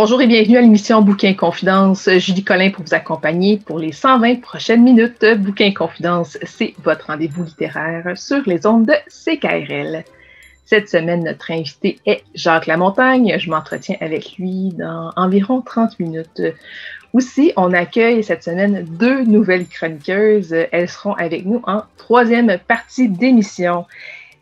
Bonjour et bienvenue à l'émission Bouquin Confidence. Julie Collin pour vous accompagner pour les 120 prochaines minutes. Bouquin Confidence, c'est votre rendez-vous littéraire sur les ondes de CKRL. Cette semaine, notre invité est Jacques Lamontagne. Je m'entretiens avec lui dans environ 30 minutes. Aussi, on accueille cette semaine deux nouvelles chroniqueuses. Elles seront avec nous en troisième partie d'émission.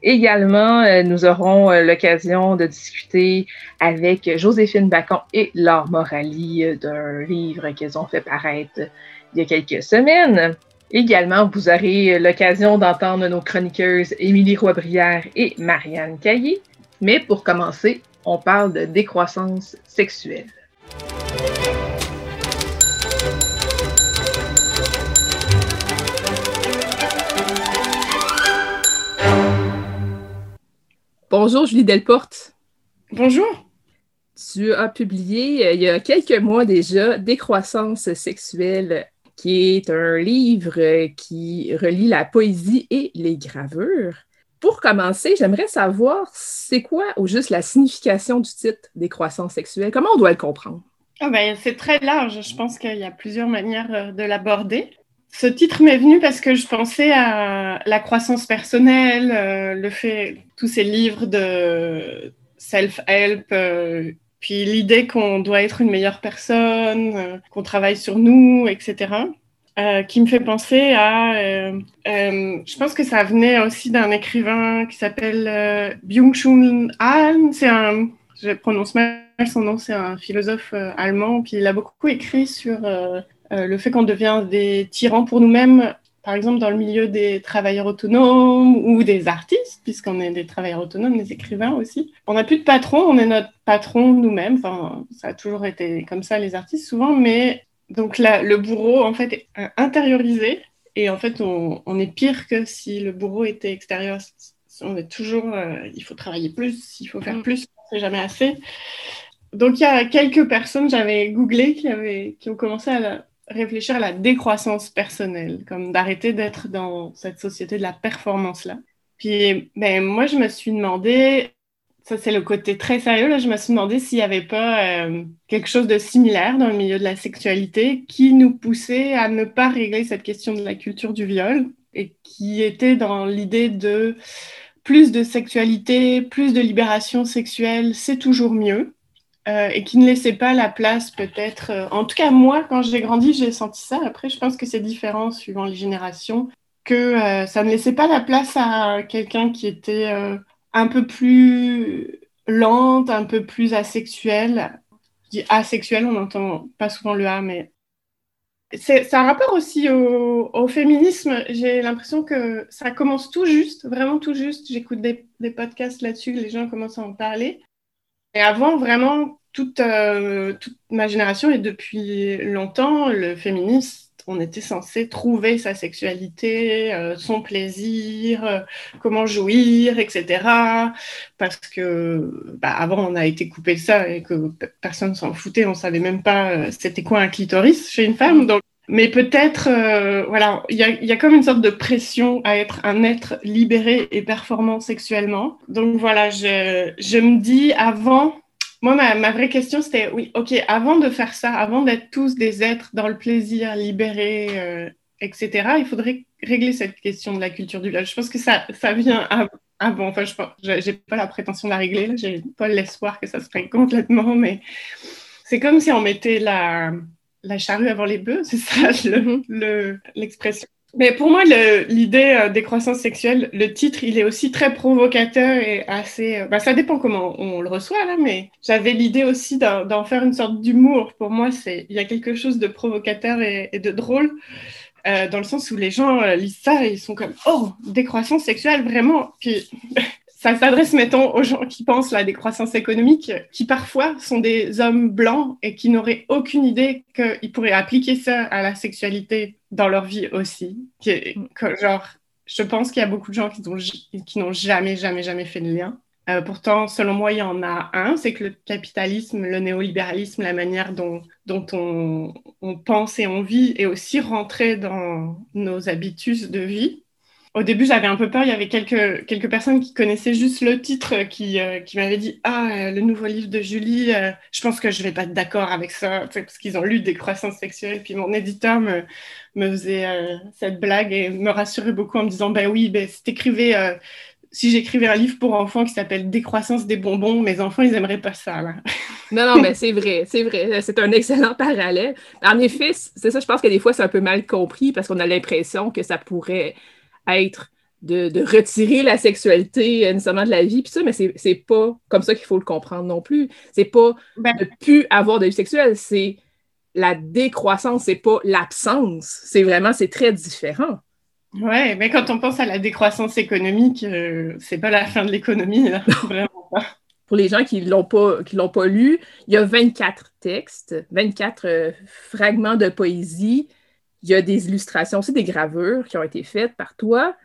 Également, euh, nous aurons euh, l'occasion de discuter avec Joséphine Bacon et Laure Morali euh, d'un livre qu'elles ont fait paraître il y a quelques semaines. Également, vous aurez l'occasion d'entendre nos chroniqueuses Émilie Roy-Brière et Marianne Caillé. Mais pour commencer, on parle de décroissance sexuelle. Bonjour Julie Delporte. Bonjour. Tu as publié euh, il y a quelques mois déjà Décroissance sexuelle, qui est un livre qui relie la poésie et les gravures. Pour commencer, j'aimerais savoir c'est quoi ou juste la signification du titre Décroissance sexuelle. Comment on doit le comprendre? Ah ben, c'est très large. Je pense qu'il y a plusieurs manières euh, de l'aborder. Ce titre m'est venu parce que je pensais à la croissance personnelle, euh, le fait, tous ces livres de self-help, euh, puis l'idée qu'on doit être une meilleure personne, euh, qu'on travaille sur nous, etc. qui me fait penser à, je pense que ça venait aussi d'un écrivain qui s'appelle Byung-Chun Han. C'est un, je prononce mal son nom, c'est un philosophe allemand, puis il a beaucoup écrit sur euh, le fait qu'on devient des tyrans pour nous-mêmes, par exemple dans le milieu des travailleurs autonomes ou des artistes, puisqu'on est des travailleurs autonomes, des écrivains aussi. On n'a plus de patron, on est notre patron nous-mêmes. Enfin, ça a toujours été comme ça les artistes souvent, mais donc le bourreau en fait est intériorisé et en fait on, est pire que si le bourreau était extérieur. On est toujours, euh, il faut travailler plus, il faut faire mm. plus, c'est jamais assez. Donc il y a quelques personnes, j'avais googlé, qui, avaient, qui ont commencé à réfléchir à la décroissance personnelle, comme d'arrêter d'être dans cette société de la performance-là. Puis, ben, moi, je me suis demandé, ça c'est le côté très sérieux, là, je me suis demandé s'il n'y avait pas euh, quelque chose de similaire dans le milieu de la sexualité qui nous poussait à ne pas régler cette question de la culture du viol et qui était dans l'idée de plus de sexualité, plus de libération sexuelle, c'est toujours mieux. Euh, et qui ne laissait pas la place peut-être. Euh, en tout cas, moi, quand j'ai grandi, j'ai senti ça. Après, je pense que c'est différent suivant les générations, que euh, ça ne laissait pas la place à quelqu'un qui était un peu plus lente, un peu plus asexuelle. Je dis asexuelle, on n'entend pas souvent le A, mais c'est un rapport aussi au, féminisme. J'ai l'impression que ça commence tout juste, vraiment tout juste. J'écoute des, des podcasts là-dessus, les gens commencent à en parler. Et avant, vraiment, toute, euh, toute ma génération et depuis longtemps, le féministe, on était censé trouver sa sexualité, euh, son plaisir, euh, comment jouir, etc. Parce que bah, avant, on a été coupé ça et que personne s'en foutait, on savait même pas c'était quoi un clitoris chez une femme. Donc, mais peut-être, voilà, il y a, comme une sorte de pression à être un être libéré et performant sexuellement. Donc voilà, je me dis avant moi, ma, vraie question, c'était, oui, ok, avant de faire ça, avant d'être tous des êtres dans le plaisir, libérés, euh, etc., il faudrait régler cette question de la culture du viol. Je pense que ça, ça vient avant. Enfin, je n'ai pas la prétention de la régler, j'ai pas l'espoir que ça se règle complètement, mais c'est comme si on mettait la, la charrue avant les bœufs, c'est ça mhm. l'expression. Mais pour moi, l'idée euh, décroissance sexuelle, le titre, il est aussi très provocateur et assez. Bah, ça dépend comment on le reçoit là, mais j'avais l'idée aussi d'en faire une sorte d'humour. Pour moi, il y a quelque chose de provocateur et, de drôle. Euh, dans le sens où les gens lisent ça et ils sont comme oh décroissance sexuelle vraiment puis ça s'adresse, mettons, aux gens qui pensent à la décroissance économique, qui parfois sont des hommes blancs et qui n'auraient aucune idée qu'ils pourraient appliquer ça à la sexualité dans leur vie aussi. genre, je pense qu'il y a beaucoup de gens qui n'ont jamais, jamais, jamais fait de lien. Euh, pourtant, selon moi, il y en a un, c'est que le capitalisme, le néolibéralisme, la manière dont, dont on, on pense et on vit est aussi rentré dans nos habitudes de vie au début, j'avais un peu peur. Il y avait quelques, quelques personnes qui connaissaient juste le titre qui, euh, qui m'avaient dit Ah, euh, le nouveau livre de Julie, euh, je pense que je ne vais pas être d'accord avec ça, parce qu'ils ont lu des croissances sexuelles. Puis mon éditeur me, faisait cette blague et me rassurait beaucoup en me disant Ben oui, ben, si si j'écrivais un livre pour enfants qui s'appelle Décroissance des bonbons, mes enfants, ils n'aimeraient pas ça. non, non, mais c'est vrai, c'est vrai. C'est un excellent parallèle. En effet, c'est ça, je pense que des fois, c'est un peu mal compris parce qu'on a l'impression que ça pourrait être de, retirer la sexualité euh, nécessairement de la vie, puis ça, mais c'est pas comme ça qu'il faut le comprendre non plus. C'est pas ben de plus avoir de vie sexuelle, c'est la décroissance, c'est pas l'absence. C'est vraiment, c'est très différent. Ouais, mais quand on pense à la décroissance économique, euh, c'est pas la fin de l'économie, vraiment pas. Pour les gens qui l'ont pas, qui l'ont pas lu, il y a 24 textes, 24 euh, fragments de poésie il y a des illustrations, aussi des gravures qui ont été faites par toi.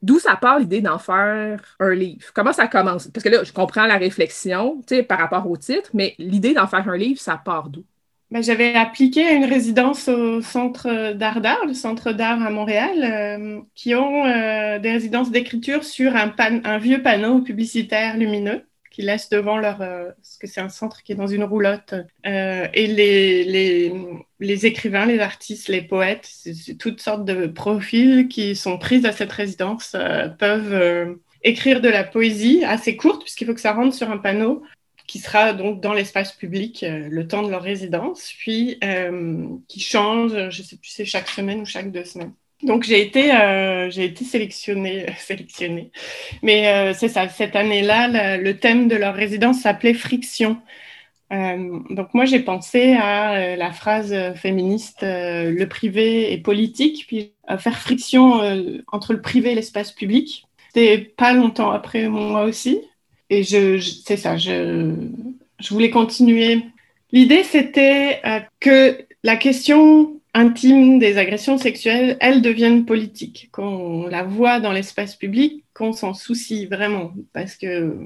D'où ça part l'idée d'en faire un livre? Comment ça commence? Parce que là, je comprends la réflexion par rapport au titre, mais l'idée d'en faire un livre, ça part d'où? Ben, j'avais appliqué à une résidence au Centre d'art d'art, le Centre d'art à Montréal, euh, qui ont euh, des résidences d'écriture sur un, un, vieux panneau publicitaire lumineux qui laissent devant leur... Euh, parce que c'est un centre qui est dans une roulotte. Euh, et les, les, les, écrivains, les artistes, les poètes, toutes sortes de profils qui sont pris à cette résidence euh, peuvent écrire de la poésie assez courte, puisqu'il faut que ça rentre sur un panneau qui sera donc dans l'espace public le temps de leur résidence, puis qui change, je ne sais plus, c'est chaque semaine ou chaque deux semaines. Donc j'ai été, euh, été sélectionnée, sélectionnée. Mais euh, c'est ça, cette année-là, le, thème de leur résidence s'appelait friction. Euh, donc moi j'ai pensé à la phrase féministe le privé est politique, puis à faire friction entre le privé et l'espace public. C'était pas longtemps après moi aussi. Et je, je c'est ça, je, je voulais continuer. L'idée c'était que la question intime des agressions sexuelles, elles deviennent politiques. Quand on la voit dans l'espace public, qu'on s'en soucie vraiment. Parce que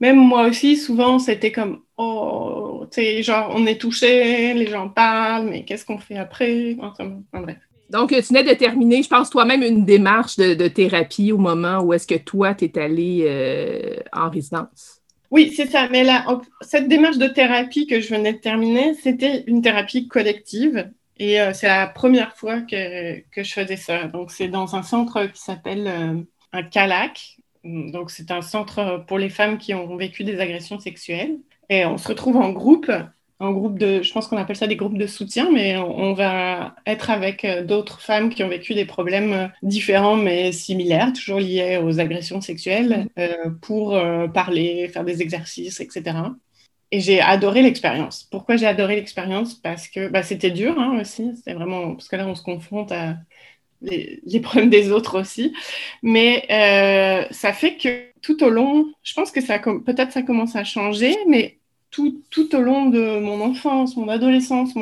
même moi aussi, souvent, c'était comme, oh, tu sais, genre, on est touché, les gens parlent, mais qu'est-ce qu'on fait après? Enfin, bref. Donc, tu venais de terminer, je pense, toi-même une démarche de, thérapie au moment où est-ce que toi, tu es allé euh, en résidence? Oui, c'est ça. Mais là, cette démarche de thérapie que je venais de terminer, c'était une thérapie collective. Et euh, c'est la première fois que, que, je faisais ça. Donc, c'est dans un centre qui s'appelle euh, un CALAC. Donc, c'est un centre pour les femmes qui ont vécu des agressions sexuelles. Et on se retrouve en groupe, en groupe de, je pense qu'on appelle ça des groupes de soutien, mais on, va être avec euh, d'autres femmes qui ont vécu des problèmes différents mais similaires, toujours liés aux agressions sexuelles, pour parler, faire des exercices, etc. Et j'ai adoré l'expérience. Pourquoi j'ai adoré l'expérience? Parce que bah, c'était dur hein, aussi. C'était vraiment parce que là on se confronte à les, problèmes des autres aussi. Mais euh, ça fait que tout au long, je pense que ça peut-être ça commence à changer, mais tout, tout, au long de mon enfance, mon adolescence,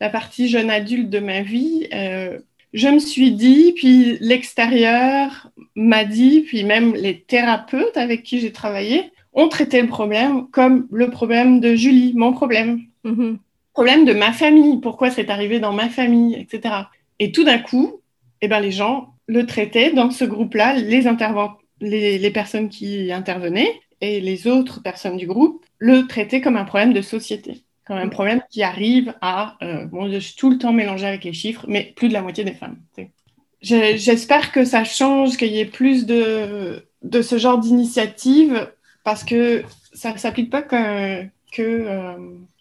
la partie jeune adulte de ma vie, euh, je me suis dit, puis l'extérieur m'a dit, puis même les thérapeutes avec qui j'ai travaillé on traitait le problème comme le problème de Julie, mon problème. Mm-hmm. Problème de ma famille, pourquoi c'est arrivé dans ma famille, etc. Et tout d'un coup, eh ben, les gens le traitaient dans ce groupe-là, les, les, les personnes qui intervenaient et les autres personnes du groupe le traitaient comme un problème de société, comme un problème qui arrive à, euh, bon, je suis tout le temps mélangée avec les chiffres, mais plus de la moitié des femmes. J'espère que ça change, qu'il y ait plus de, de ce genre d'initiative parce que ça ne s'applique pas que, que euh,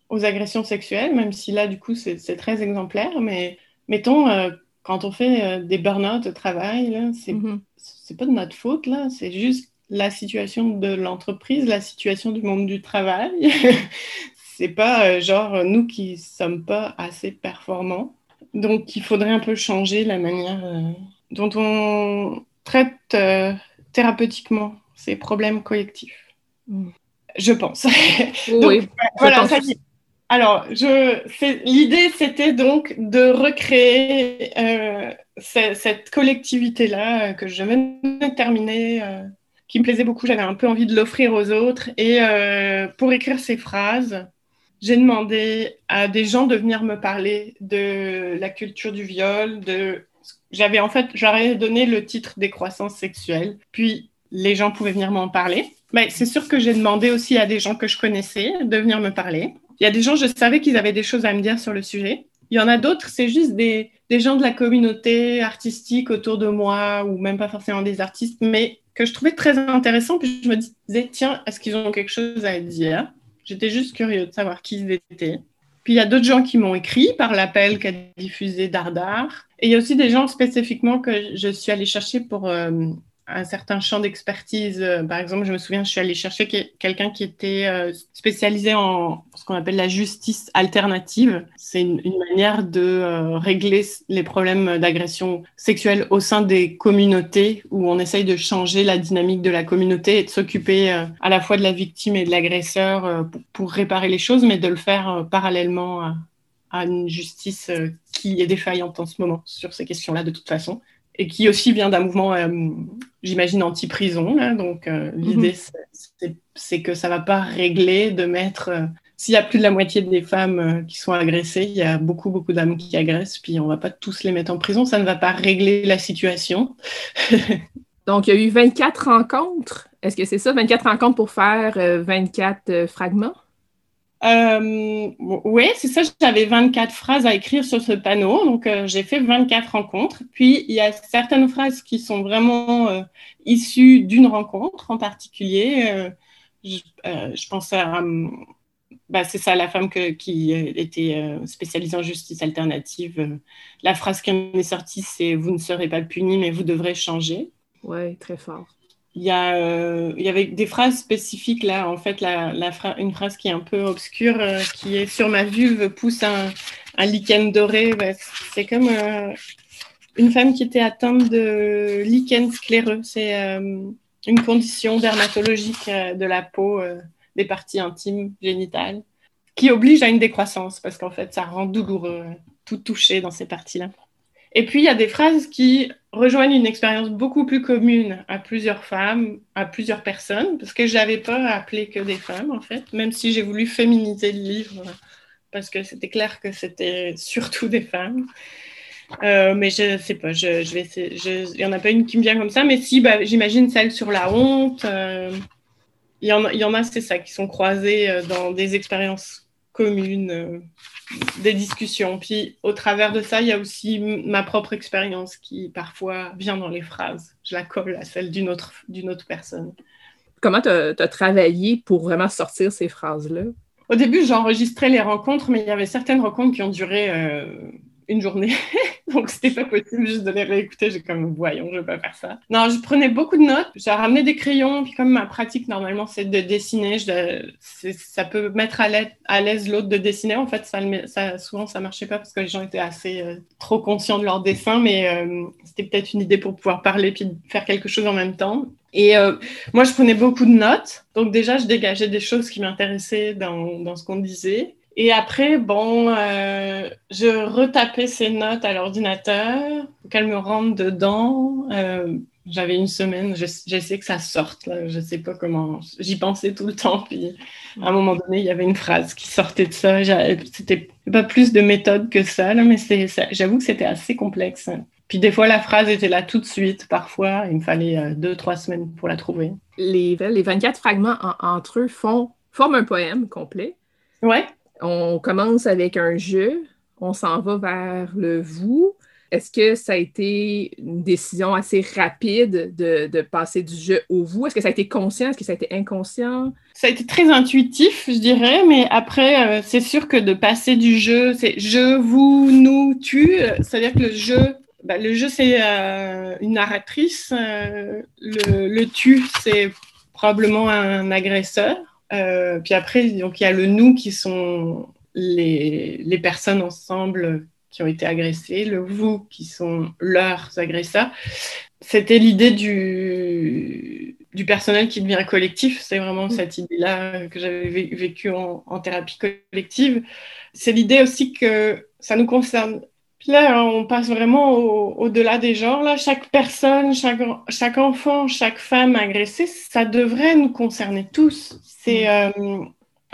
aux agressions sexuelles, même si là, du coup, c'est très exemplaire. Mais mettons, euh, quand on fait euh, des burn-out au travail, c'est mm pas de notre faute, là. C'est juste la situation de l'entreprise, la situation du monde du travail. c'est pas genre nous qui sommes pas assez performants. Donc, il faudrait un peu changer la manière dont on traite thérapeutiquement ces problèmes collectifs. Mm. Je pense. oui, voilà, alors, l'idée, c'était donc de recréer euh, cette collectivité-là euh, que je venais de terminer, euh, qui me plaisait beaucoup. J'avais un peu envie de l'offrir aux autres. Et pour écrire ces phrases, j'ai demandé à des gens de venir me parler de la culture du viol, de j'avais en fait, j'aurais donné le titre décroissance sexuelle, puis les gens pouvaient venir m'en parler. Mais c'est sûr que j'ai demandé aussi à des gens que je connaissais de venir me parler. Il y a des gens, je savais qu'ils avaient des choses à me dire sur le sujet. Il y en a d'autres, c'est juste des, des gens de la communauté artistique autour de moi, ou même pas forcément des artistes, mais que je trouvais très intéressant. Puis je me disais, tiens, est-ce qu'ils ont quelque chose à dire? J'étais juste curieux de savoir qui ils étaient. Puis il y a d'autres gens qui m'ont écrit par l'appel qu'a diffusé Dardar. Et il y a aussi des gens spécifiquement que je suis allée chercher pour euh, un certain champ d'expertise. Euh, par exemple, je me souviens, je suis allée chercher quelqu'un qui était euh, spécialisé en ce qu'on appelle la justice alternative. C'est une, manière de euh, régler les problèmes d'agression sexuelle au sein des communautés où on essaye de changer la dynamique de la communauté et de s'occuper à la fois de la victime et de l'agresseur pour, réparer les choses, mais de le faire parallèlement à une justice qui est défaillante en ce moment sur ces questions-là de toute façon et qui aussi vient d'un mouvement, euh, j'imagine, anti-prison. Donc, euh, l'idée, mhm. c'est que ça ne va pas régler de mettre. Euh, s'il y a plus de la moitié des femmes qui sont agressées, il y a beaucoup, beaucoup d'hommes qui agressent, puis on ne va pas tous les mettre en prison. Ça ne va pas régler la situation. Donc, il y a eu 24 rencontres. Est-ce que c'est ça, 24 rencontres pour faire 24 fragments? Euh, oui, c'est ça. J'avais 24 phrases à écrire sur ce panneau. Donc, euh, j'ai fait 24 rencontres. Puis, il y a certaines phrases qui sont vraiment euh, issues d'une rencontre en particulier. Je, pense à. Bah, c'est ça, la femme qui était spécialisée en justice alternative. La phrase qui en est sortie, c'est Vous ne serez pas puni, mais vous devrez changer. Oui, très fort. Il y, a, euh, il y avait des phrases spécifiques là. En fait, la, la une phrase qui est un peu obscure, euh, qui est sur ma vulve pousse un, lichen doré. C'est comme euh, une femme qui était atteinte de lichen scléreux. C'est une condition dermatologique de la peau, des parties intimes génitales, qui oblige à une décroissance parce qu'en fait, ça rend douloureux tout toucher dans ces parties-là. Et puis, il y a des phrases qui rejoignent une expérience beaucoup plus commune à plusieurs femmes, à plusieurs personnes, parce que je n'avais pas appelé que des femmes, en fait, même si j'ai voulu féminiser le livre, parce que c'était clair que c'était surtout des femmes. Euh, mais je ne sais pas, je, il n'y en a pas une qui me vient comme ça, mais si, bah, j'imagine celle sur la honte. Euh, il y, en, y en a, c'est ça, qui sont croisées euh, dans des expériences communes des discussions. Puis au travers de ça, il y a aussi ma propre expérience qui parfois vient dans les phrases. Je la colle à celle d'une autre, d'une autre personne. Comment tu as, travaillé pour vraiment sortir ces phrases-là? Au début, j'enregistrais les rencontres, mais il y avait certaines rencontres qui ont duré euh, une journée. Donc, c'était pas possible juste de les réécouter. J'ai comme, voyons, je vais pas faire ça. Non, je prenais beaucoup de notes. J'ai ramené des crayons. Puis, comme ma pratique, normalement, c'est de dessiner, je, ça peut mettre à l'aise l'autre de dessiner. En fait, ça, ça, souvent, ça marchait pas parce que les gens étaient assez euh, trop conscients de leur dessin. Mais euh, c'était peut-être une idée pour pouvoir parler puis faire quelque chose en même temps. Et euh, moi, je prenais beaucoup de notes. Donc, déjà, je dégageais des choses qui m'intéressaient dans, dans ce qu'on disait. Et après, bon, euh, je retapais ces notes à l'ordinateur pour qu'elles me rentrent dedans. Euh, j'avais une semaine, j'essayais que ça sorte. Là. Je ne sais pas comment. J'y pensais tout le temps. Puis à un moment donné, il y avait une phrase qui sortait de ça. C'était pas plus de méthode que ça, là, mais j'avoue que c'était assez complexe. Puis des fois, la phrase était là tout de suite. Parfois, il me fallait euh, deux, trois semaines pour la trouver. Les, les 24 fragments entre eux font, forment un poème complet. Ouais. On commence avec un je, on s'en va vers le vous, Est-ce que ça a été une décision assez rapide de, passer du jeu au vous? Est-ce que ça a été conscient? Est-ce que ça a été inconscient? Ça a été très intuitif, je dirais, mais après, euh, c'est sûr que de passer du jeu, c'est je, vous, nous, tu, euh, c'est-à-dire que le jeu, bah, le jeu, c'est euh, une narratrice, le, le, tu, c'est probablement un agresseur. Puis après, donc il y a le nous qui sont les, personnes ensemble qui ont été agressés, le vous qui sont leurs agresseurs. C'était l'idée du, personnel qui devient collectif. C'est vraiment cette idée-là que j'avais vécue en, thérapie collective. C'est l'idée aussi que ça nous concerne. Puis là, on passe vraiment au-delà des genres. Là, chaque personne, chaque, chaque enfant, chaque femme agressée, ça devrait nous concerner tous. C'est mm. euh,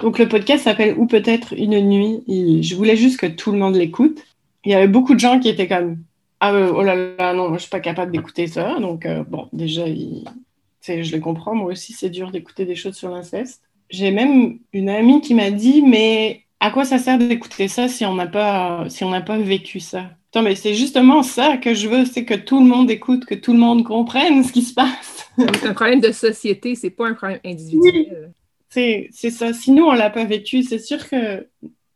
donc le podcast s'appelle Ou peut-être une nuit. je voulais juste que tout le monde l'écoute il y avait beaucoup de gens qui étaient comme ah euh, oh là là non je suis pas capable d'écouter ça donc euh, bon déjà je le comprends moi aussi c'est dur d'écouter des choses sur l'inceste j'ai même une amie qui m'a dit mais à quoi ça sert d'écouter ça si on n'a pas si on n'a pas vécu ça? Attends, mais c'est justement ça que je veux, c'est que tout le monde écoute, que tout le monde comprenne ce qui se passe. c'est un problème de société, c'est pas un problème individuel. C'est ça. Si nous, on l'a pas vécu, c'est sûr que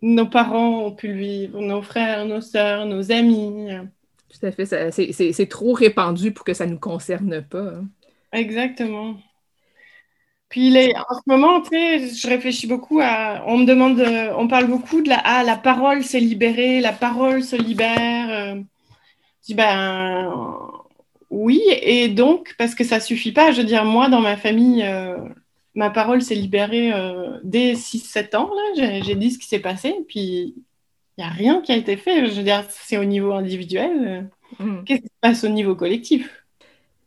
nos parents ont pu le vivre, nos frères, nos sœurs, nos amis. Tout à fait. C'est trop répandu pour que ça ne nous concerne pas. Hein. Exactement. Puis les, en ce moment, tu sais, je réfléchis beaucoup à. On me demande, on parle beaucoup de la. Ah, la parole s'est libérée, la parole se libère. Euh. je dis, ben. Oui, et donc, parce que ça suffit pas, je veux dire, moi, dans ma famille, euh, ma parole s'est libérée euh, dès 6-7 ans. J'ai dit ce qui s'est passé, puis il n'y a rien qui a été fait. Je veux dire, c'est au niveau individuel. Mm. Qu'est-ce qui se passe au niveau collectif?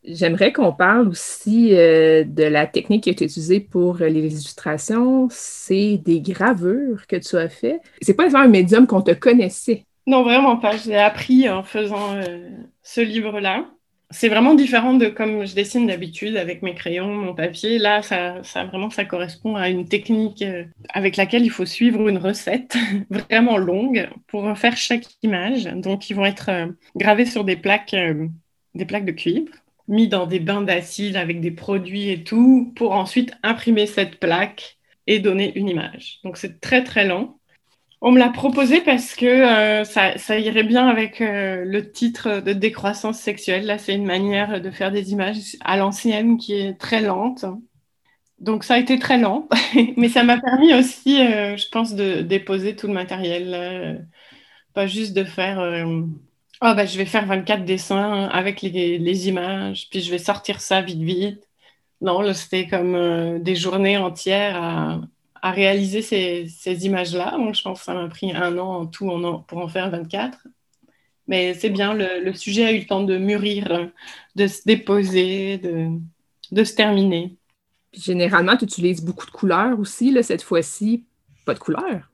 J'aimerais qu'on parle aussi euh, de la technique qui a été utilisée pour les illustrations. C'est des gravures que tu as fait. C'est pas un médium qu'on te connaissait. Non, vraiment pas. Je l'ai appris en faisant euh, ce livre-là c'est vraiment différent de comme je dessine d'habitude avec mes crayons, mon papier. Là, ça, vraiment, ça correspond à une technique euh, avec laquelle il faut suivre une recette vraiment longue pour faire chaque image. Donc, ils vont être euh, gravés sur des plaques, euh, des plaques de cuivre, mis dans des bains d'acide avec des produits et tout, pour ensuite imprimer cette plaque et donner une image. Donc, c'est très, très lent. On me l'a proposé parce que euh, ça, irait bien avec euh, le titre de décroissance sexuelle. Là, c'est une manière de faire des images à l'ancienne qui est très lente. Donc, ça a été très lent, mais ça m'a permis aussi, euh, je pense, de déposer tout le matériel. pas juste de faire oh, je vais faire 24 dessins avec les, images, puis je vais sortir ça vite, vite. Non, c'était comme des journées entières à réaliser ces, images-là. Donc, je pense que ça m'a pris un an en tout pour en faire 24. Mais c'est bien, le, sujet a eu le temps de mûrir, de se déposer, de, de se terminer. généralement, tu utilises beaucoup de couleurs aussi. Là, cette fois-ci, pas de couleurs.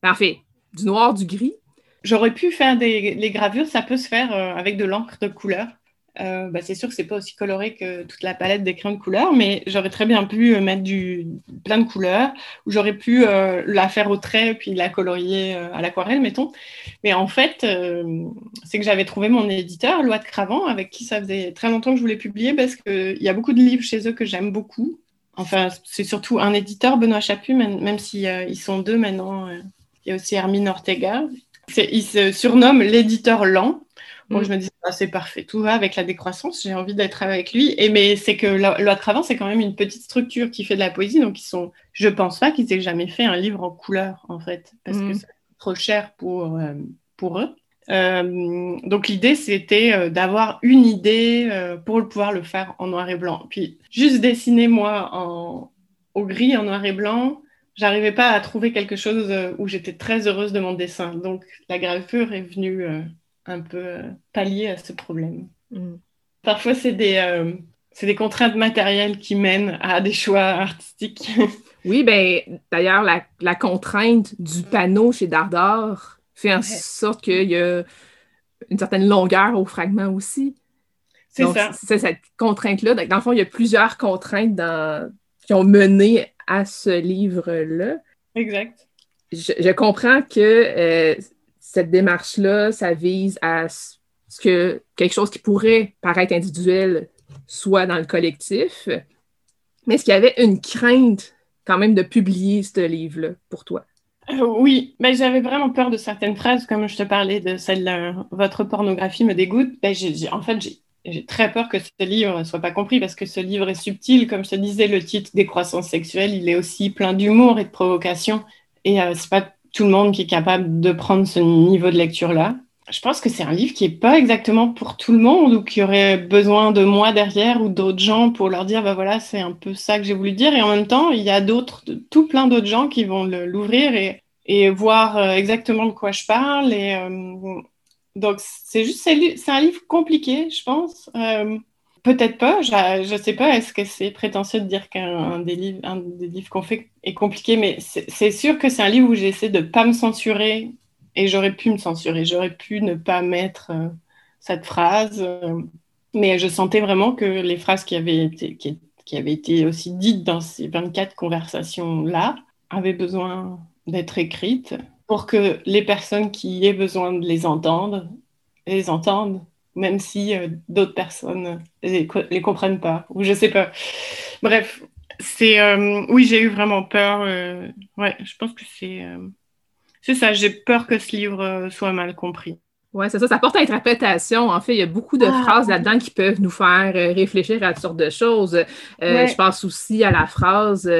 Parfait. Du noir, du gris. J'aurais pu faire des gravures, ça peut se faire euh, avec de l'encre de couleur. Euh, bah, c'est sûr que c'est pas aussi coloré que toute la palette des crayons de couleurs, mais j'aurais très bien pu euh, mettre du, plein de couleurs, ou j'aurais pu la faire au trait puis la colorier à l'aquarelle, mettons. Mais en fait, c'est que j'avais trouvé mon éditeur, Loi de Cravant, avec qui ça faisait très longtemps que je voulais publier, parce qu'il y a beaucoup de livres chez eux que j'aime beaucoup. Enfin, c'est surtout un éditeur, Benoît Chaput, même, s'ils si, sont deux maintenant. Il y a aussi Hermine Ortega. Il se surnomme l'éditeur lent Bon, mm. je me dis, ah, c'est parfait, tout va avec la décroissance, j'ai envie d'être avec lui. Et mais c'est que Loi de Travant, c'est quand même une petite structure qui fait de la poésie, donc ils sont, je pense pas qu'ils aient jamais fait un livre en couleur, en fait, parce que mm. c'est trop cher pour, euh, pour eux. Euh, donc l'idée, c'était euh, d'avoir une idée pour pouvoir le faire en noir et blanc. Puis juste dessiner, moi, en, au gris, en noir et blanc, j'arrivais pas à trouver quelque chose où j'étais très heureuse de mon dessin. Donc la gravure est venue un peu euh, pallier à ce problème. Mm. Parfois, c'est des, euh, des contraintes matérielles qui mènent à des choix artistiques. oui, ben d'ailleurs, la, la, contrainte du panneau chez Dardar fait en sorte qu'il y a une certaine longueur au fragment aussi. C'est ça. C'est cette contrainte-là. Dans le fond, il y a plusieurs contraintes dans... qui ont mené à ce livre-là. Exact. Je, comprends que euh, cette démarche-là, ça vise à que quelque chose qui pourrait paraître individuel soit dans le collectif. Mais est-ce qu'il y avait une crainte quand même de publier ce livre-là pour toi? Euh, oui, mais j'avais vraiment peur de certaines phrases, comme je te parlais de celle Votre pornographie me dégoûte. Ben, en fait, j'ai très peur que ce livre ne soit pas compris parce que ce livre est subtil. Comme je te disais, le titre Décroissance sexuelle, il est aussi plein d'humour et de provocation. Et euh, c'est pas tout le monde qui est capable de prendre ce niveau de lecture-là je pense que c'est un livre qui n'est pas exactement pour tout le monde ou qui aurait besoin de moi derrière ou d'autres gens pour leur dire, bah voilà, c'est un peu ça que j'ai voulu dire. Et en même temps, il y a d'autres, tout plein d'autres gens qui vont l'ouvrir et, et, voir euh, exactement de quoi je parle. Et euh, donc, c'est juste, c'est un livre compliqué, je pense. Euh, peut-être pas, je ne sais pas, est-ce que c'est prétentieux de dire qu'un des livres, livres qu'on fait est compliqué, mais c'est sûr que c'est un livre où j'essaie de ne pas me censurer et j'aurais pu me censurer, j'aurais pu ne pas mettre euh, cette phrase, euh, mais je sentais vraiment que les phrases qui avaient été, qui, avaient été aussi dites dans ces 24 conversations-là avaient besoin d'être écrites pour que les personnes qui aient besoin de les entendre, les entendent, même si euh, d'autres personnes les, les comprennent pas, ou je sais pas. Bref, c'est oui, j'ai eu vraiment peur. ouais, je pense que c'est c'est ça, j'ai peur que ce livre euh, soit mal compris. Oui, c'est ça, ça porte à interprétation. En fait, il y a beaucoup de ah. phrases là-dedans qui peuvent nous faire euh, réfléchir à toutes sortes de choses. Euh, je pense aussi à la phrase,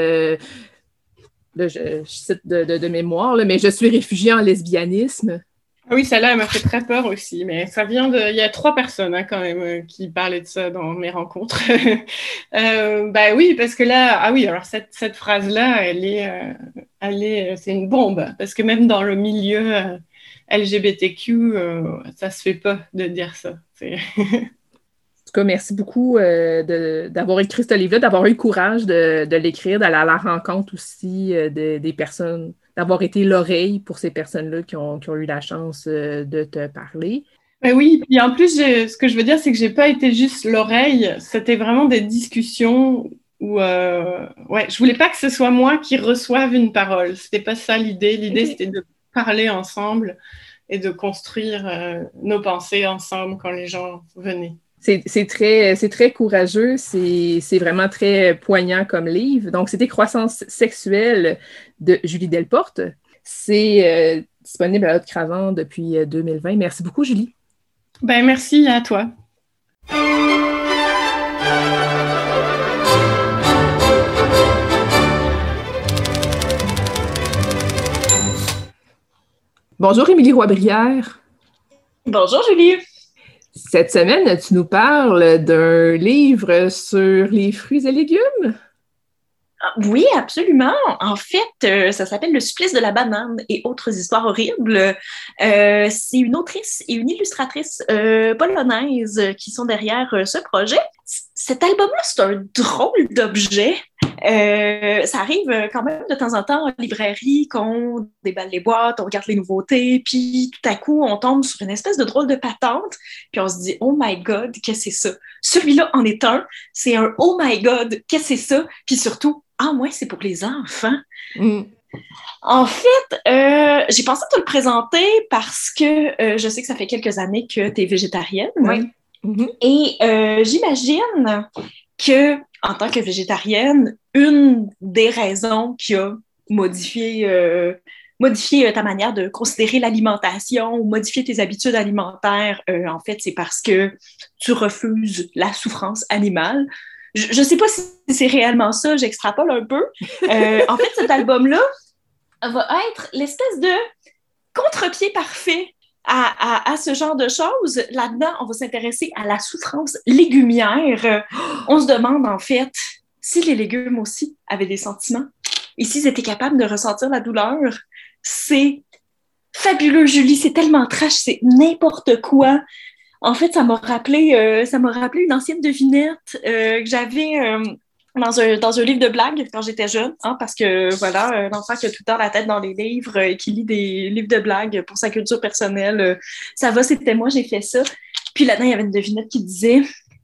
je, cite de, mémoire, mais je suis réfugiée en lesbianisme. Oui, celle-là, elle m'a fait très peur aussi, mais ça vient de... Il y a trois personnes hein, quand même euh, qui parlaient de ça dans mes rencontres. euh, bah oui, parce que là, ah oui, alors cette, phrase-là, elle est, euh, elle est, c'est une bombe, parce que même dans le milieu euh, LGBTQ, ça se fait pas de dire ça. en tout cas, merci beaucoup d'avoir écrit ce livre-là, d'avoir eu le courage de, de l'écrire, d'aller à la rencontre aussi des personnes d'avoir été l'oreille pour ces personnes-là qui ont, eu la chance euh, de te parler. Ben oui, et en plus, ce que je veux dire, c'est que j'ai pas été juste l'oreille, c'était vraiment des discussions où, euh, ouais, je voulais pas que ce soit moi qui reçoive une parole. C'était pas ça l'idée. L'idée, c'était de parler ensemble et de construire euh, nos pensées ensemble quand les gens venaient c'est très, très courageux, c'est vraiment très poignant comme livre. Donc, c'était Croissance sexuelle de Julie Delporte. C'est euh, disponible à Haute Cravant depuis 2020. Euh, merci beaucoup, Julie. Ben, merci à toi. Bonjour, Émilie Roy-Brière. Bonjour, Julie. Cette semaine, tu nous parles d'un livre sur les fruits et légumes? Ah, oui, absolument. En fait, euh, ça s'appelle Le supplice de la banane et autres histoires horribles. Euh, c'est une autrice et une illustratrice euh, polonaise qui sont derrière ce projet. cet album-là, c'est un drôle d'objet. Ça arrive quand même de temps en temps en librairie qu'on déballe les boîtes, on regarde les nouveautés, puis tout à coup, on tombe sur une espèce de drôle de patente, puis on se dit « Oh my God, qu'est-ce que c'est ça? » Celui-là en est un. C'est un « Oh my God, qu'est-ce que c'est ça? » Puis surtout, ah, ouais, c'est pour les enfants. Mm. En fait, euh, j'ai pensé te le présenter parce que euh, je sais que ça fait quelques années que tu es végétarienne. Oui. Mm-hmm. Et euh, j'imagine que, en tant que végétarienne, une des raisons qui a modifié, modifié ta manière de considérer l'alimentation ou modifier tes habitudes alimentaires, en fait, c'est parce que tu refuses la souffrance animale je ne sais pas si c'est réellement ça, j'extrapole un peu. Euh, en fait, cet album-là va être l'espèce de contre-pied parfait à, ce genre de choses. Là-dedans, on va s'intéresser à la souffrance légumière. On se demande en fait si les légumes aussi avaient des sentiments et s'ils étaient capables de ressentir la douleur. C'est fabuleux, Julie, c'est tellement trash, c'est n'importe quoi. En fait, ça m'a rappelé, euh, ça m'a rappelé une ancienne devinette euh, que j'avais euh, dans, un, dans un livre de blagues quand j'étais jeune, hein, parce que voilà, un enfant qui a tout le temps la tête dans les livres et qui lit des livres de blagues pour sa culture personnelle, ça va, c'était moi, j'ai fait ça. Puis là-dedans, il y avait une devinette qui disait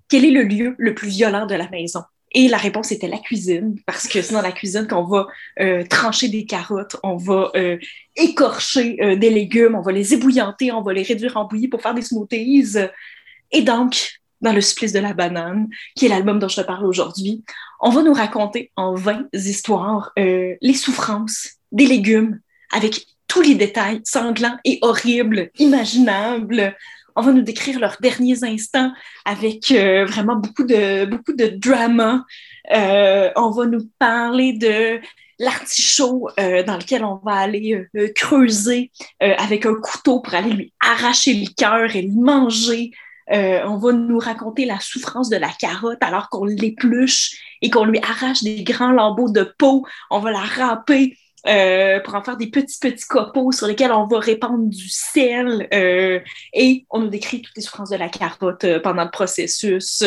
quel est le lieu le plus violent de la maison? Et la réponse était la cuisine, parce que c'est dans la cuisine qu'on va euh, trancher des carottes, on va euh, écorcher euh, des légumes, on va les ébouillanter, on va les réduire en bouillie pour faire des smoothies. Et donc, dans Le supplice de la banane, qui est l'album dont je te parle aujourd'hui, on va nous raconter en 20 histoires les souffrances des légumes avec tous les détails sanglants et horribles, imaginables on va nous décrire leurs derniers instants avec euh, vraiment beaucoup de, beaucoup de drama. Euh, on va nous parler de l'artichaut euh, dans lequel on va aller creuser avec un couteau pour aller lui arracher le cœur et le manger. On va nous raconter la souffrance de la carotte alors qu'on l'épluche et qu'on lui arrache des grands lambeaux de peau. On va la râper euh, pour en faire des petits, petits copeaux sur lesquels on va répandre du sel. Euh, et on nous décrit toutes les souffrances de la carotte euh, pendant le processus.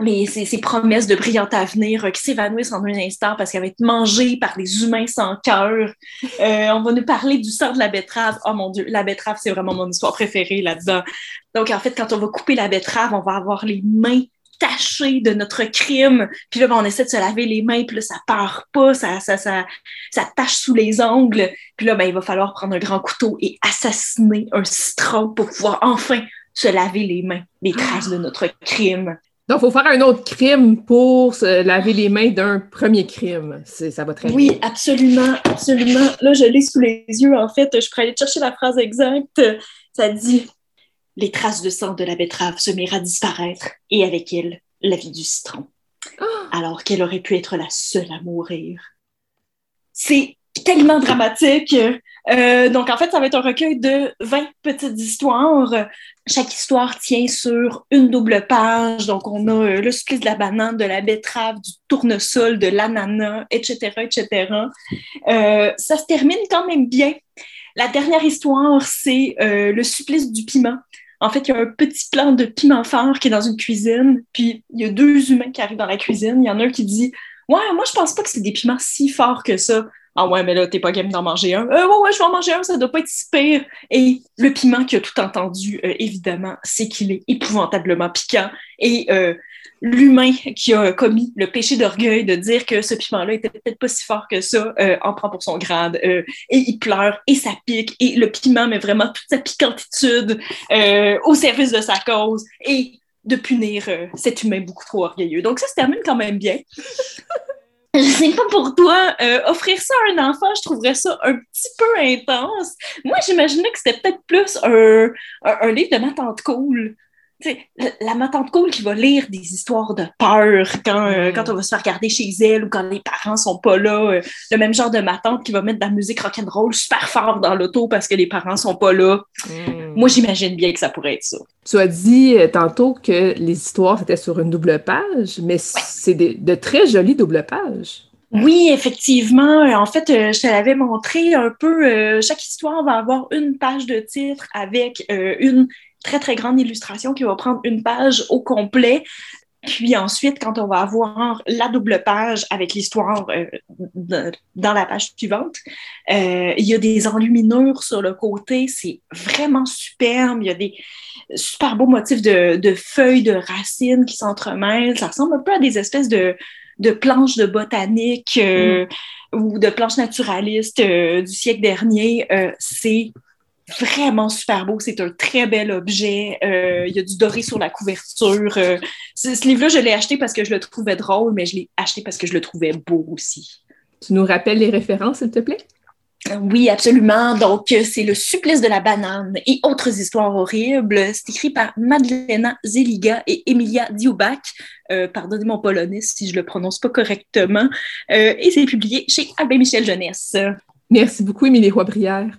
mais ces, promesses de brillant avenir qui s'évanouissent en un instant parce qu'elle va être mangée par des humains sans cœur. on va nous parler du sang de la betterave. Oh mon Dieu, la betterave, c'est vraiment mon histoire préférée là-dedans. Donc, en fait, quand on va couper la betterave, on va avoir les mains taché de notre crime. Puis là, ben, on essaie de se laver les mains, puis là, ça part pas, ça, ça, ça, ça tache sous les ongles. Puis là, ben, il va falloir prendre un grand couteau et assassiner un citron pour pouvoir enfin se laver les mains, les traces de notre crime. Donc, il faut faire un autre crime pour se laver les mains d'un premier crime. Ça va très bien. Oui, absolument, absolument. Là, je l'ai sous les yeux, en fait. Je pourrais aller chercher la phrase exacte. Ça dit les traces de sang de la betterave se mirent à disparaître, et avec elle, la vie du citron. Ah! Alors qu'elle aurait pu être la seule à mourir. C'est tellement dramatique. Euh, donc, en fait, ça va être un recueil de 20 petites histoires. Chaque histoire tient sur une double page. Donc, on a euh, le supplice de la banane, de la betterave, du tournesol, de l'ananas, etc., etc. Euh, ça se termine quand même bien. La dernière histoire, c'est le supplice du piment. En fait, il y a un petit plan de piment fort qui est dans une cuisine, puis il y a deux humains qui arrivent dans la cuisine. Il y en a un qui dit Ouais, moi, je pense pas que c'est des piments si forts que ça. Ah ouais, mais là, t'es pas game d'en manger un. Euh, ouais, ouais, je vais en manger un, ça doit pas être si pire. Et le piment qui a tout entendu, euh, évidemment, c'est qu'il est épouvantablement piquant. Et euh, l'humain qui a commis le péché d'orgueil de dire que ce piment-là était peut-être pas si fort que ça, euh, en prend pour son grade. Euh, et il pleure et ça pique. Et le piment met vraiment toute sa piquantitude euh, au service de sa cause et de punir cet humain beaucoup trop orgueilleux. Donc ça se termine quand même bien. Je sais pas pour toi, offrir ça à un enfant, je trouverais ça un petit peu intense. Moi, j'imaginais que c'était peut-être plus un, un, un, livre de ma tante cool la ma tante cool qui va lire des histoires de peur quand, euh, mm. quand on va se faire regarder chez elle ou quand les parents sont pas là. Euh, le même genre de ma tante qui va mettre de la musique rock'n'roll super fort dans l'auto parce que les parents sont pas là. Mm. Moi, j'imagine bien que ça pourrait être ça. Tu as dit euh, tantôt que les histoires, c'était sur une double page, mais c'est de très jolies double pages. Oui, effectivement. En fait, je te l'avais montré un peu. chaque histoire va avoir une page de titre avec une très, très grande illustration qui va prendre une page au complet. Puis ensuite, quand on va avoir la double page avec l'histoire euh, dans la page suivante, euh, il y a des enluminures sur le côté. C'est vraiment superbe. Il y a des super beaux motifs de, feuilles, de racines qui s'entremêlent. Ça ressemble un peu à des espèces de, planches de botanique euh, mm. ou de planches naturalistes du siècle dernier. C'est vraiment super beau. C'est un très bel objet. Euh, il y a du doré sur la couverture. Euh, ce livre-là, je l'ai acheté parce que je le trouvais drôle, mais je l'ai acheté parce que je le trouvais beau aussi. Tu nous rappelles les références, s'il te plaît? Oui, absolument. Donc, c'est Le supplice de la banane et autres histoires horribles. C'est écrit par Madlena Zeliga et Emilia Diubak. Euh, pardonnez mon polonais si je le prononce pas correctement. et c'est publié chez Albin Michel Jeunesse. Merci beaucoup, Émilie Roy-Brière.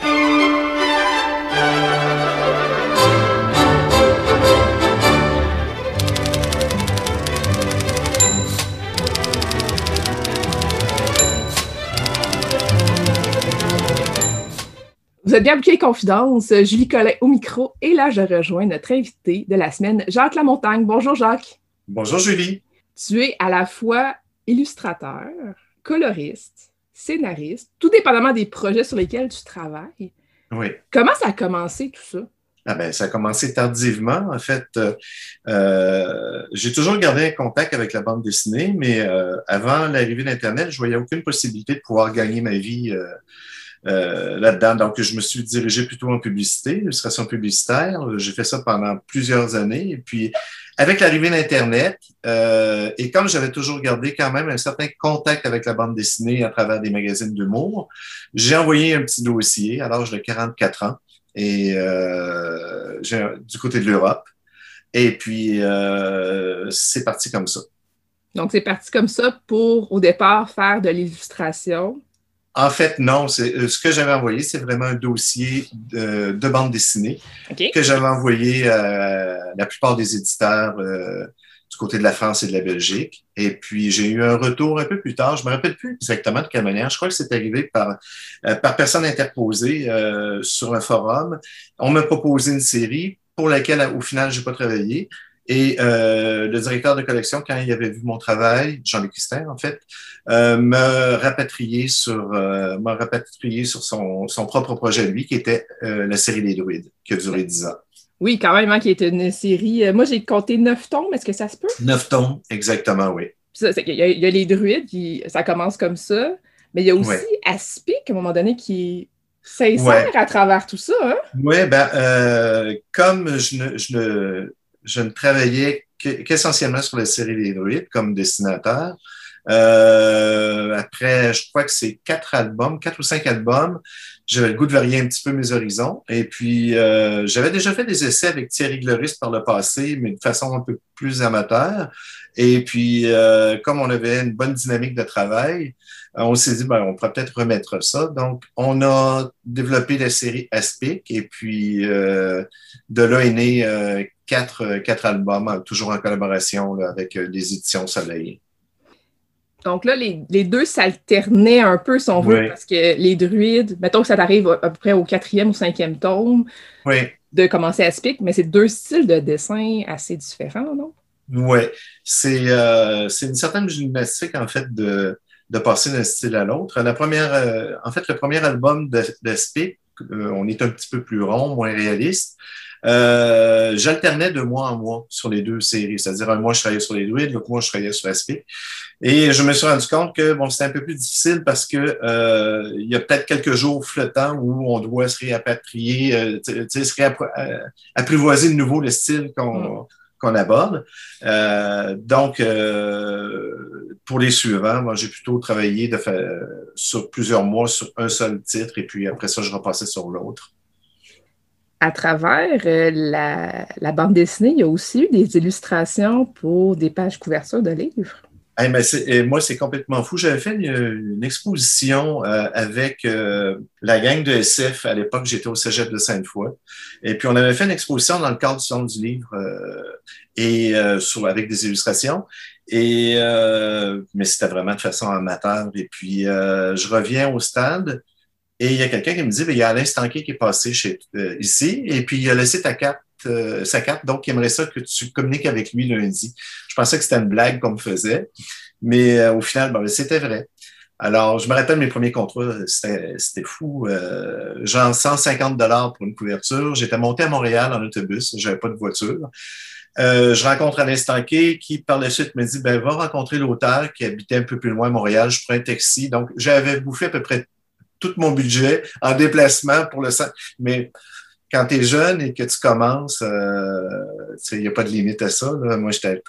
Vous êtes bien bouquet Confidence, Julie Collet au micro, et là je rejoins notre invité de la semaine, Jacques Lamontagne. Bonjour Jacques. Bonjour Julie. Tu es à la fois illustrateur, coloriste, scénariste, tout dépendamment des projets sur lesquels tu travailles. Oui. Comment ça a commencé tout ça? Ah ben, ça a commencé tardivement. En fait, euh, euh, j'ai toujours gardé un contact avec la bande dessinée, mais euh, avant l'arrivée d'Internet, je voyais aucune possibilité de pouvoir gagner ma vie là-dedans. Donc, je me suis dirigé plutôt en publicité, illustration publicitaire. J'ai fait ça pendant plusieurs années. Et puis, avec l'arrivée d'Internet, et comme j'avais toujours gardé quand même un certain contact avec la bande dessinée à travers des magazines d'humour, j'ai envoyé un petit dossier à l'âge de 44 ans et euh, du côté de l'Europe. Et puis, euh, c'est parti comme ça. Donc, c'est parti comme ça pour, au départ, faire de l'illustration. En fait, non. Euh, ce que j'avais envoyé, c'est vraiment un dossier de, de bande dessinée que j'avais envoyé à la plupart des éditeurs euh, du côté de la France et de la Belgique. Et puis, j'ai eu un retour un peu plus tard. Je me rappelle plus exactement de quelle manière. Je crois que c'est arrivé par, euh, par personne interposée euh, sur un forum. On m'a proposé une série pour laquelle, au final, j'ai pas travaillé. Et euh, le directeur de collection, quand il avait vu mon travail, Jean-Luc Christin, en fait, euh, m'a rapatrié sur m'a rapatrié sur son, son propre projet, lui, qui était la série Les Druides, qui a duré dix ans. Oui, quand même, hein, qui est une série. Euh, moi, j'ai compté neuf tomes. Est-ce que ça se peut? Neuf tomes, exactement, oui. Il y, a les druides, qui, ça commence comme ça. Mais il y a aussi Aspic, à un moment donné, qui s'insère à travers tout ça. Hein? Oui, ben, euh, comme je ne, je, ne, je ne travaillais qu'essentiellement sur la série des druides comme dessinateur, euh, après, je crois que c'est quatre albums, quatre ou cinq albums, j'avais le goût de varier un petit peu mes horizons. Et puis, euh, j'avais déjà fait des essais avec Thierry Gloris par le passé, mais de façon un peu plus amateur. Et puis, euh, comme on avait une bonne dynamique de travail, euh, on s'est dit, ben, on pourrait peut-être remettre ça. Donc, on a développé la série Aspic et puis euh, de là est né quatre, quatre albums, toujours en collaboration avec les éditions Soleil. Donc là, les, deux s'alternaient un peu, si on veut, parce que les druides, mettons que ça t'arrive à, peu près au quatrième ou cinquième tome de commencer à speak, mais c'est deux styles de dessin assez différents, non? Oui, euh, c'est une certaine gymnastique, en fait, de, de passer d'un style à l'autre. La première, euh, en fait, le premier album de, de Speak, euh, on est un petit peu plus rond, moins réaliste. Euh, j'alternais de mois en mois sur les deux séries. C'est-à-dire, un mois, je travaillais sur les druides, l'autre mois, je travaillais sur Aspic. Et je me suis rendu compte que bon, c'était un peu plus difficile parce que euh, il y a peut-être quelques jours flottants où on doit se réapatrier, euh, se réapprivoiser de nouveau le style qu'on mm. qu'on aborde. Euh, donc, euh, pour les suivants, moi, j'ai plutôt travaillé de sur plusieurs mois sur un seul titre et puis après ça, je repassais sur l'autre à travers euh, la, bande dessinée, il y a aussi eu des illustrations pour des pages couvertures de livres. moi, c'est complètement fou. J'avais fait une, exposition euh, avec euh, la gang de SF. À l'époque, j'étais au Cégep de Sainte-Foy. Et puis, on avait fait une exposition dans le cadre du Salon du Livre et avec des illustrations. Mais c'était vraiment de façon amateur. Et puis, je reviens au stade et il y a quelqu'un qui me dit, ben, il y a Alain Stanquet qui est passé chez, euh, ici, et puis il a laissé ta carte, euh, sa carte, donc il aimerait ça que tu communiques avec lui lundi. Je pensais que c'était une blague qu'on me faisait, mais euh, au final, ben, c'était vrai. Alors, je me rappelle mes premiers contrats, c'était fou. genre 150 dollars pour une couverture. J'étais monté à Montréal en autobus, j'avais pas de voiture. je rencontre Alain Stanquet qui, par la suite, me dit ben, va rencontrer l'auteur qui habitait un peu plus loin à Montréal. Je prends un taxi. Donc, j'avais bouffé à peu près tout mon budget en déplacement pour le Mais quand tu es jeune et que tu commences, euh, il n'y a pas de limite à ça. Moi, j'étais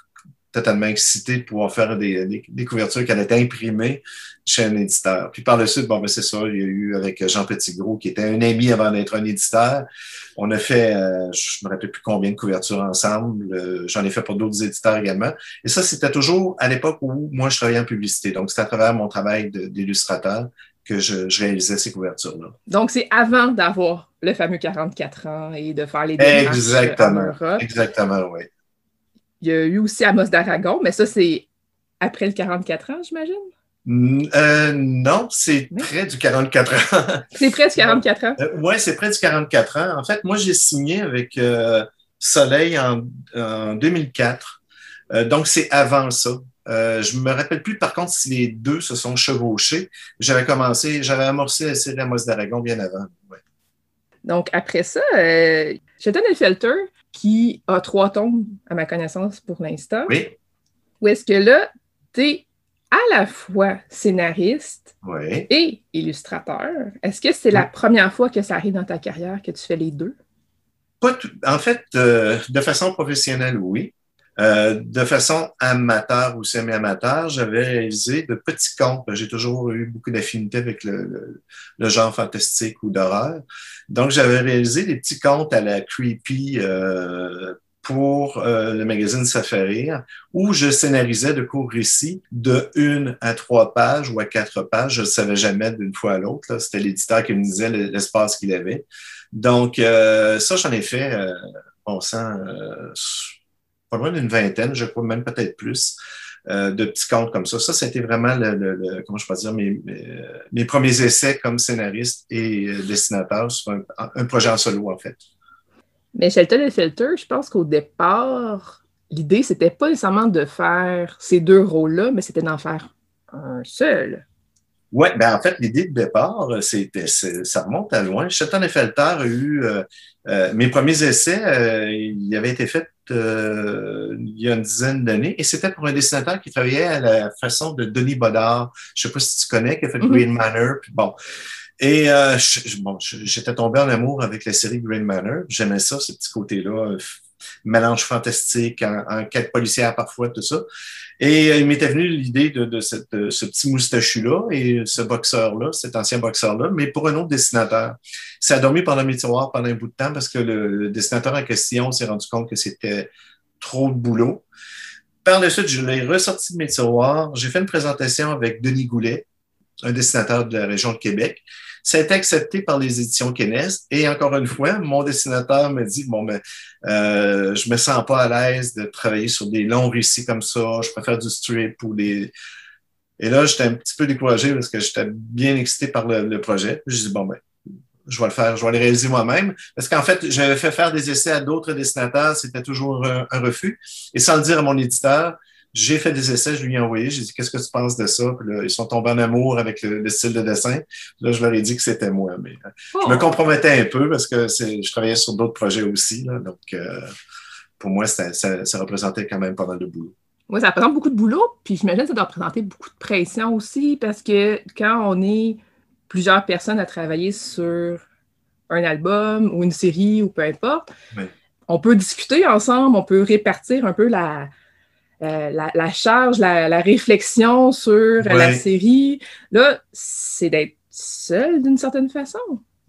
totalement excité de pouvoir faire des, des, couvertures qui allaient être imprimées chez un éditeur. Puis par le suite, bon, ben c'est ça, il y a eu avec Jean Petitgros, qui était un ami avant d'être un éditeur. On a fait, euh, je me rappelle plus combien de couvertures ensemble. Euh, j'en ai fait pour d'autres éditeurs également. Et ça, c'était toujours à l'époque où moi, je travaillais en publicité. Donc, c'était à travers mon travail d'illustrateur que je, réalisais ces couvertures-là. Donc, c'est avant d'avoir le fameux 44 ans et de faire les démarches Exactement. en Europe. Exactement, oui. Il y a eu aussi Amos d'Aragon, mais ça, c'est après le 44 ans, j'imagine? Euh, non, c'est près du 44 ans. c'est près du 44 ans? Euh, oui, c'est près du 44 ans. En fait, moi, j'ai signé avec euh, Soleil en, 2004. donc, c'est avant ça. Je me rappelle plus, par contre, si les deux se sont chevauchés. J'avais commencé, j'avais amorcé la série Amos d'Aragon bien avant. Donc, après ça, euh, Sheldon Felter, qui a trois tombes, à ma connaissance, pour l'instant. Oui. Où est-ce que là, tu es à la fois scénariste et illustrateur. Est-ce que c'est la première fois que ça arrive dans ta carrière que tu fais les deux? Pas en fait, euh, de façon professionnelle, oui. Euh, de façon amateur ou semi-amateur, j'avais réalisé de petits contes. J'ai toujours eu beaucoup d'affinité avec le, genre fantastique ou d'horreur. Donc, j'avais réalisé des petits contes à la creepy euh, pour euh, le magazine Safari, où je scénarisais de courts récits de une à trois pages ou à quatre pages. Je ne savais jamais d'une fois à l'autre. C'était l'éditeur qui me disait l'espace qu'il avait. Donc, ça, j'en ai fait, on sent pas loin d'une vingtaine, je crois même peut-être plus, euh, de petits contes comme ça. Ça, c'était vraiment le, comment je peux dire, mes, mes, premiers essais comme scénariste et euh, dessinateur sur un, projet en solo, en fait. Mais Shelton et Filter, je pense qu'au départ, l'idée, c'était pas nécessairement de faire ces deux rôles-là, mais c'était d'en faire un seul. Oui, ben en fait, l'idée de départ, c'était, ça remonte à loin. Shelton et Felter a eu euh, mes premiers essais, euh, ils avaient été faits euh, il y a une dizaine d'années, et c'était pour un dessinateur qui travaillait à la façon de Denis Bodard. Je ne sais pas si tu connais, qui a fait mm-hmm. Green Manor. Puis bon. Et bon, j'étais tombé en amour avec la série Green Manor. J'aimais ça, ce petit côté-là, mélange fantastique, en, quête policière parfois, tout ça. Et euh, il m'était venu l'idée de, ce petit moustachu-là et ce boxeur-là, cet ancien boxeur-là, mais pour un autre dessinateur. Ça a dormi pendant mes tiroirs pendant un bout de temps parce que le, dessinateur en question s'est rendu compte que c'était trop de boulot. Par la suite, je l'ai ressorti de mes tiroirs. J'ai fait une présentation avec Denis Goulet, un dessinateur de la région de Québec. Ça accepté par les éditions Kenes. Et encore une fois, mon dessinateur me dit, bon, ben, euh, je me sens pas à l'aise de travailler sur des longs récits comme ça. Je préfère du strip ou des... Et là, j'étais un petit peu découragé parce que j'étais bien excité par le, projet. Je dis, bon, ben, je vais le faire, je vais le réaliser moi-même. Parce qu'en fait, j'avais fait faire des essais à d'autres dessinateurs, c'était toujours un, refus. Et sans le dire à mon éditeur, j'ai fait des essais, je lui ai envoyé, j'ai dit qu'est-ce que tu penses de ça? Puis là, ils sont tombés en amour avec le, style de dessin. Là, je leur ai dit que c'était moi. Mais euh, je me oh. compromettais un peu parce que je travaillais sur d'autres projets aussi. Là, donc, euh, pour moi, ça, ça, représentait quand même pas mal de boulot. Oui, ça représente beaucoup de boulot, puis j'imagine que ça doit représenter beaucoup de pression aussi, parce que quand on est plusieurs personnes à travailler sur un album ou une série ou peu importe, on peut discuter ensemble, on peut répartir un peu la, euh, la, charge, la, réflexion sur la série. Là, c'est d'être seul d'une certaine façon.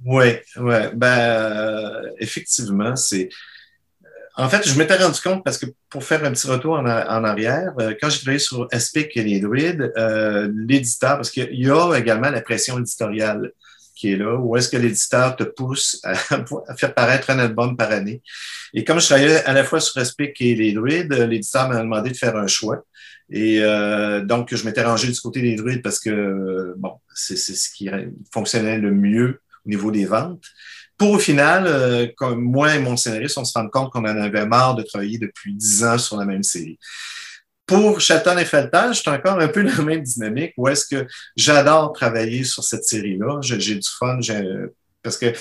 Oui, oui. Ben, euh, effectivement, c'est. Euh, en fait, je m'étais rendu compte parce que pour faire un petit retour en, arrière, quand j'ai travaillé sur Aspic et les druides, l'éditeur, parce qu'il y a également la pression éditoriale qui est là, où est-ce que l'éditeur te pousse à, faire paraître un album par année. Et comme je travaillais à la fois sur Respic et les druides, l'éditeur m'a demandé de faire un choix. Et euh, donc, je m'étais rangé du côté des druides parce que, bon, c'est ce qui fonctionnait le mieux au niveau des ventes. Pour au final, euh, comme moi et mon scénariste, on se rend compte qu'on en avait marre de travailler depuis dix ans sur la même série. Pour Chaton et Feltage, c'est encore un peu la même dynamique où est-ce que j'adore travailler sur cette série-là. J'ai du fun parce que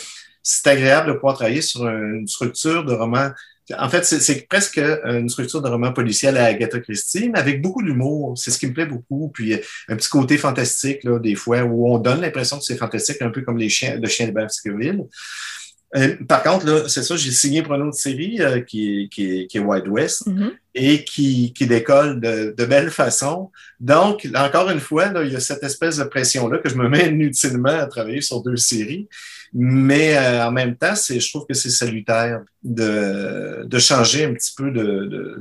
c'est agréable de pouvoir travailler sur une structure de roman. En fait, c'est presque une structure de roman policier à Agatha Christie, mais avec beaucoup d'humour. C'est ce qui me plaît beaucoup. Puis un petit côté fantastique, là, des fois, où on donne l'impression que c'est fantastique, un peu comme les chiens, le chien de Baskerville. Euh, par contre, c'est ça, j'ai signé pour une autre série euh, qui, qui, qui, est Wild West mm-hmm. et qui, qui décolle de, de belle façon. Donc, encore une fois, là, il y a cette espèce de pression-là que je me mets inutilement à travailler sur deux séries. Mais euh, en même temps, je trouve que c'est salutaire de, de changer un petit peu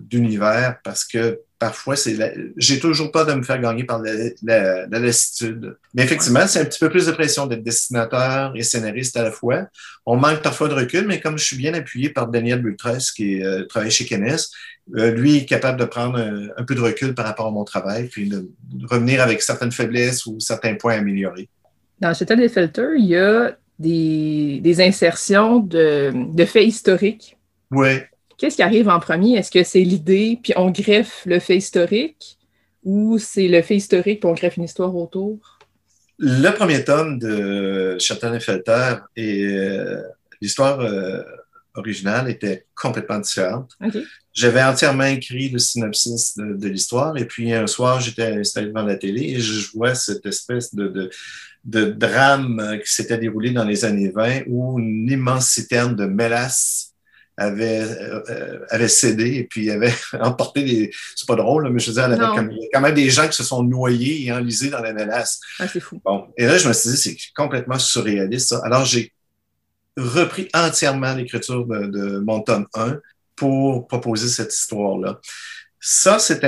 d'univers de, parce que parfois, c'est j'ai toujours peur de me faire gagner par la, lassitude. Mais effectivement, c'est un petit peu plus de pression d'être dessinateur et scénariste à la fois. On manque parfois de recul, mais comme je suis bien appuyé par Daniel Bultres, qui euh, travaille chez Kennes, euh, lui est capable de prendre un, peu de recul par rapport à mon travail, puis de, revenir avec certaines faiblesses ou certains points améliorés. Dans Château des Filters, il y a des, insertions de, de faits historiques. Oui. Qu'est-ce qui arrive en premier? Est-ce que c'est l'idée, puis on greffe le fait historique, ou c'est le fait historique, puis on greffe une histoire autour? Le premier tome de Châtelain-Felter et euh, l'histoire euh, originale était complètement différente. J'avais entièrement écrit le synopsis de, l'histoire, et puis un soir, j'étais installé devant la télé et je vois cette espèce de, de drame qui s'était déroulé dans les années 20 où une immense citerne de mélasse avait, euh, avait cédé et puis avait emporté des. C'est pas drôle, mais je veux dire, il y a quand même des gens qui se sont noyés et enlisés dans la mélasse. Ah, c'est fou. Bon. Et là, je me suis dit, c'est complètement surréaliste, ça. Alors, j'ai repris entièrement l'écriture de, de, mon tome 1 pour proposer cette histoire-là. Ça, c'est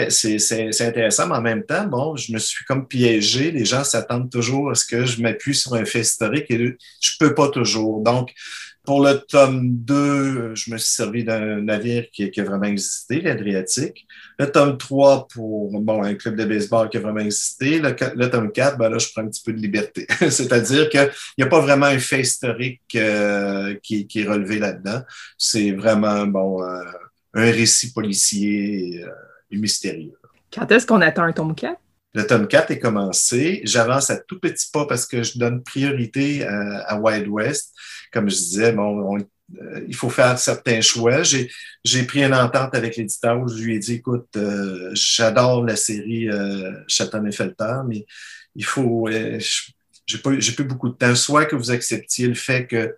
intéressant, mais en même temps, bon, je me suis comme piégé. Les gens s'attendent toujours à ce que je m'appuie sur un fait historique et je peux pas toujours. Donc, pour le tome 2, je me suis servi d'un navire qui, a vraiment existé, l'Adriatique. Le tome 3, pour bon, un club de baseball qui a vraiment existé. Le, tome 4, ben là, je prends un petit peu de liberté. C'est-à-dire qu'il n'y a pas vraiment un fait historique euh, qui, est relevé là-dedans. C'est vraiment bon, euh, un récit policier euh, et mystérieux. Quand est-ce qu'on attend un tome 4? Le tome 4 est commencé. J'avance à tout petit pas parce que je donne priorité à Wild West comme je disais, bon, euh, il faut faire certains choix. J'ai pris une entente avec l'éditeur où je lui ai dit, écoute, euh, j'adore la série euh, et Felter, mais il faut, euh, j'ai pas, plus beaucoup de temps. Soit que vous acceptiez le fait que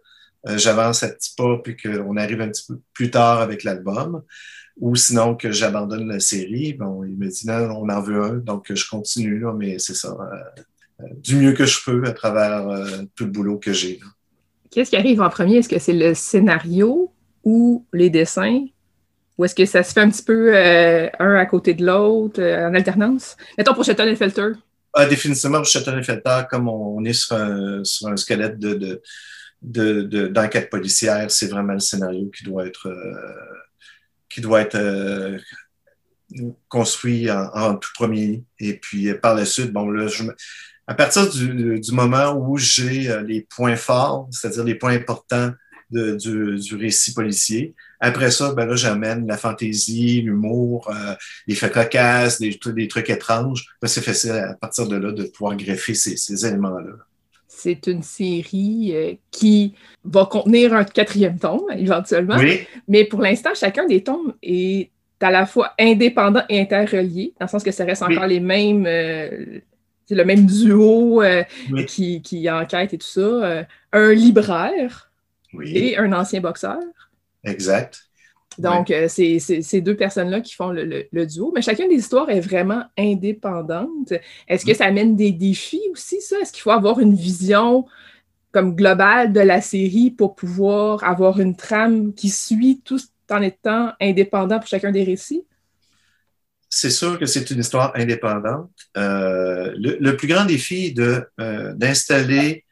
j'avance à petit pas puis qu'on arrive un petit peu plus tard avec l'album, ou sinon que j'abandonne la série. Bon, il me dit non, on en veut un, donc je continue, là, mais c'est ça, du mieux que je peux à travers tout le boulot que j'ai. Qu'est-ce qui arrive en premier? Est-ce que c'est le scénario ou les dessins? Ou est-ce que ça se fait un petit peu euh, un à côté de l'autre, euh, en alternance? Mettons pour Shelton et Felter. Ah, définitivement, pour et Felter, comme on, est sur un, sur un squelette de, de, d'enquête policière, c'est vraiment le scénario qui doit être, euh, qui doit être construit en, tout premier. Et puis par la suite, bon, là, je, à partir du, moment où j'ai euh, les points forts, c'est-à-dire les points importants du, récit policier, après ça, ben là, j'amène la fantaisie, l'humour, euh, les faits cocasses, des, trucs étranges. Ben, c'est facile à partir de là de pouvoir greffer ces, éléments-là. C'est une série euh, qui va contenir un quatrième tome, éventuellement. Oui. Mais pour l'instant, chacun des tomes est à la fois indépendant et interrelié, dans le sens que ça reste encore les mêmes, le même duo euh, qui, qui, enquête et tout ça. Euh, un libraire et un ancien boxeur. Exact. Donc, euh, c'est ces deux personnes-là qui font le, duo. Mais chacune des histoires est vraiment indépendante. Est-ce que ça amène des défis aussi, ça? Est-ce qu'il faut avoir une vision comme globale de la série pour pouvoir avoir une trame qui suit tout en étant indépendant pour chacun des récits? C'est sûr que c'est une histoire indépendante. Euh, le, plus grand défi de euh, d'installer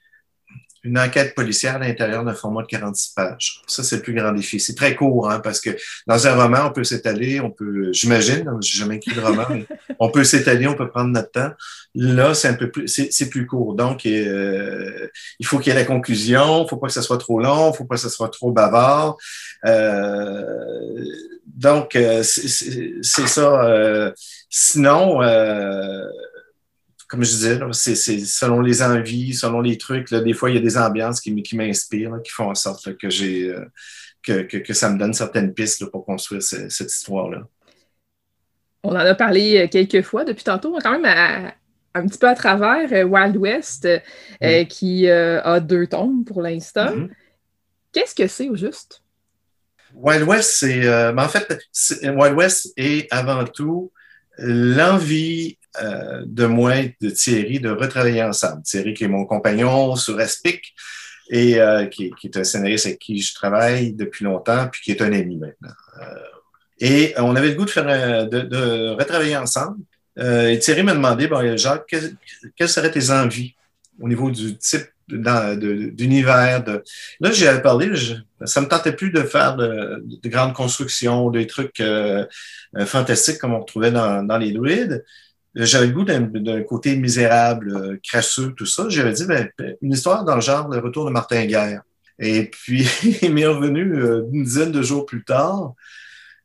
une enquête policière à l'intérieur d'un format de 46 pages. Ça, c'est le plus grand défi. C'est très court, hein, parce que dans un roman, on peut s'étaler, on peut, j'imagine, hein, j'ai jamais écrit de roman, mais on peut s'étaler, on peut prendre notre temps. Là, c'est un peu plus, c'est plus court. Donc, euh, il faut qu'il y ait la conclusion, il faut pas que ça soit trop long, il faut pas que ça soit trop bavard. Euh, donc, euh, c'est ça. Euh, sinon, euh, comme je disais, c'est selon les envies, selon les trucs. Là, des fois, il y a des ambiances qui, qui m'inspirent, qui font en sorte que j'ai que, que, ça me donne certaines pistes pour construire cette histoire-là. On en a parlé quelques fois depuis tantôt, quand même un petit peu à travers Wild West, qui a deux tomes pour l'instant. Mm-hmm. Qu'est-ce que c'est au juste? Wild West, c'est. Euh, en fait, Wild West est avant tout l'envie euh, de moi et de Thierry de retravailler ensemble. Thierry, qui est mon compagnon sur Aspic et euh, qui, est un scénariste avec qui je travaille depuis longtemps, puis qui est un ami maintenant. Et on avait le goût de, faire, de, de retravailler ensemble. Euh, et Thierry m'a demandé, bon, Jacques, quelles seraient tes envies au niveau du type d'univers. De, Là, j'ai parlé, je, ça me tentait plus de faire de, de grandes constructions, des trucs euh, euh, fantastiques comme on retrouvait dans, dans les druides. J'avais le goût d'un côté misérable, euh, crasseux, tout ça. J'avais dit, ben, une histoire dans le genre Le Retour de Martin Guerre. Et puis, il m'est revenu une dizaine de jours plus tard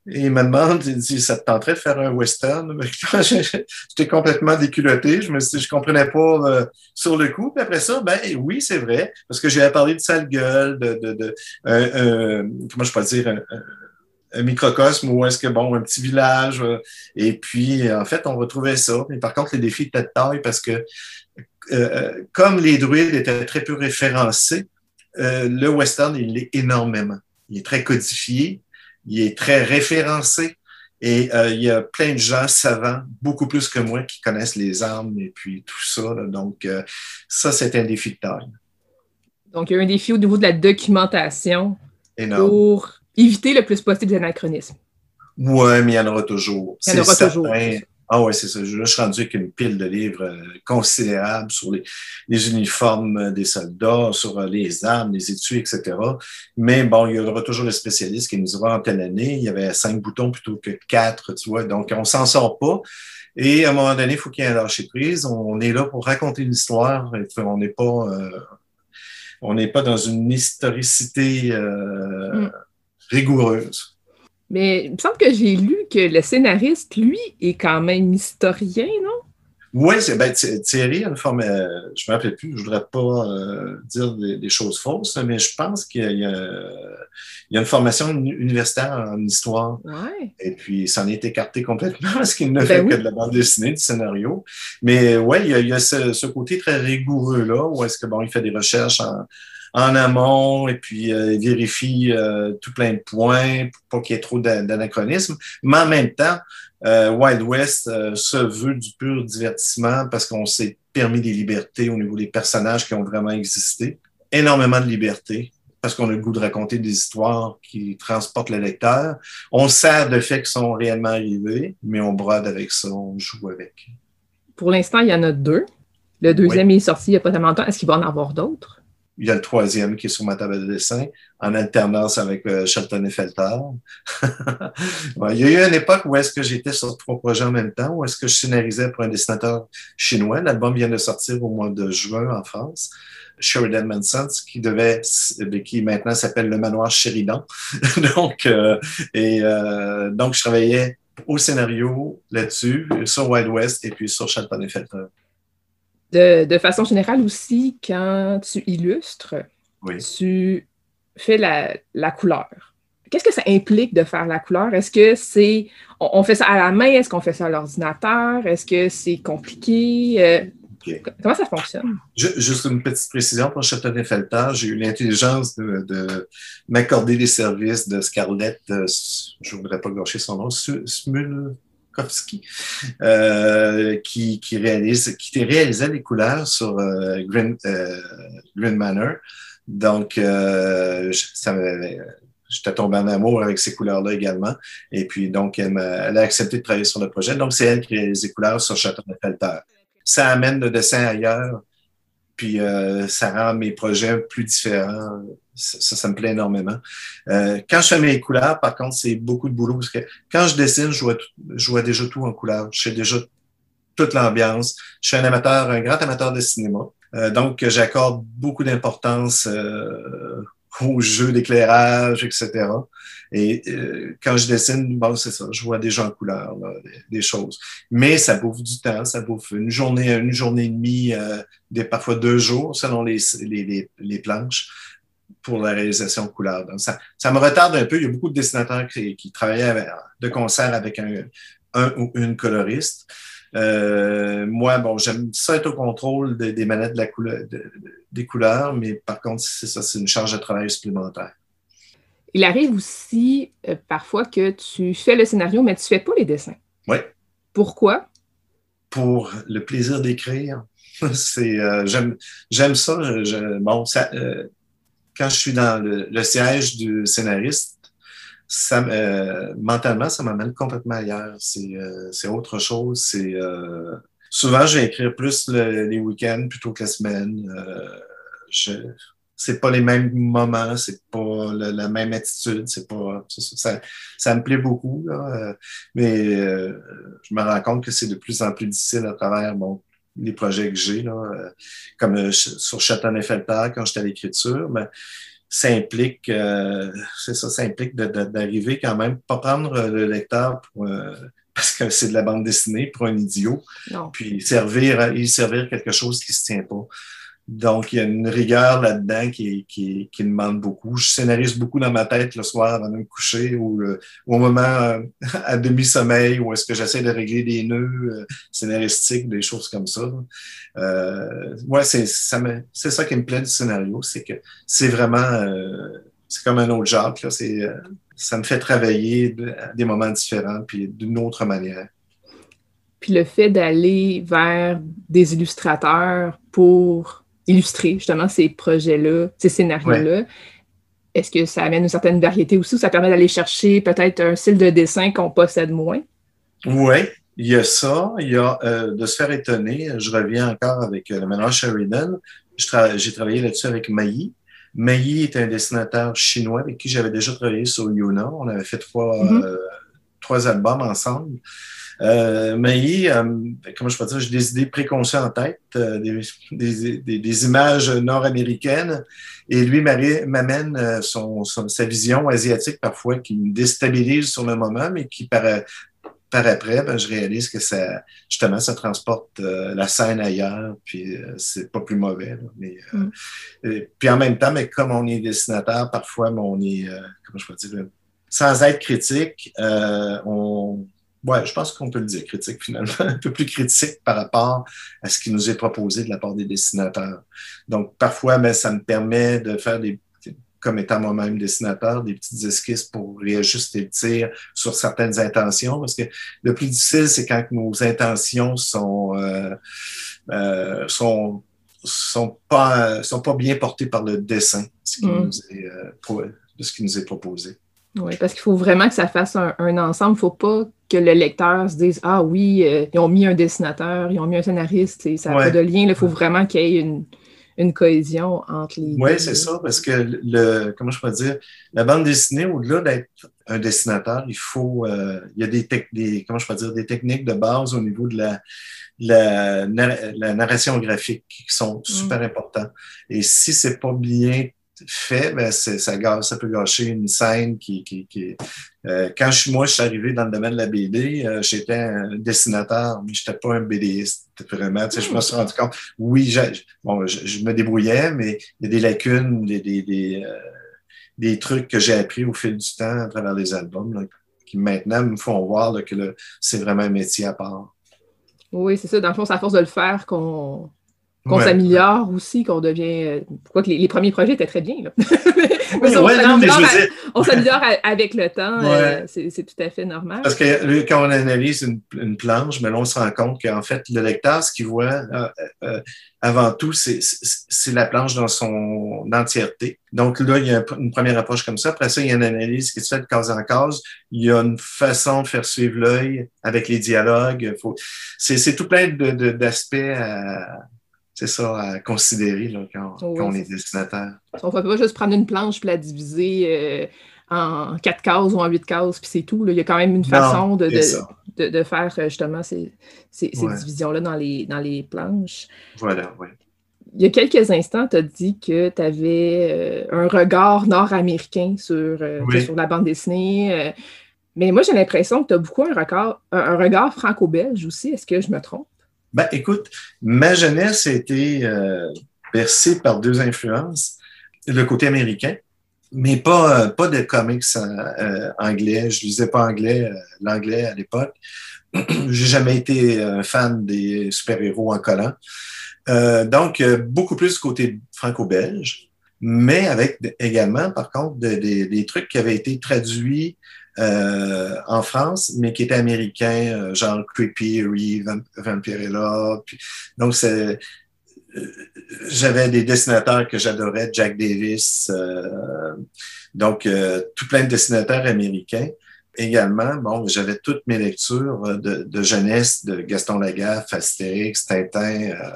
il me demande, il dit, ça te tenterait de faire un western? J'étais complètement déculotté. Je me je comprenais pas euh, sur le coup. Puis après ça, ben oui, c'est vrai. Parce que j'avais parlé de sale gueule, de, de, de euh, comment je peux dire, un, microcosme ou est-ce que bon, un petit village. Euh, et puis, en fait, on retrouvait ça. Mais par contre, les défis étaient de taille parce que euh, comme les druides étaient très peu référencés, le western, il l'est énormément. Il est très codifié il est très référencé et euh, il y a plein de gens savants, beaucoup plus que moi, qui connaissent les armes et puis tout ça. Donc, euh, ça, c'est un défi de taille. Donc, il y a un défi au niveau de la documentation pour éviter le plus possible des anachronismes. Oui, mais il y en aura toujours. Il y en aura toujours. Ah ouais, c'est ça. je suis rendu avec une pile de livres euh, considérable sur les, les, uniformes des soldats, sur euh, les armes, les étuis, etc. Mais bon, il y aura toujours les spécialistes qui nous diront en telle année, il y avait cinq boutons plutôt que quatre, tu vois. Donc, on s'en sort pas. Et à un moment donné, il faut qu'il y ait un lâcher prise. On est là pour raconter une histoire. On n'est pas, euh, on n'est pas dans une historicité euh, mm. rigoureuse. Mais il me semble que j'ai lu que le scénariste, lui, est quand même historien, non? Oui, ben, Thierry a une forme, euh, je ne me rappelle plus, je ne voudrais pas euh, dire des, choses fausses, mais je pense qu'il y, a une formation universitaire en histoire. Ouais. Et puis, il s'en est écarté complètement parce qu'il ne ben fait que de la bande dessinée, du scénario. Mais oui, il y a, ce, ce, côté très rigoureux-là, où est-ce que bon, il fait des recherches en, en amont et puis euh, vérifie euh, tout plein de points pour pas qu'il y ait trop d'anachronismes. Mais en même temps, euh, Wild West se veut du pur divertissement parce qu'on s'est permis des libertés au niveau des personnages qui ont vraiment existé. Énormément de liberté parce qu'on a le goût de raconter des histoires qui transportent le lecteur. On sert de faits qui sont réellement arrivés, mais on brode avec ça, on joue avec. Pour l'instant, il y en a deux. Le deuxième est sorti il n'y a pas tellement longtemps. Est-ce qu'il va en avoir d'autres? Il y a le troisième qui est sur ma table de dessin, en alternance avec euh, Shelton et Felter. il y a eu une époque où est-ce que j'étais sur trois projets en même temps, où est-ce que je scénarisais pour un dessinateur chinois. L'album vient de sortir au mois de juin en France. Sheridan Manson, qui devait, qui maintenant s'appelle le manoir Sheridan. donc, euh, et euh, donc, je travaillais au scénario là-dessus, sur Wild West et puis sur Shelton et Felter. De, façon générale aussi, quand tu illustres, tu fais la, couleur. Qu'est-ce que ça implique de faire la couleur? Est-ce que c'est. On, fait ça à la main? Est-ce qu'on fait ça à l'ordinateur? Est-ce que c'est compliqué? Euh, comment ça fonctionne? Juste une petite précision pour Châteauneuf Felter. J'ai eu l'intelligence de, m'accorder les services de Scarlett, euh, je ne voudrais pas gâcher son nom, Smul. Euh, qui, qui, réalise, qui réalisait les couleurs sur euh, Green, euh, Green, Manor. Donc, j'étais tombé en amour avec ces couleurs-là également. Et puis, donc, elle, a, accepté de travailler sur le projet. Donc, c'est elle qui réalise les couleurs sur Château de Felter. Ça amène le dessin ailleurs, puis ça rend mes projets plus différents ça, ça me plaît énormément. Euh, quand je fais mes couleurs, par contre, c'est beaucoup de boulot parce que quand je dessine, je vois, je vois déjà tout en couleur. Je sais déjà toute l'ambiance. Je suis un amateur, un grand amateur de cinéma. Euh, donc, j'accorde beaucoup d'importance euh, au jeu d'éclairage, etc. Et euh, quand je dessine, bon, c'est ça, je vois déjà en couleur des, choses. Mais ça bouffe du temps, ça bouffe une journée, une journée et demie, euh, des, parfois deux jours selon les, les, les planches pour la réalisation de couleurs. Donc, ça, ça me retarde un peu. Il y a beaucoup de dessinateurs qui, qui travaillaient de concert avec un, un ou une coloriste. Euh, moi, bon, j'aime ça être au contrôle des manettes de la couleur, des couleurs, mais par contre, c'est ça, c'est une charge de travail supplémentaire. Il arrive aussi euh, parfois que tu fais le scénario, mais tu ne fais pas les dessins. Oui. Pourquoi? Pour le plaisir d'écrire. c'est euh, j'aime j'aime ça. Je, bon, ça, quand je suis dans le, siège du scénariste, euh, mentalement, ça m'amène complètement ailleurs. C'est euh, autre chose. Euh, souvent, je vais écrire plus les week-ends plutôt que la semaine. Je, c'est pas les mêmes moments, c'est pas la, même attitude, ça, me plaît beaucoup, mais je me rends compte que c'est de plus en plus difficile à travers bon, les projets que j'ai, là, comme sur Château Felter quand j'étais à l'écriture, mais ça implique, euh, c'est ça, ça implique d'arriver quand même, pas prendre le lecteur pour, euh, parce que c'est de la bande dessinée pour un idiot, puis servir, y servir quelque chose qui se tient pas. Donc, il y a une rigueur là-dedans qui, qui, qui, demande beaucoup. Je scénarise beaucoup dans ma tête le soir avant de me coucher ou, au moment euh, à demi-sommeil où est-ce que j'essaie de régler des nœuds euh, scénaristiques, des choses comme ça. Euh, ouais, c'est ça, ça qui me plaît du scénario, c'est que c'est vraiment, euh, c'est comme un autre genre. Là, c'est, ça me fait travailler des moments différents puis d'une autre manière. Puis le fait d'aller vers des illustrateurs pour illustrer justement ces projets-là, ces scénarios-là. Est-ce que ça amène une certaine variété aussi ou ça permet d'aller chercher peut-être un style de dessin qu'on possède moins? Oui, il y a ça. Il y a euh, de se faire étonner. Je reviens encore avec euh, le ménage Sheridan. J'ai travaillé là-dessus avec Maï. Maï est un dessinateur chinois avec qui j'avais déjà travaillé sur Yuna. On avait fait trois, mm-hmm. euh, trois albums ensemble. Euh, mais euh, comment je peux dire, j'ai des idées préconçues en tête, euh, des, des, des, images nord-américaines, et lui m'amène euh, son, sa vision asiatique parfois qui me déstabilise sur le moment, mais qui par, par après, ben, je réalise que ça, justement, ça transporte la scène ailleurs, puis c'est pas plus mauvais. mais, mm. puis en même temps, mais comme on est dessinateur, parfois, on est, comment je peux dire, sans être critique, on ouais, je pense qu'on peut le dire, critique finalement, un peu plus critique par rapport à ce qui nous est proposé de la part des dessinateurs. Donc, parfois, mais ça me permet de faire des, comme étant moi-même dessinateur, des petites esquisses pour réajuster le tir sur certaines intentions, parce que le plus difficile, c'est quand nos intentions sont, euh, euh, sont sont pas sont pas bien portées par le dessin ce qui mm. nous est, euh, de ce qui nous est proposé. Oui, parce qu'il faut vraiment que ça fasse un, ensemble. Il ne faut pas que le lecteur se dise Ah oui, euh, ils ont mis un dessinateur, ils ont mis un scénariste, et ça n'a pas de lien. Il faut vraiment qu'il y ait une, cohésion entre les Oui, c'est ça, parce que le, comment je peux dire, la bande dessinée, au-delà d'être un dessinateur, il faut, euh, il y a des, des, comment je peux dire, des techniques de base au niveau de la, la, narration graphique qui sont mm. super importantes. Et si c'est pas bien fait, ben ça, ça peut gâcher une scène qui. qui, euh, quand je, moi, je suis arrivé dans le domaine de la BD, euh, j'étais un dessinateur, mais je n'étais pas un BDiste. Vraiment, tu sais, je me suis rendu compte, oui, je, bon, je, me débrouillais, mais il y a des lacunes, euh, des trucs que j'ai appris au fil du temps à travers les albums, qui maintenant me font voir que c'est vraiment un métier à part. Oui, c'est ça. Dans le fond, c'est à force de le faire qu'on qu'on s'améliore aussi, qu'on devient. Pourquoi que les, premiers projets étaient très bien. Là. on s'améliore avec le temps. Euh, c'est tout à fait normal. Parce que quand on analyse une, planche, mais là, on se rend compte qu'en fait, le lecteur, ce qu'il voit euh, euh, avant tout, c'est la planche dans son entièreté. Donc là, il y a une première approche comme ça. Après ça, il y a une analyse qui se fait de case en case. Il y a une façon de faire suivre l'œil avec les dialogues. C'est tout plein d'aspects à c'est ça à considérer là, quand, on est dessinateur. On ne peut pas juste prendre une planche et la diviser euh, en quatre cases ou en huit cases, puis c'est tout. Il y a quand même une façon de, de, faire euh, justement ces, ces, divisions-là dans les, dans les planches. Voilà, oui. Il y a quelques instants, tu as dit que tu avais euh, un regard nord-américain sur, sur la bande dessinée. mais moi, j'ai l'impression que tu as beaucoup un, regard, un regard franco-belge aussi. Est-ce que je me trompe? Ben, écoute, ma jeunesse a été euh, bercée par deux influences. Le côté américain, mais pas, euh, pas de comics euh, anglais. Je lisais pas anglais, l'anglais à l'époque. J'ai jamais été fan des super-héros en collant. donc, beaucoup plus du côté franco-belge, mais avec également, par contre, des trucs qui avaient été traduits euh, en France, mais qui était américain, euh, genre Creepy, Reeve, Vampirella. Puis, donc, c'est j'avais des dessinateurs que j'adorais, Jack Davis, donc tout plein de dessinateurs américains également, bon, j'avais toutes mes lectures euh, de, jeunesse de Gaston Lagaffe, Astérix, Tintin, euh,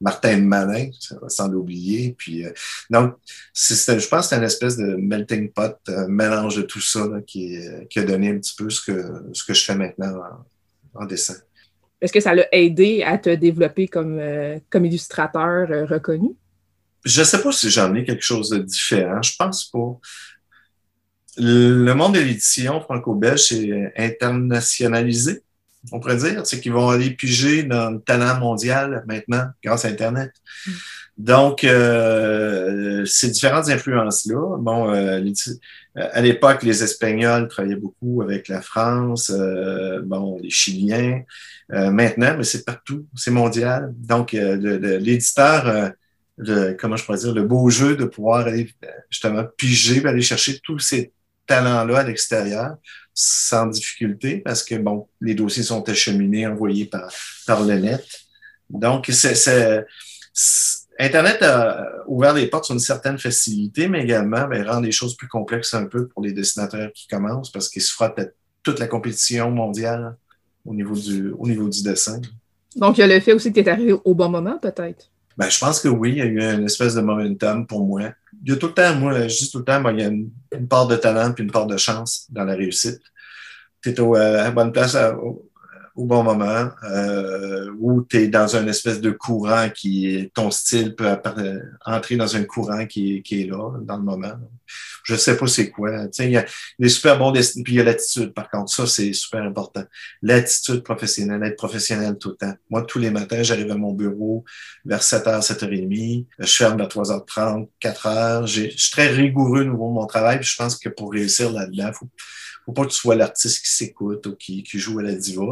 Martin Malin, sans l'oublier. Puis, euh, donc, je pense que c'était une espèce de melting pot, un mélange de tout ça qui, a donné un petit peu ce que, ce que je fais maintenant en, dessin. Est-ce que ça l'a aidé à te développer comme, comme illustrateur reconnu? Je ne sais pas si j'en ai quelque chose de différent. Je pense pas. Le monde de l'édition franco-belge, c'est internationalisé, on pourrait dire. C'est qu'ils vont aller piger dans le talent mondial maintenant, grâce à Internet. Mm. Donc, euh, ces différentes influences-là, bon, euh, à l'époque, les Espagnols travaillaient beaucoup avec la France, euh, bon, les Chiliens. maintenant, mais c'est partout, c'est mondial. Donc, l'éditeur, comment je pourrais dire, le beau jeu de pouvoir aller justement piger, aller chercher tous ces talent-là à l'extérieur sans difficulté parce que, bon, les dossiers sont acheminés, envoyés par, par le net. Donc, Internet a ouvert les portes sur une certaine facilité, mais également ben, rend les choses plus complexes un peu pour les dessinateurs qui commencent parce qu'ils se frottent à toute la compétition mondiale au niveau du, au niveau du dessin. Donc, il y a le fait aussi que tu es arrivé au bon moment, peut-être? Ben, je pense que oui, il y a eu une espèce de momentum pour moi. Il y a tout le temps, moi, je dis tout le temps, il y a une, part de talent puis une part de chance dans la réussite. Tu es euh, à la bonne place au bon moment, euh, ou tu es dans une espèce de courant qui ton style peut entrer dans un courant qui, qui est là, dans le moment. Je sais pas c'est quoi. Il y a des super bons destins, puis il y a l'attitude, par contre. Ça, c'est super important. L'attitude professionnelle, être professionnel tout le temps. Moi, tous les matins, j'arrive à mon bureau vers 7h, 7h30. Je ferme à 3h30, 4h. Je suis très rigoureux au niveau de mon travail. Puis je pense que pour réussir là-dedans, faut pas que tu sois l'artiste qui s'écoute ou qui, joue à la diva.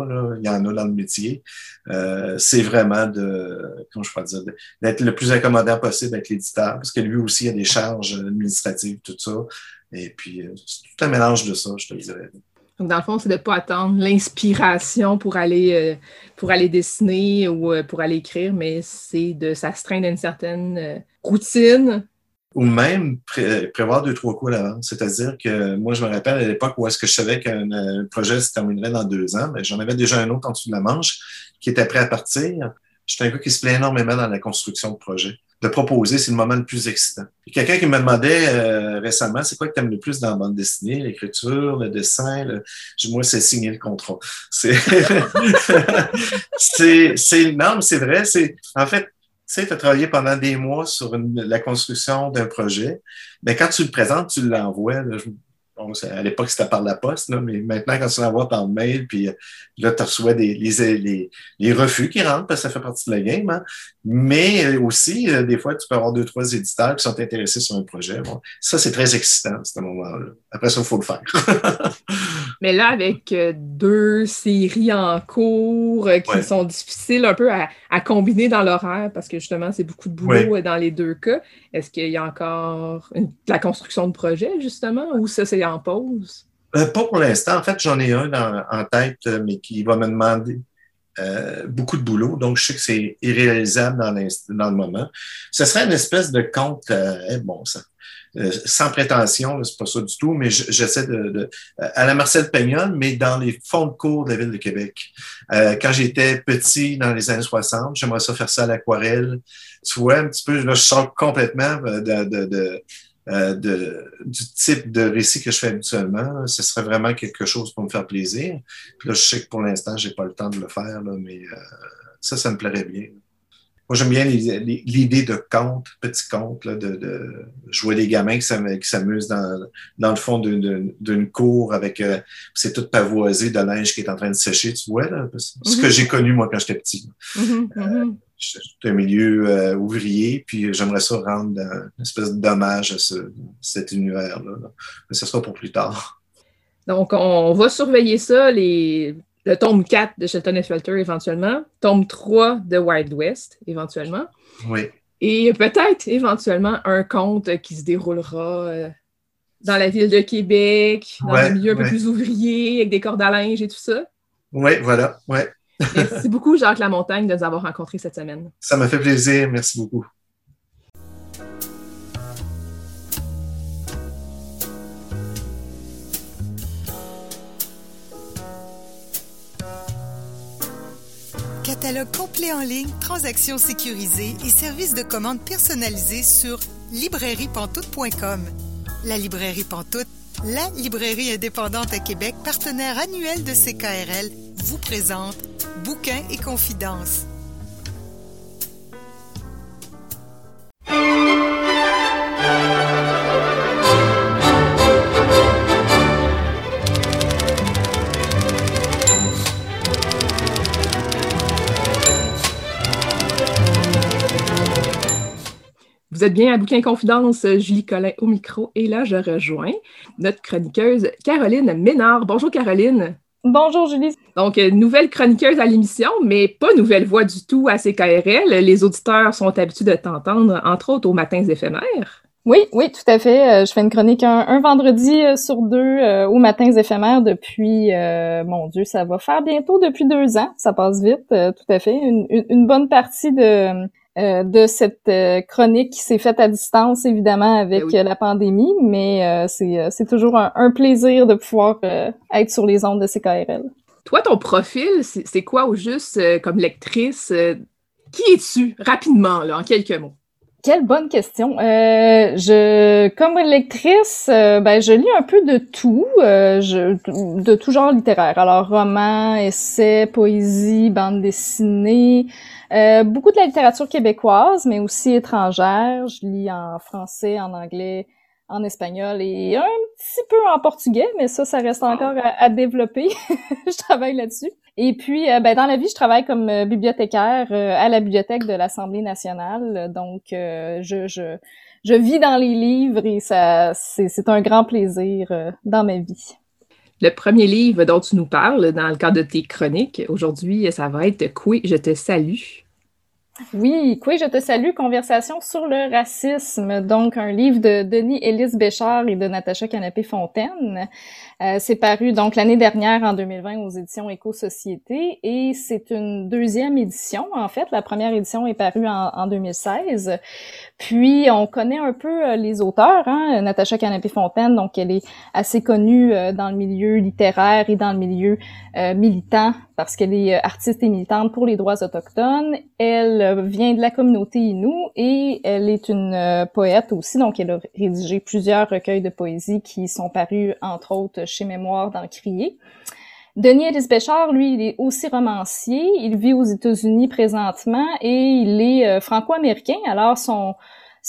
Il y en a dans le métier. Euh, c'est vraiment de, comment je pourrais dire, d'être le plus accommodant possible avec l'éditeur, parce que lui aussi a des charges administratives, tout ça. Et puis, euh, c'est tout un mélange de ça, je te dirais. Donc, dans le fond, c'est de ne pas attendre l'inspiration pour aller, euh, pour aller dessiner ou pour aller écrire, mais c'est de s'astreindre à une certaine routine ou même prévoir deux, trois coups à l'avance. C'est-à-dire que moi, je me rappelle à l'époque où est-ce que je savais qu'un euh, projet se terminerait dans deux ans, mais j'en avais déjà un autre en dessous de la manche qui était prêt à partir. J'étais un gars qui se plaît énormément dans la construction de projet. De proposer, c'est le moment le plus excitant. Quelqu'un qui me demandait euh, récemment, c'est quoi que tu aimes le plus dans la bande dessinée, l'écriture, le dessin? Le... Moi, c'est signer le contrat. C'est, c'est, non, mais c'est vrai. C'est, en fait, sais, tu as travaillé pendant des mois sur la construction d'un projet, mais quand tu le présentes, tu l'envoies. Bon, à l'époque, c'était par la poste, là, mais maintenant, quand tu l'envoies par mail, puis euh, là, tu reçois des, les, les, refus qui rentrent, parce que ça fait partie de la game. Hein. Mais euh, aussi, euh, des fois, tu peux avoir deux, trois éditeurs qui sont intéressés sur un projet. Bon, ça, c'est très excitant, à ce moment-là. Après ça, il faut le faire. mais là, avec deux séries en cours qui sont difficiles un peu à, à combiner dans l'horaire, parce que justement, c'est beaucoup de boulot dans les deux cas, est-ce qu'il y a encore la construction de projet, justement, ou ça, c'est en pause? Euh, pas pour l'instant. En fait, j'en ai un en tête, euh, mais qui va me demander euh, beaucoup de boulot. Donc, je sais que c'est irréalisable dans, dans, le moment. Ce serait une espèce de compte, eh, bon, ça, sans prétention, c'est pas ça du tout, mais j'essaie de, à la Marcel Peignol, mais dans les fonds de cours de la Ville de Québec. quand j'étais petit, dans les années 60, j'aimerais ça faire ça à l'aquarelle. Tu vois, un petit peu, là, je sors complètement de euh, de, du type de récit que je fais habituellement. Ce serait vraiment quelque chose pour me faire plaisir. Puis là, je sais que pour l'instant, j'ai pas le temps de le faire, là, mais euh, ça, ça me plairait bien. Moi, j'aime bien l'idée de conte, petit conte, là, de, de jouer les gamins qui s'amusent dans, dans le fond d'une cour avec euh, c'est tout pavoisé de linge qui est en train de sécher, tu vois, là, ce que mm-hmm. j'ai connu moi quand j'étais petit. Mm-hmm, mm-hmm c'est un milieu euh, ouvrier, puis j'aimerais ça rendre une espèce d'hommage à ce, cet univers-là. Mais ce sera pour plus tard. Donc, on va surveiller ça, les, le tome 4 de Shelton et Felter éventuellement, tome 3 de Wild West éventuellement. Oui. Et peut-être éventuellement un conte qui se déroulera euh, dans la ville de Québec, dans un milieu un peu plus ouvrier, avec des cordes à linge et tout ça. Oui, voilà, ouais. Merci beaucoup, Jacques Lamontagne, de nous avoir rencontrés cette semaine. Ça m'a fait plaisir. Merci beaucoup. Catalogue complet en ligne, transactions sécurisées et services de commande personnalisés sur librairiepantoute.com. La librairie Pantoute, la librairie indépendante à Québec, partenaire annuel de CKRL, vous présente Bouquins et confidences. Vous êtes bien à Bouquin Confidence, Julie Collin au micro. Et là, je rejoins notre chroniqueuse Caroline Ménard. Bonjour Caroline. Bonjour Julie. Donc, nouvelle chroniqueuse à l'émission, mais pas nouvelle voix du tout à CKRL. Les auditeurs sont habitués de t'entendre, entre autres aux matins éphémères. Oui, oui, tout à fait. Je fais une chronique un, vendredi sur deux aux matins éphémères depuis, mon Dieu, ça va faire bientôt depuis deux ans. Ça passe vite, tout à fait. Une, une bonne partie de, euh, de cette euh, chronique qui s'est faite à distance, évidemment, avec Ben euh, la pandémie, mais c'est toujours un, un, plaisir de pouvoir être sur les ondes de CKRL. Toi, ton profil, c'est quoi au juste comme lectrice? qui es-tu, rapidement, là, en quelques mots? Quelle bonne question. Euh, je, comme lectrice, euh, ben, je lis un peu de tout, euh, je, de tout genre littéraire. Alors, romans, essais, poésie, bande dessinée, beaucoup de la littérature québécoise, mais aussi étrangère. Je lis en français, en anglais, en espagnol et un petit peu en portugais, mais ça, ça reste encore à développer. je travaille là-dessus. Et puis, euh, ben, dans la vie, je travaille comme euh, bibliothécaire euh, à la bibliothèque de l'Assemblée nationale. Donc, je, je, je vis dans les livres et ça, c'est un grand plaisir dans ma vie. Le premier livre dont tu nous parles dans le cadre de tes chroniques aujourd'hui, ça va être Coué, je te salue? Oui, Coué, je te salue, conversation sur le racisme. Donc, un livre de Denis Ellis Béchard et de Natacha Canapé-Fontaine. Euh, c'est paru donc l'année dernière, en 2020, aux éditions Éco-Société, et c'est une deuxième édition. En fait, la première édition est parue en, en 2016. Puis, on connaît un peu euh, les auteurs. Hein? Natacha Canapé-Fontaine, donc elle est assez connue euh, dans le milieu littéraire et dans le milieu euh, militant parce qu'elle est artiste et militante pour les droits autochtones. Elle vient de la communauté Innu et elle est une poète aussi, donc elle a rédigé plusieurs recueils de poésie qui sont parus, entre autres, chez Mémoire dans Crier. Denis Ellis Béchard, lui, il est aussi romancier. Il vit aux États-Unis présentement et il est franco-américain. Alors, son,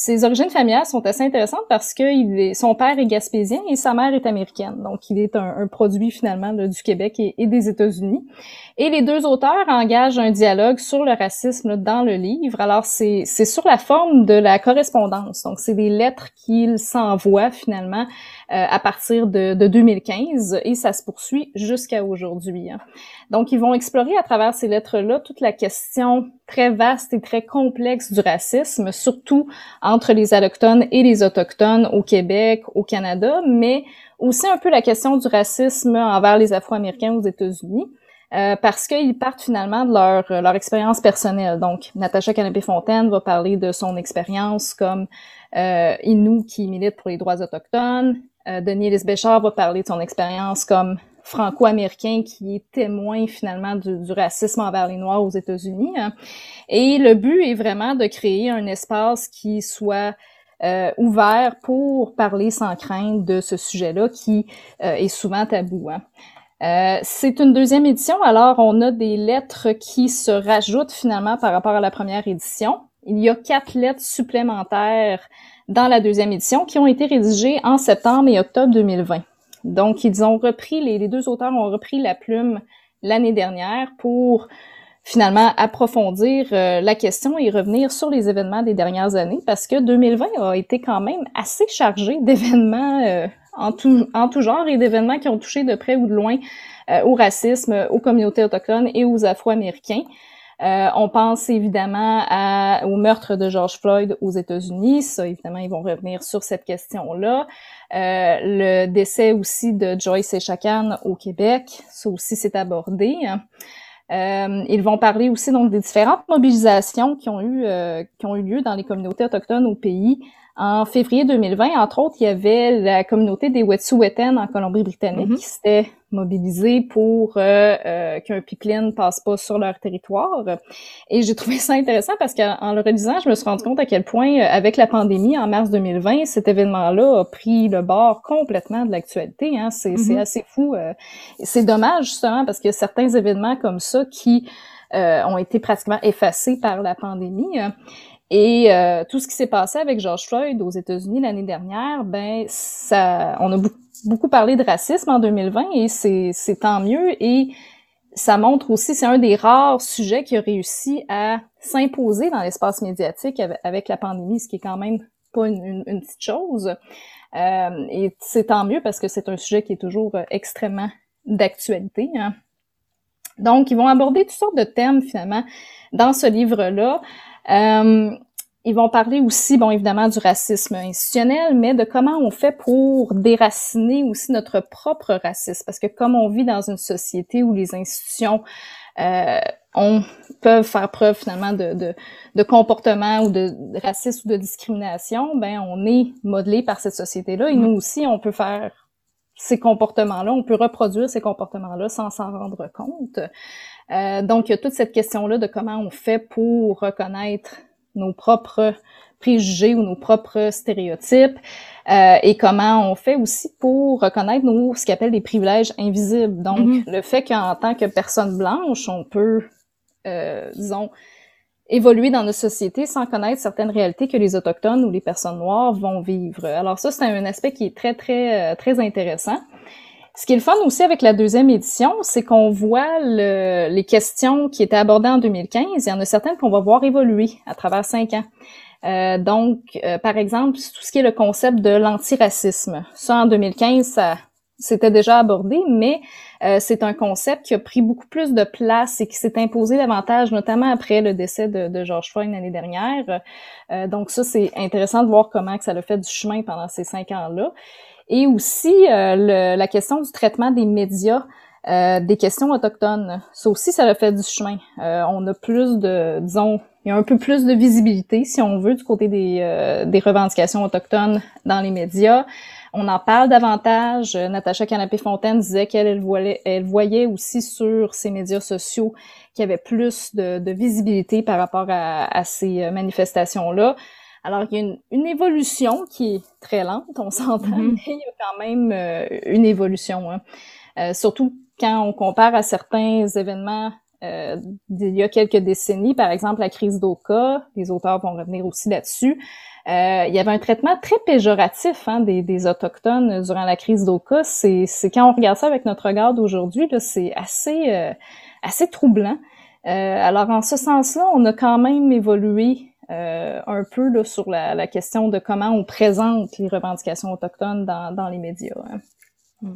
ses origines familiales sont assez intéressantes parce que est, son père est gaspésien et sa mère est américaine. Donc, il est un, produit finalement du Québec et, des États-Unis. Et les deux auteurs engagent un dialogue sur le racisme dans le livre. Alors, c'est sur la forme de la correspondance. Donc, c'est des lettres qu'ils s'envoient finalement euh, à partir de, de, 2015 et ça se poursuit jusqu'à aujourd'hui. Hein. Donc, ils vont explorer à travers ces lettres-là toute la question très vaste et très complexe du racisme, surtout entre les allochtones et les autochtones au Québec, au Canada, mais aussi un peu la question du racisme envers les Afro-Américains aux États-Unis. Euh, parce qu'ils partent finalement de leur, leur expérience personnelle. Donc, Natacha Canapé-Fontaine va parler de son expérience comme euh, Inou qui milite pour les droits autochtones. Euh, Denis Béchard va parler de son expérience comme franco-américain qui est témoin finalement du, du, racisme envers les Noirs aux États-Unis. Hein. Et le but est vraiment de créer un espace qui soit euh, ouvert pour parler sans crainte de ce sujet-là qui euh, est souvent tabou. Hein. Euh, c'est une deuxième édition, alors on a des lettres qui se rajoutent finalement par rapport à la première édition. Il y a quatre lettres supplémentaires dans la deuxième édition qui ont été rédigées en septembre et octobre 2020. Donc, ils ont repris, les, deux auteurs ont repris la plume l'année dernière pour finalement approfondir euh, la question et revenir sur les événements des dernières années parce que 2020 a été quand même assez chargé d'événements euh, en, tout, en tout genre et d'événements qui ont touché de près ou de loin euh, au racisme, aux communautés autochtones et aux Afro-Américains. Euh, on pense évidemment à, au meurtre de George Floyd aux États-Unis. Ça, évidemment, ils vont revenir sur cette question-là. Euh, le décès aussi de Joyce Echaquan au Québec. Ça aussi, c'est abordé. ils vont parler aussi donc des différentes mobilisations qui ont eu qui ont eu lieu dans les communautés autochtones au pays en février 2020, entre autres, il y avait la communauté des Wet'suwet'en en Colombie-Britannique mm-hmm. qui s'était mobilisée pour euh, euh, qu'un pipeline passe pas sur leur territoire. Et j'ai trouvé ça intéressant parce qu'en le relisant, je me suis rendu compte à quel point, euh, avec la pandémie en mars 2020, cet événement-là a pris le bord complètement de l'actualité. Hein. C'est mm-hmm. assez fou. c'est dommage justement parce que certains événements comme ça qui ont été pratiquement effacés par la pandémie. Et euh, tout ce qui s'est passé avec George Floyd aux États-Unis l'année dernière, ben ça, on a beaucoup, parlé de racisme en 2020 et c'est tant mieux. Et ça montre aussi, c'est un des rares sujets qui a réussi à s'imposer dans l'espace médiatique avec, la pandémie, ce qui est quand même pas une, petite chose. Euh, et c'est tant mieux parce que c'est un sujet qui est toujours extrêmement d'actualité. Hein. Donc, ils vont aborder toutes sortes de thèmes finalement dans ce livre-là. Euh, ils vont parler aussi, bon, évidemment, du racisme institutionnel, mais de comment on fait pour déraciner aussi notre propre racisme. Parce que comme on vit dans une société où les institutions euh, on, peuvent faire preuve finalement de, de, de, comportement ou de racisme ou de discrimination, ben on est modelé par cette société-là et nous aussi, on peut faire ces comportements-là, on peut reproduire ces comportements-là sans s'en rendre compte. Euh, donc, il y a toute cette question-là de comment on fait pour reconnaître nos propres préjugés ou nos propres stéréotypes euh, et comment on fait aussi pour reconnaître nos ce qu'on appelle des privilèges invisibles. Donc, mm-hmm. le fait qu'en tant que personne blanche, on peut, euh, disons, évoluer dans notre société sans connaître certaines réalités que les autochtones ou les personnes noires vont vivre. Alors ça, c'est un aspect qui est très, très, très intéressant. Ce qui est le fun aussi avec la deuxième édition, c'est qu'on voit le, les questions qui étaient abordées en 2015. Il y en a certaines qu'on va voir évoluer à travers cinq ans. Euh, donc, euh, par exemple, tout ce qui est le concept de l'antiracisme. Ça, en 2015, ça c'était déjà abordé, mais euh, c'est un concept qui a pris beaucoup plus de place et qui s'est imposé davantage, notamment après le décès de, de George Floyd l'année dernière. donc ça, c'est intéressant de voir comment que ça a fait du chemin pendant ces cinq ans-là. Et aussi euh, la question du traitement des médias, euh, des questions autochtones. Ça aussi, ça a fait du chemin. Euh, on a plus de, disons, il y a un peu plus de visibilité, si on veut, du côté des, des revendications autochtones dans les médias. On en parle davantage. Natacha Canapé-Fontaine disait qu'elle elle voyait aussi sur ses médias sociaux qu'il y avait plus de, de visibilité par rapport à, à ces manifestations-là. Alors, il y a une, évolution qui est très lente, on s'entend, mm-hmm. mais il y a quand même euh, une évolution. Hein. Euh, surtout quand on compare à certains événements euh, d'il y a quelques décennies, par exemple la crise d'Oka, les auteurs vont revenir aussi là-dessus. il y avait un traitement très péjoratif hein, des, Autochtones durant la crise d'Oka. C'est, quand on regarde ça avec notre regard d'aujourd'hui, c'est assez, assez troublant. alors en ce sens-là, on a quand même évolué euh, un peu là, sur la, la, question de comment on présente les revendications autochtones dans, dans les médias. Hein. Mm.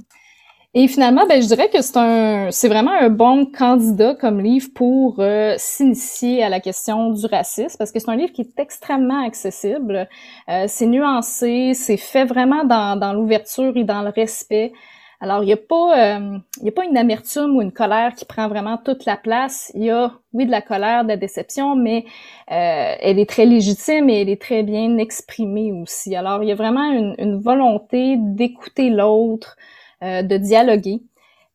Et finalement, ben, je dirais que c'est un, c'est vraiment un bon candidat comme livre pour euh, s'initier à la question du racisme, parce que c'est un livre qui est extrêmement accessible. Euh, c'est nuancé, c'est fait vraiment dans, dans l'ouverture et dans le respect. Alors, il n'y a, pas, euh, a pas une amertume ou une colère qui prend vraiment toute la place. Il y a, oui, de la colère, de la déception, mais euh, elle est très légitime et elle est très bien exprimée aussi. Alors, il y a vraiment une, une volonté d'écouter l'autre, euh, de dialoguer.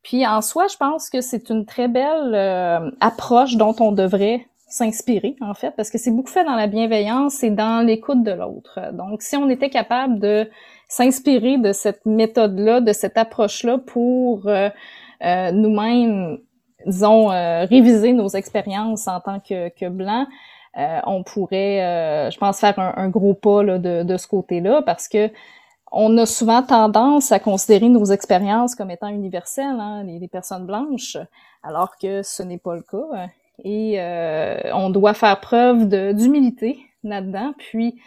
Puis, en soi, je pense que c'est une très belle euh, approche dont on devrait s'inspirer, en fait, parce que c'est beaucoup fait dans la bienveillance et dans l'écoute de l'autre. Donc, si on était capable de s'inspirer de cette méthode-là, de cette approche-là pour euh, euh, nous-mêmes, disons, euh, réviser nos expériences en tant que, que blancs. on pourrait, je pense, faire un, gros pas là, de, de, ce côté-là parce que on a souvent tendance à considérer nos expériences comme étant universelles, hein, les, les, personnes blanches, alors que ce n'est pas le cas. Et on doit faire preuve d'humilité là-dedans, puis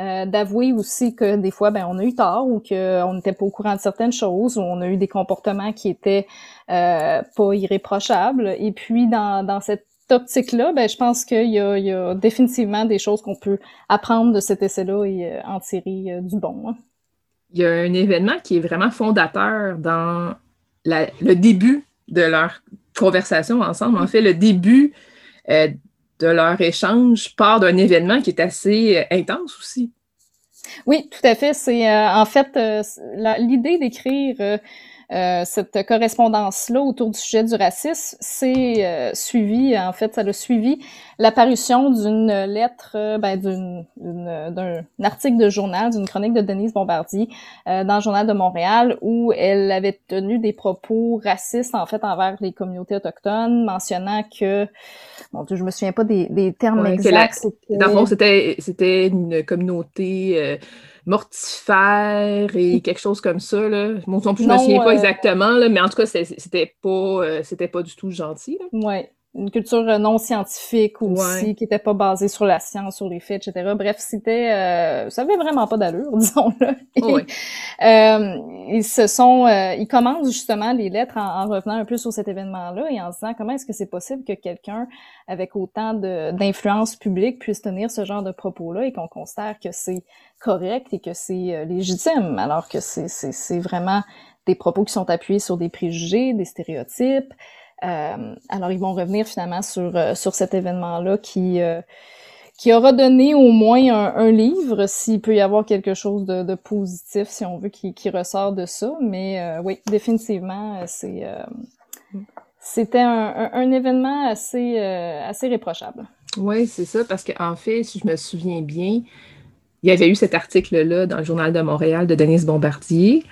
euh, d'avouer aussi que des fois, ben, on a eu tort ou qu'on n'était pas au courant de certaines choses ou on a eu des comportements qui étaient euh, pas irréprochables. Et puis, dans, dans cette optique-là, ben, je pense qu'il y, y, a définitivement des choses qu'on peut apprendre de cet essai-là et euh, en tirer du bon. Hein. Il y a un événement qui est vraiment fondateur dans la, le début de leur conversation ensemble. En fait, le début de leur échange part d'un événement qui est assez euh, intense aussi. Oui, tout à fait. C'est en fait l'idée d'écrire euh, cette correspondance-là autour du sujet du racisme, c'est euh, suivi, en fait, ça a suivi l'apparition d'une lettre, euh, ben, d'un article de journal, d'une chronique de Denise Bombardier dans le Journal de Montréal, où elle avait tenu des propos racistes, en fait, envers les communautés autochtones, mentionnant que, bon, je me souviens pas des, des termes exacts. Dans le fond, c'était une communauté mortifère et quelque chose comme ça. Là. Bon, non plus, je ne me souviens pas euh, exactement, là, mais en tout cas, c'était pas, euh, c'était pas du tout gentil. Oui une culture euh, non scientifique aussi, qui était pas basée sur la science, sur les faits, etc. Bref, c'était, euh, ça avait vraiment pas d'allure, disons-le. euh, ils se sont, euh, ils commencent justement les lettres en, revenant un peu sur cet événement-là et en se disant comment est-ce que c'est possible que quelqu'un avec autant d'influence publique puisse tenir ce genre de propos-là et qu'on considère que c'est correct et que c'est légitime, alors que c'est vraiment des propos qui sont appuyés sur des préjugés, des stéréotypes. Euh, alors, ils vont revenir finalement sur, euh, sur cet événement-là qui, euh, qui aura donné au moins un, livre, s'il peut y avoir quelque chose de, positif, si on veut, qui, ressort de ça. Mais oui, définitivement, c'est c'était un, un, événement assez, assez réprochable. Oui, c'est ça, parce qu'en fait, si je me souviens bien, il y avait eu cet article-là dans le Journal de Montréal de Denise Bombardier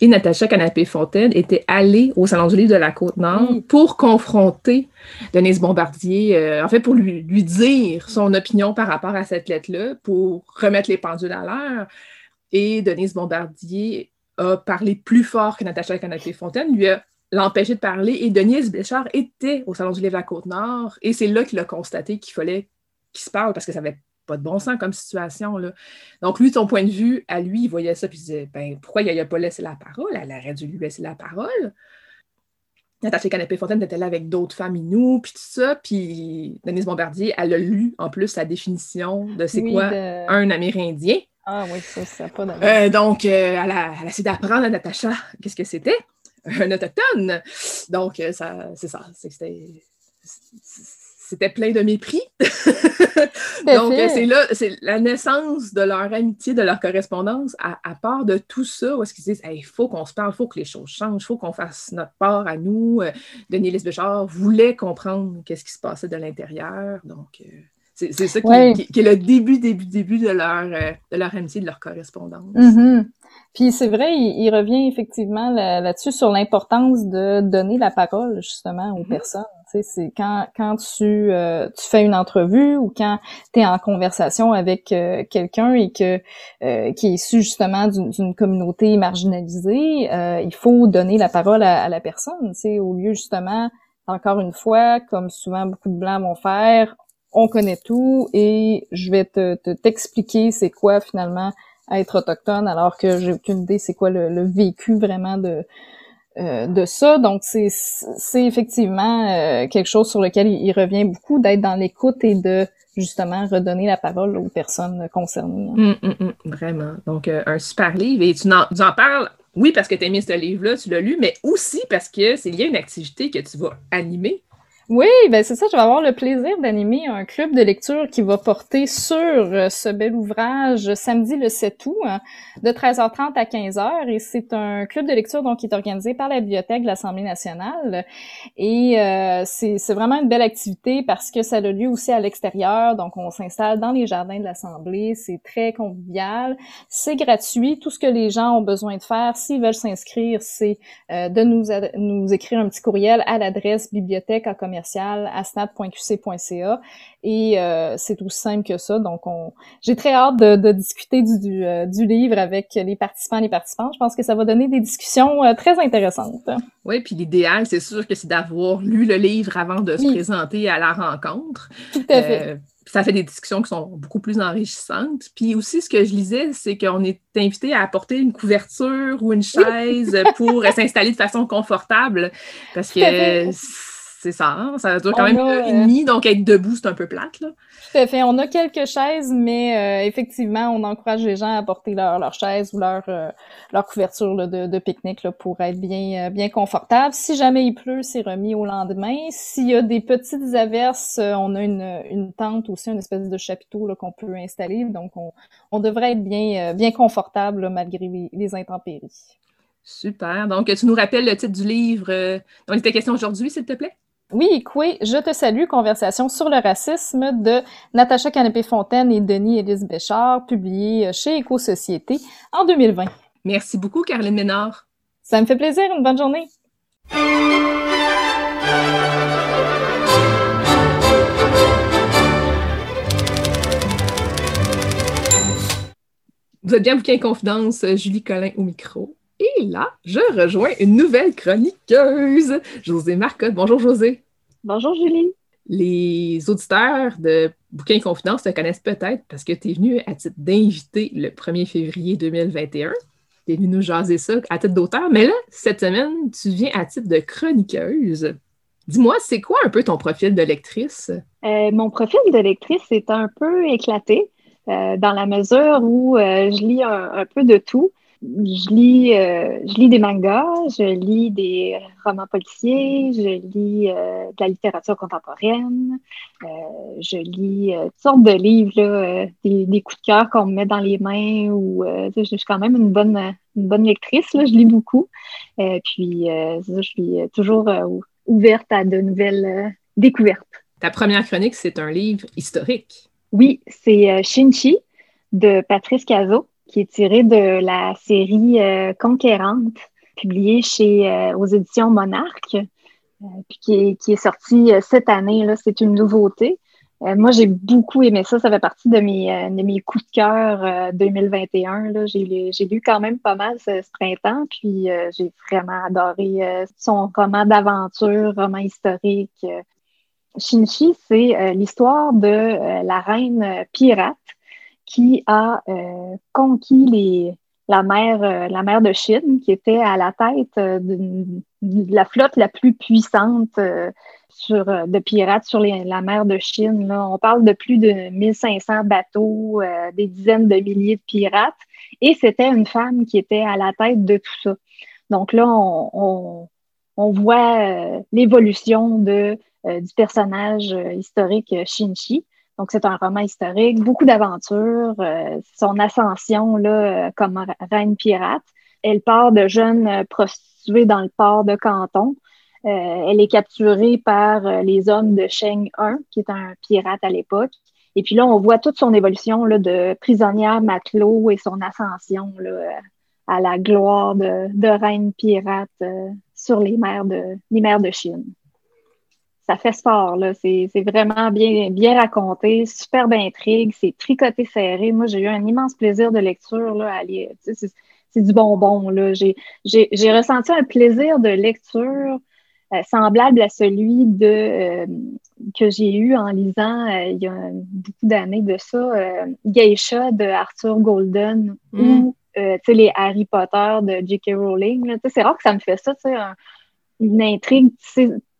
et Natacha Canapé-Fontaine était allée au Salon du Livre de la Côte-Nord pour confronter Denise Bombardier, euh, en fait, pour lui, lui dire son opinion par rapport à cette lettre-là, pour remettre les pendules à l'heure. Et Denise Bombardier a parlé plus fort que Natacha Canapé-Fontaine, lui a l'empêché de parler. Et Denise Béchard était au Salon du Livre de la Côte-Nord. Et c'est là qu'il a constaté qu'il fallait qu'il se parle parce que ça avait pas de bon sens comme situation. Là. Donc, lui, son point de vue, à lui, il voyait ça, puis il disait ben, pourquoi il n'a pas laissé la parole? Elle aurait dû lui laisser la parole. Natacha Canapé-Fontaine était là avec d'autres femmes nous, puis tout ça. Puis Denise Bombardier, elle a lu en plus sa définition de c'est quoi un Amérindien. Ah oui, ça, ça pas euh, Donc, euh, elle, a, elle, a, essayé d'apprendre à Natacha qu'est-ce que c'était, un autochtone. Donc, euh, ça, c'est ça. C'était c'était plein de mépris. Donc, c'est là, c'est la naissance de leur amitié, de leur correspondance, à, part de tout ça, où est-ce qu'ils disent il faut qu'on se parle, il faut que les choses changent, il faut qu'on fasse notre part à nous. Euh, Denis Lesbéchard voulait comprendre qu'est-ce qui se passait de l'intérieur. Donc, euh, c'est, ça qui, est le début, début, début de leur, euh, de leur amitié, de leur correspondance. Mm-hmm. Puis c'est vrai, il, revient effectivement là-dessus sur l'importance de donner la parole justement aux mm-hmm. personnes c'est quand, quand tu, euh, tu fais une entrevue ou quand tu es en conversation avec euh, quelqu'un et que euh, qui est issu justement d'une communauté marginalisée, il faut donner la parole à, la personne, au lieu justement, encore une fois, comme souvent beaucoup de blancs vont faire, on connaît tout et je vais te t'expliquer c'est quoi finalement être autochtone alors que j'ai aucune idée c'est quoi le vécu vraiment de euh, de ça. Donc, c'est effectivement euh, quelque chose sur lequel il, revient beaucoup, d'être dans l'écoute et de justement redonner la parole aux personnes concernées. Hum, hum, hum, vraiment. Donc, euh, un super livre. Et tu en, tu en parles, oui, parce que tu as mis ce livre-là, tu l'as lu, mais aussi parce que c'est lié à une activité que tu vas animer oui, ben c'est ça, je vais avoir le plaisir d'animer un club de lecture qui va porter sur euh, ce bel ouvrage samedi le 7 août hein, de 13h30 à 15h et c'est un club de lecture donc qui est organisé par la bibliothèque de l'Assemblée nationale. Et euh, c'est vraiment une belle activité parce que ça a lieu aussi à l'extérieur. Donc on s'installe dans les jardins de l'Assemblée, c'est très convivial, c'est gratuit, tout ce que les gens ont besoin de faire s'ils veulent s'inscrire, c'est euh, de nous écrire un petit courriel à l'adresse bibliothèque à commercial et euh, c'est aussi simple que ça. Donc, on... j'ai très hâte de, discuter du, euh, du, livre avec les participants et les participantes. Je pense que ça va donner des discussions euh, très intéressantes. Oui, puis l'idéal, c'est sûr que c'est d'avoir lu le livre avant de se présenter à la rencontre. Tout à fait ça fait des discussions qui sont beaucoup plus enrichissantes. Puis aussi, ce que je lisais, c'est qu'on est invité à apporter une couverture ou une chaise pour s'installer de façon confortable parce que c'est ça, hein? ça dure quand même une heure et demie, donc être debout, c'est un peu plate. Là. Tout à fait. On a quelques chaises, mais effectivement, on encourage les gens à porter leur, leur chaise ou leur, leur couverture de, de pique-nique pour être bien, bien confortable. Si jamais il pleut, c'est remis au lendemain. S'il y a des petites averses, on a une, une tente aussi, une espèce de chapiteau qu'on peut installer. Donc, on, on devrait être bien, bien confortable malgré les, les intempéries. Super. Donc, tu nous rappelles le titre du livre euh, dont il était question aujourd'hui, s'il te plaît? Oui, Coué, Je te salue, conversation sur le racisme de Natacha Canapé-Fontaine et Denis Élise Béchard, publié chez Éco-Société en 2020. Merci beaucoup, Caroline Ménard. Ça me fait plaisir. Une bonne journée. Vous êtes bien bouquin Confidence, Julie Collin au micro. Et là, je rejoins une nouvelle chroniqueuse, José Marcotte. Bonjour José. Bonjour Julie. Les auditeurs de Bouquin Confidence te connaissent peut-être parce que tu es venu à titre d'invité le 1er février 2021. Tu es venu nous jaser ça à titre d'auteur, mais là, cette semaine, tu viens à titre de chroniqueuse. Dis-moi, c'est quoi un peu ton profil de lectrice? Euh, mon profil de lectrice est un peu éclaté euh, dans la mesure où euh, je lis un, peu de tout je lis, euh, je lis des mangas, je lis des romans policiers, je lis euh, de la littérature contemporaine, euh, je lis toutes sortes de livres, là, des, coups de cœur qu'on me met dans les mains. Ou, je, suis quand même une bonne, une bonne lectrice, là, je lis beaucoup. puis, je suis toujours ouverte à de nouvelles découvertes. Ta première chronique, c'est un livre historique. Oui, c'est Shinchi de Patrice Cazot qui est tiré de la série euh, Conquérante, publiée chez, euh, aux éditions Monarque, euh, puis qui est, qui est sortie cette année. C'est une nouveauté. moi, j'ai beaucoup aimé ça. Ça fait partie de mes, de mes coups de cœur 2021. J'ai lu quand même pas mal ce, printemps, puis j'ai vraiment adoré son roman d'aventure, roman historique. Shinchi, c'est l'histoire de la reine pirate qui a euh, conquis les, la mer, euh, la mer de Chine, qui était à la tête euh, de la flotte la plus puissante sur, de pirates sur la mer de Chine. Là. On parle de plus de 1500 bateaux, des dizaines de milliers de pirates, et c'était une femme qui était à la tête de tout ça. Donc là, on, on, voit l'évolution de, du personnage historique Shinchi. Donc, c'est un roman historique, beaucoup d'aventures, euh, son ascension là, euh, comme reine pirate. Elle part de jeunes euh, prostituées dans le port de Canton. elle est capturée par les hommes de Sheng I, qui est un pirate à l'époque. Et puis là, on voit toute son évolution là, de prisonnière matelot et son ascension là, à la gloire de, reine pirate sur les mers de Chine ça fait sport, là. C'est vraiment bien, bien raconté, superbe intrigue, c'est tricoté serré. Moi, j'ai eu un immense plaisir de lecture, là, C'est du bonbon, là. J'ai ressenti un plaisir de lecture euh, semblable à celui de euh, que j'ai eu en lisant euh, il y a beaucoup d'années de ça, Geisha de Arthur Golden mm. ou les Harry Potter de J.K. Rowling. C'est rare que ça me fait ça, une intrigue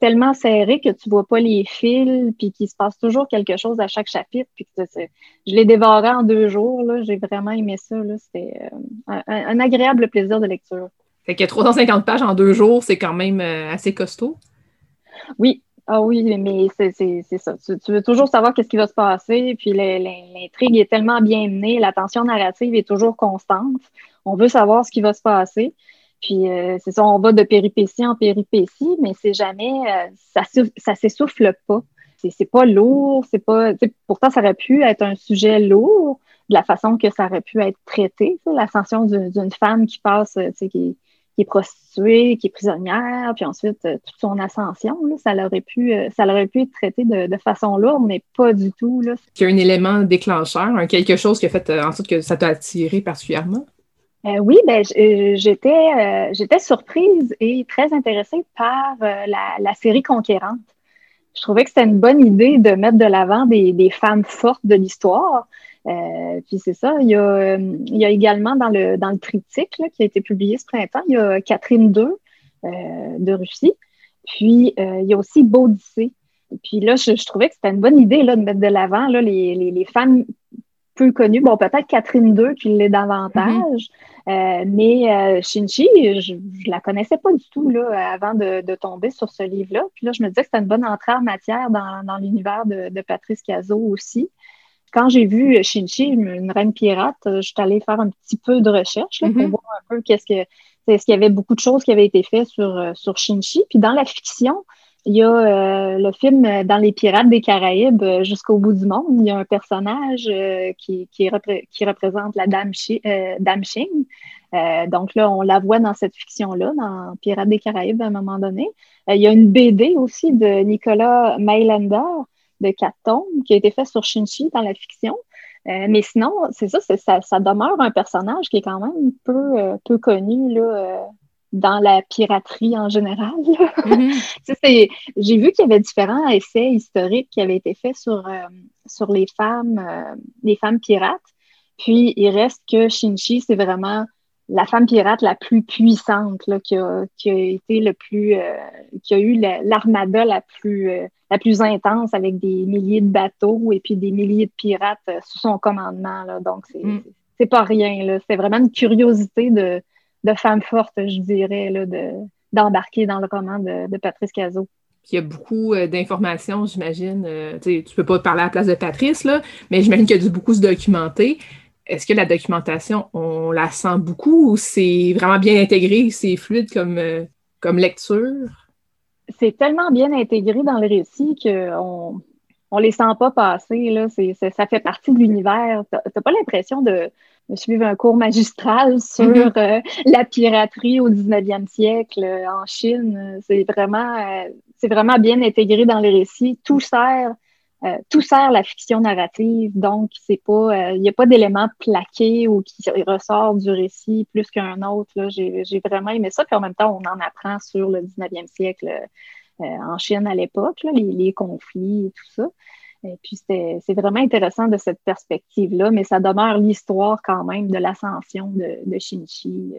tellement serré que tu vois pas les fils, puis qu'il se passe toujours quelque chose à chaque chapitre. Puis que je l'ai dévoré en deux jours. J'ai vraiment aimé ça. C'était euh, un, agréable plaisir de lecture. Fait que 350 pages en deux jours, c'est quand même euh, assez costaud. Oui. Ah oui, mais c'est ça. Tu, veux toujours savoir qu'est-ce qui va se passer, puis l'intrigue est tellement bien menée, la tension narrative est toujours constante. On veut savoir ce qui va se passer. Puis euh, c'est ça, on va de péripétie en péripétie, mais c'est jamais, euh, ça, s'essouffle pas. C'est pas lourd, c'est pas. Pourtant, ça aurait pu être un sujet lourd de la façon que ça aurait pu être traité. L'ascension d'une femme qui passe, qui, qui est prostituée, qui est prisonnière, puis ensuite toute son ascension, là, ça aurait pu, ça aurait pu être traité de, façon lourde, mais pas du tout. Là. Il y a un élément déclencheur, quelque chose qui a fait en sorte que ça t'a attiré particulièrement? Euh, oui, ben, euh, j'étais, euh, j'étais surprise et très intéressée par la, série Conquérante. Je trouvais que c'était une bonne idée de mettre de l'avant des, des femmes fortes de l'histoire. puis c'est ça, il y, a, également dans le, dans le qui a été publié ce printemps, il y a Catherine II de Russie. Puis, il y a aussi Baudyssée. Puis là, je, trouvais que c'était une bonne idée là, de mettre de l'avant les, les, les, femmes peu connues. Bon, peut-être Catherine II qui l'est davantage. Mm-hmm. mais Shinchi, je ne la connaissais pas du tout là, avant de, de tomber sur ce livre-là. Puis là, je me disais que c'était une bonne entrée en matière dans, dans l'univers de, de, Patrice Cazot aussi quand j'ai vu Shinchi, une reine pirate, je suis allée faire un petit peu de recherche là, pour mm-hmm. voir un peu qu'est-ce que est-ce qu'il y avait beaucoup de choses qui avaient été faites sur, euh, sur Shinchi. Puis dans la fiction, il y a euh, le film Dans les Pirates des Caraïbes euh, jusqu'au bout du monde. Il y a un personnage qui, qui, représente la Dame, Dame Xing. donc là, on la voit dans cette fiction-là, dans Pirates des Caraïbes à un moment donné. il y a une BD aussi de Nicolas Mailander de quatre tomes qui a été fait sur Shinchi dans la fiction. Euh, mais sinon, c'est ça, ça, ça, demeure un personnage qui est quand même peu, euh, peu connu là, euh, dans la piraterie en général. Mm-hmm. J'ai vu qu'il y avait différents essais historiques qui avaient été faits sur, sur les femmes, les femmes pirates. Puis il reste que Shinchi, c'est vraiment la femme pirate la plus puissante là, qui, a, qui, a, été le plus euh, qui a eu l'armada la plus euh, la plus intense avec des milliers de bateaux et puis des milliers de pirates euh, sous son commandement. Là. Donc c'est mm. pas rien. C'est vraiment une curiosité de, de femme forte, je dirais, là, de, d'embarquer dans le roman de, de Patrice Cazot. Il y a beaucoup d'informations, j'imagine. tu ne peux pas parler à la place de Patrice, là, mais j'imagine qu'il y a dû beaucoup se documenter est-ce que la documentation, on la sent beaucoup ou c'est vraiment bien intégré, c'est fluide comme, euh, comme lecture? C'est tellement bien intégré dans le récit qu'on on les sent pas passer. Là. ça fait partie de l'univers. Tu n'as pas l'impression de, suivre un cours magistral sur euh, la piraterie au 19e siècle euh, en Chine. C'est vraiment, c'est vraiment bien intégré dans le récit. Tout sert euh, tout sert la fiction narrative, donc c'est pas, il euh, n'y a pas d'éléments plaqués ou qui ressort du récit plus qu'un autre. J'ai, vraiment aimé ça, puis en même temps, on en apprend sur le 19e siècle euh, en Chine à l'époque, les, conflits et tout ça. Et puis c'est vraiment intéressant de cette perspective-là, mais ça demeure l'histoire quand même de l'ascension de, de Shinchi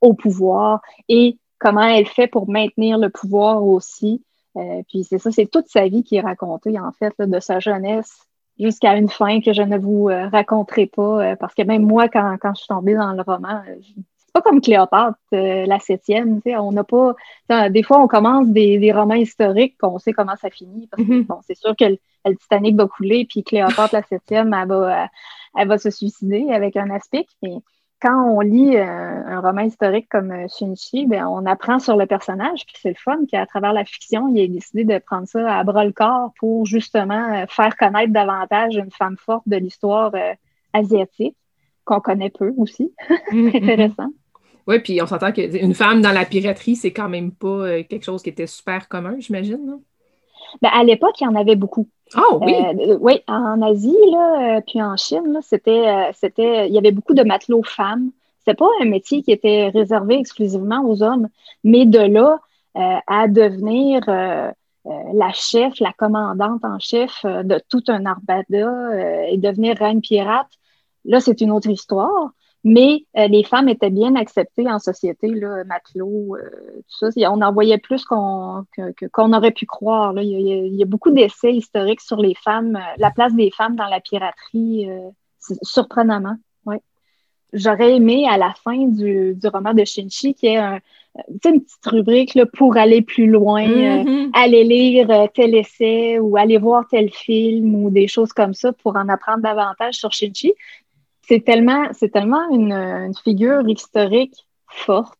au pouvoir et comment elle fait pour maintenir le pouvoir aussi euh, puis c'est ça, c'est toute sa vie qui est racontée, en fait, de sa jeunesse jusqu'à une fin que je ne vous euh, raconterai pas, euh, parce que même moi, quand, quand, je suis tombée dans le roman, c'est pas comme Cléopâtre, la septième, tu sais, on n'a pas... Des fois, on commence des, des romans historiques, on sait comment ça finit, parce que, mm-hmm. bon, c'est sûr que le, Titanic va couler, puis Cléopâtre, la septième, elle va, elle va se suicider avec un aspic, mais quand on lit euh, un roman historique comme euh, Shinichi, ben, on apprend sur le personnage, puis c'est le fun qu'à travers la fiction, il ait décidé de prendre ça à bras le corps pour justement euh, faire connaître davantage une femme forte de l'histoire asiatique, qu'on connaît peu aussi. Mm-hmm. Intéressant. Oui, puis on s'entend qu'une femme dans la piraterie, c'est quand même pas quelque chose qui était super commun, j'imagine. Ben, à l'époque, il y en avait beaucoup. Oh oui. Euh, oui, en Asie, là, euh, puis en Chine, c'était, euh, c'était, il y avait beaucoup de matelots femmes. C'était pas un métier qui était réservé exclusivement aux hommes, mais de là à devenir la chef, la commandante en chef de tout un armada et devenir reine pirate, là, c'est une autre histoire. Mais euh, les femmes étaient bien acceptées en société, là, matelot, euh, tout ça. On en voyait plus qu'on aurait pu croire. Là. Il, y a, beaucoup d'essais historiques sur les femmes, euh, la place des femmes dans la piraterie, surprenamment. Ouais. J'aurais aimé à la fin du, du roman de Shinchi qu'il y ait un, une petite rubrique là, pour aller plus loin, mm-hmm. aller lire tel essai ou aller voir tel film ou des choses comme ça pour en apprendre davantage sur Shinchi c'est tellement, tellement une, figure historique forte.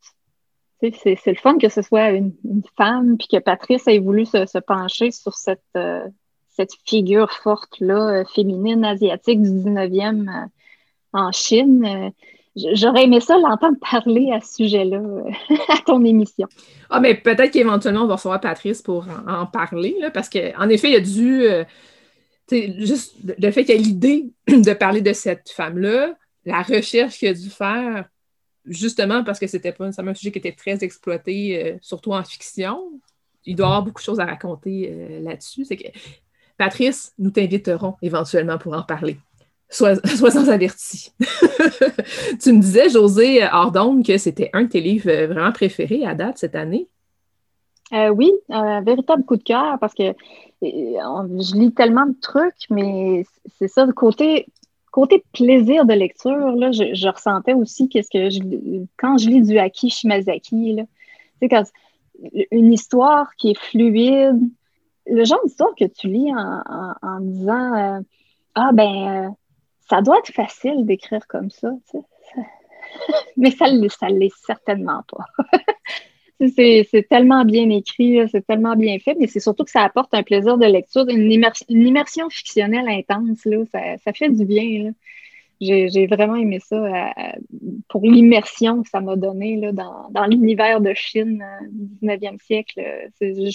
C'est, le fun que ce soit une, femme, puis que Patrice ait voulu se, pencher sur cette, euh, cette figure forte-là, euh, féminine, asiatique du 19e euh, en Chine. J'aurais aimé ça l'entendre parler à ce sujet-là à ton émission. Ah, mais peut-être qu'éventuellement, on va recevoir Patrice pour en, parler, parce qu'en effet, il y a dû juste le fait qu'il y ait l'idée de parler de cette femme-là, la recherche qu'il a dû faire, justement parce que c'était un sujet qui était très exploité, euh, surtout en fiction. Il doit avoir beaucoup de choses à raconter euh, là-dessus. C'est que Patrice, nous t'inviterons éventuellement pour en parler. Sois, sans averti. tu me disais, José Ardon, que c'était un de tes livres vraiment préférés à date cette année. Oui, un véritable coup de cœur parce que je lis tellement de trucs, mais c'est ça, le côté, plaisir de lecture, je, ressentais aussi quand je lis du Aki Shimazaki, là, une histoire qui est fluide, le genre d'histoire que tu lis en, disant euh, Ah ben ça doit être facile d'écrire comme ça, mais ça ne l'est certainement pas. c'est tellement bien écrit, c'est tellement bien fait, mais c'est surtout que ça apporte un plaisir de lecture, une, immersion fictionnelle intense. Là, ça, fait du bien. J'ai vraiment aimé ça euh, pour l'immersion que ça m'a donné là, dans, dans l'univers de Chine euh, du 19e siècle.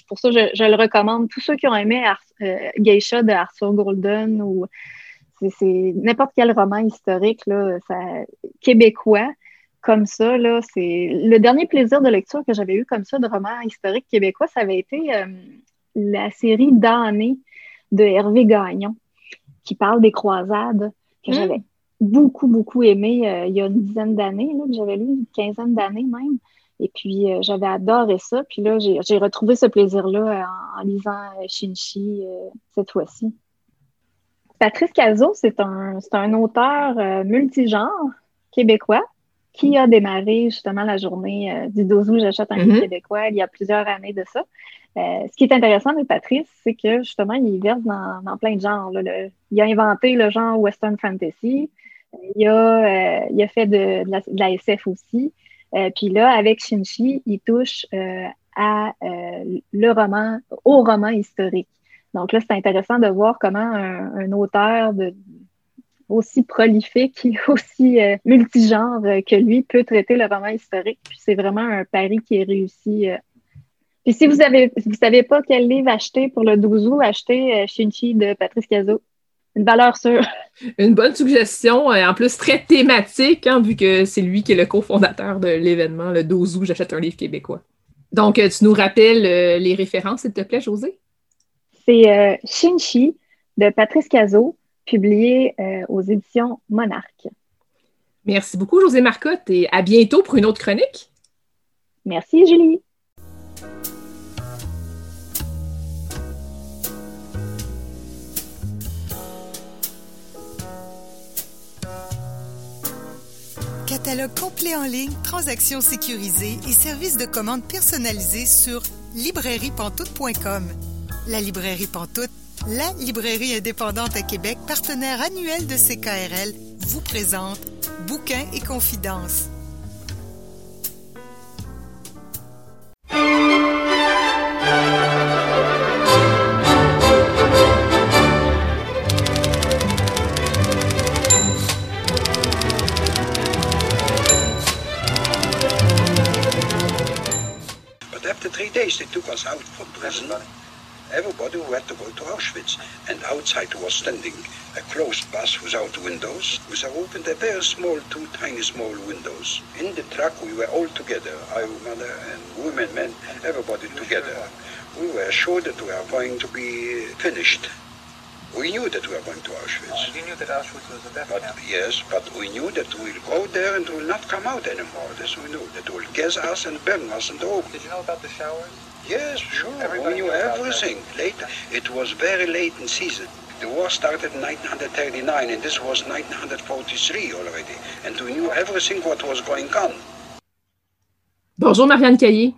Pour ça, je, le recommande. Tous ceux qui ont aimé euh, Geisha de Arthur Golden ou c'est n'importe quel roman historique là, ça, québécois, comme ça, là, c'est le dernier plaisir de lecture que j'avais eu comme ça de roman historique québécois, ça avait été euh, la série Damnée de Hervé Gagnon, qui parle des croisades, que hmm. j'avais beaucoup, beaucoup aimé euh, il y a une dizaine d'années, que j'avais lu une quinzaine d'années même. Et puis, euh, j'avais adoré ça. Puis là, j'ai retrouvé ce plaisir-là en, lisant Shinchi cette fois-ci. Patrice Cazot, c'est un, un auteur multigenre québécois qui a démarré justement la journée euh, du 12 août, j'achète un livre mm-hmm. québécois il y a plusieurs années de ça. Euh, ce qui est intéressant de Patrice, c'est que justement, il verse dans, plein de genres. il a inventé le genre Western Fantasy. Il a, euh, il a fait de, la, SF aussi. puis là, avec Shinchi, il touche à le roman, au roman historique. Donc là, c'est intéressant de voir comment un auteur de, aussi prolifique et aussi euh, multigenre euh, que lui peut traiter le roman historique. Puis c'est vraiment un pari qui est réussi. Euh. Puis si vous avez vous savez pas quel livre acheter pour le 12 août, achetez Shinchi de Patrice Cazot. Une valeur sûre. Une bonne suggestion, en plus très thématique, hein, vu que c'est lui qui est le cofondateur de l'événement, le 12 août, j'achète un livre québécois. Donc, tu nous rappelles les références, s'il te plaît, José? C'est Shinchi de Patrice Cazot, publié euh, aux éditions Monarque. Merci beaucoup, José Marcotte, et à bientôt pour une autre chronique. Merci, Julie. Catalogue complet en ligne, transactions sécurisées et services de commande personnalisés sur librairiepantoute.com. La librairie Pantoute la librairie indépendante à Québec, partenaire annuel de CKRL, vous présente Bouquins et confidences. Everybody who had to go to Auschwitz. And outside was standing a closed bus without windows, with opened a very small, two tiny small windows. In the truck we were all together, I, mother and women, men, everybody together. We were sure that we are going to be finished. We knew that we were going to Auschwitz. We knew that Auschwitz was a death but, camp. Yes, but we knew that we'll go there and we'll not come out anymore. This we knew. That will gas us and burn us and open. Did you know about the showers? Yes, sure. Everybody we knew everything. Later, it was very late in season. The war started in 1939, and this was 1943 already. And we knew everything what was going on. Bonjour Marianne Caillé.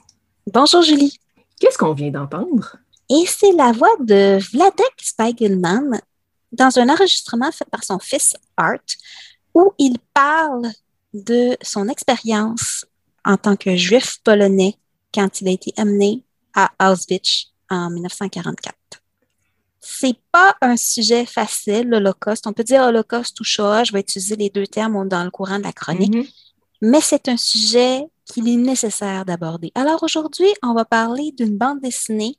Bonjour Julie. Qu'est-ce qu'on vient d'entendre? Et c'est la voix de Vladek Spiegelman dans un enregistrement fait par son fils Art, où il parle de son expérience en tant que juif polonais quand il a été amené à Auschwitz en 1944. C'est pas un sujet facile, l'Holocauste. On peut dire Holocauste ou Shoah, je vais utiliser les deux termes dans le courant de la chronique, mm-hmm. mais c'est un sujet qu'il est nécessaire d'aborder. Alors aujourd'hui, on va parler d'une bande dessinée.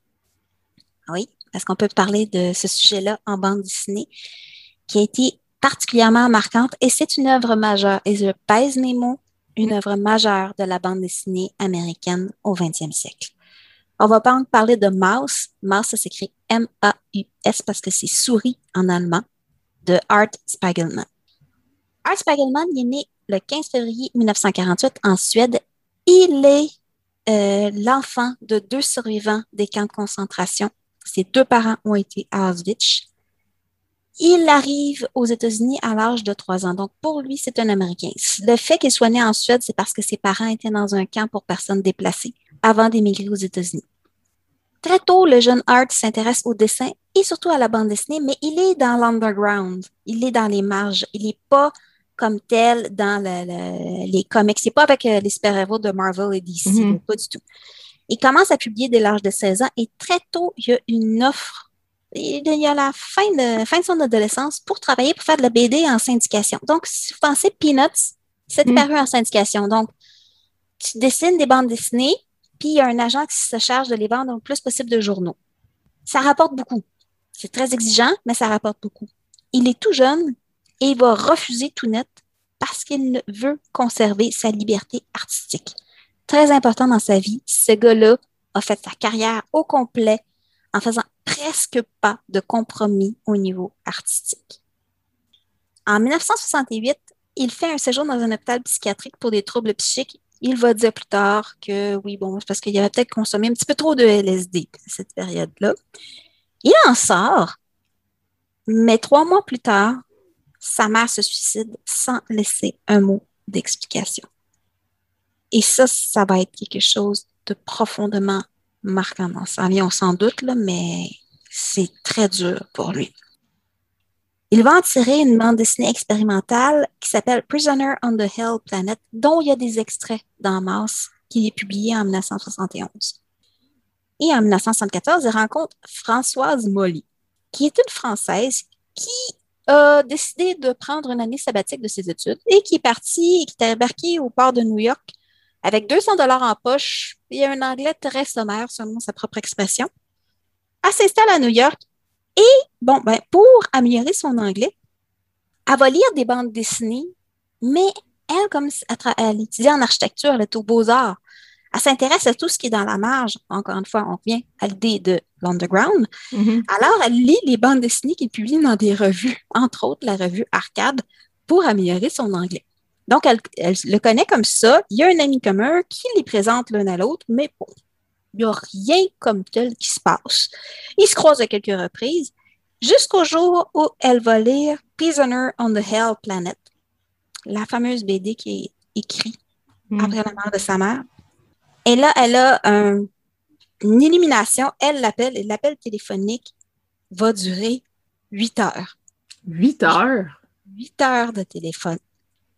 Oui, parce qu'on peut parler de ce sujet-là en bande dessinée qui a été particulièrement marquante et c'est une œuvre majeure, et je pèse mes mots, une œuvre majeure de la bande dessinée américaine au 20e siècle. On va pas parler de Mouse. Mouse, ça s'écrit M-A-U-S parce que c'est souris en allemand, de Art Spiegelman. Art Spiegelman il est né le 15 février 1948 en Suède. Il est euh, l'enfant de deux survivants des camps de concentration. Ses deux parents ont été à Auschwitz. Il arrive aux États-Unis à l'âge de trois ans. Donc, pour lui, c'est un Américain. Le fait qu'il soit né en Suède, c'est parce que ses parents étaient dans un camp pour personnes déplacées avant d'émigrer aux États-Unis. Très tôt, le jeune Art s'intéresse au dessin et surtout à la bande dessinée, mais il est dans l'underground. Il est dans les marges. Il n'est pas comme tel dans les comics. C'est pas avec euh, les super-héros de Marvel et DC, Mhm. pas du tout. Il commence à publier dès l'âge de 16 ans et très tôt, il y a une offre. Il y a la fin de, fin de son adolescence pour travailler, pour faire de la BD en syndication. Donc, si vous pensez Peanuts, c'est Mhm. paru en syndication. Donc, tu dessines des bandes dessinées, puis il y a un agent qui se charge de les vendre au plus possible de journaux. Ça rapporte beaucoup. C'est très exigeant, mais ça rapporte beaucoup. Il est tout jeune et il va refuser tout net parce qu'il veut conserver sa liberté artistique. Très important dans sa vie, ce gars-là a fait sa carrière au complet en faisant presque pas de compromis au niveau artistique. En 1968, il fait un séjour dans un hôpital psychiatrique pour des troubles psychiques. Il va dire plus tard que oui, bon, c'est parce qu'il avait peut-être consommé un petit peu trop de LSD à cette période-là. Il en sort, mais trois mois plus tard, sa mère se suicide sans laisser un mot d'explication. Et ça, ça va être quelque chose de profondément marquant dans sa vie. On s'en doute, mais c'est très dur pour lui. Il va en tirer une bande dessinée expérimentale qui s'appelle Prisoner on the Hell Planet, dont il y a des extraits dans Masse, qui est publié en 1971. Et en 1974, il rencontre Françoise Molly, qui est une Française qui a décidé de prendre une année sabbatique de ses études et qui est partie et qui est embarquée au port de New York avec 200 dollars en poche et un anglais très sommaire, selon sa propre expression. Elle s'installe à New York et, bon, ben, pour améliorer son anglais, elle va lire des bandes dessinées, mais elle, comme elle, étudie en architecture, elle est aux beaux-arts. Elle s'intéresse à tout ce qui est dans la marge. Encore une fois, on revient à l'idée de l'underground. Mhm. Alors, elle lit les bandes dessinées qu'il publie dans des revues, entre autres la revue Arcade, pour améliorer son anglais. Donc, elle, elle le connaît comme ça. Il y a un ami commun qui les présente l'un à l'autre, mais bon, il n'y a rien comme tel qui se passe. Ils se croisent à quelques reprises, jusqu'au jour où elle va lire Prisoner on the Hell Planet, la fameuse BD qui est écrite Mhm. après la mort de sa mère. Et là, elle a un- une illumination. Elle l'appelle, et l'appel téléphonique va durer huit heures. Huit heures? Huit heures de téléphone.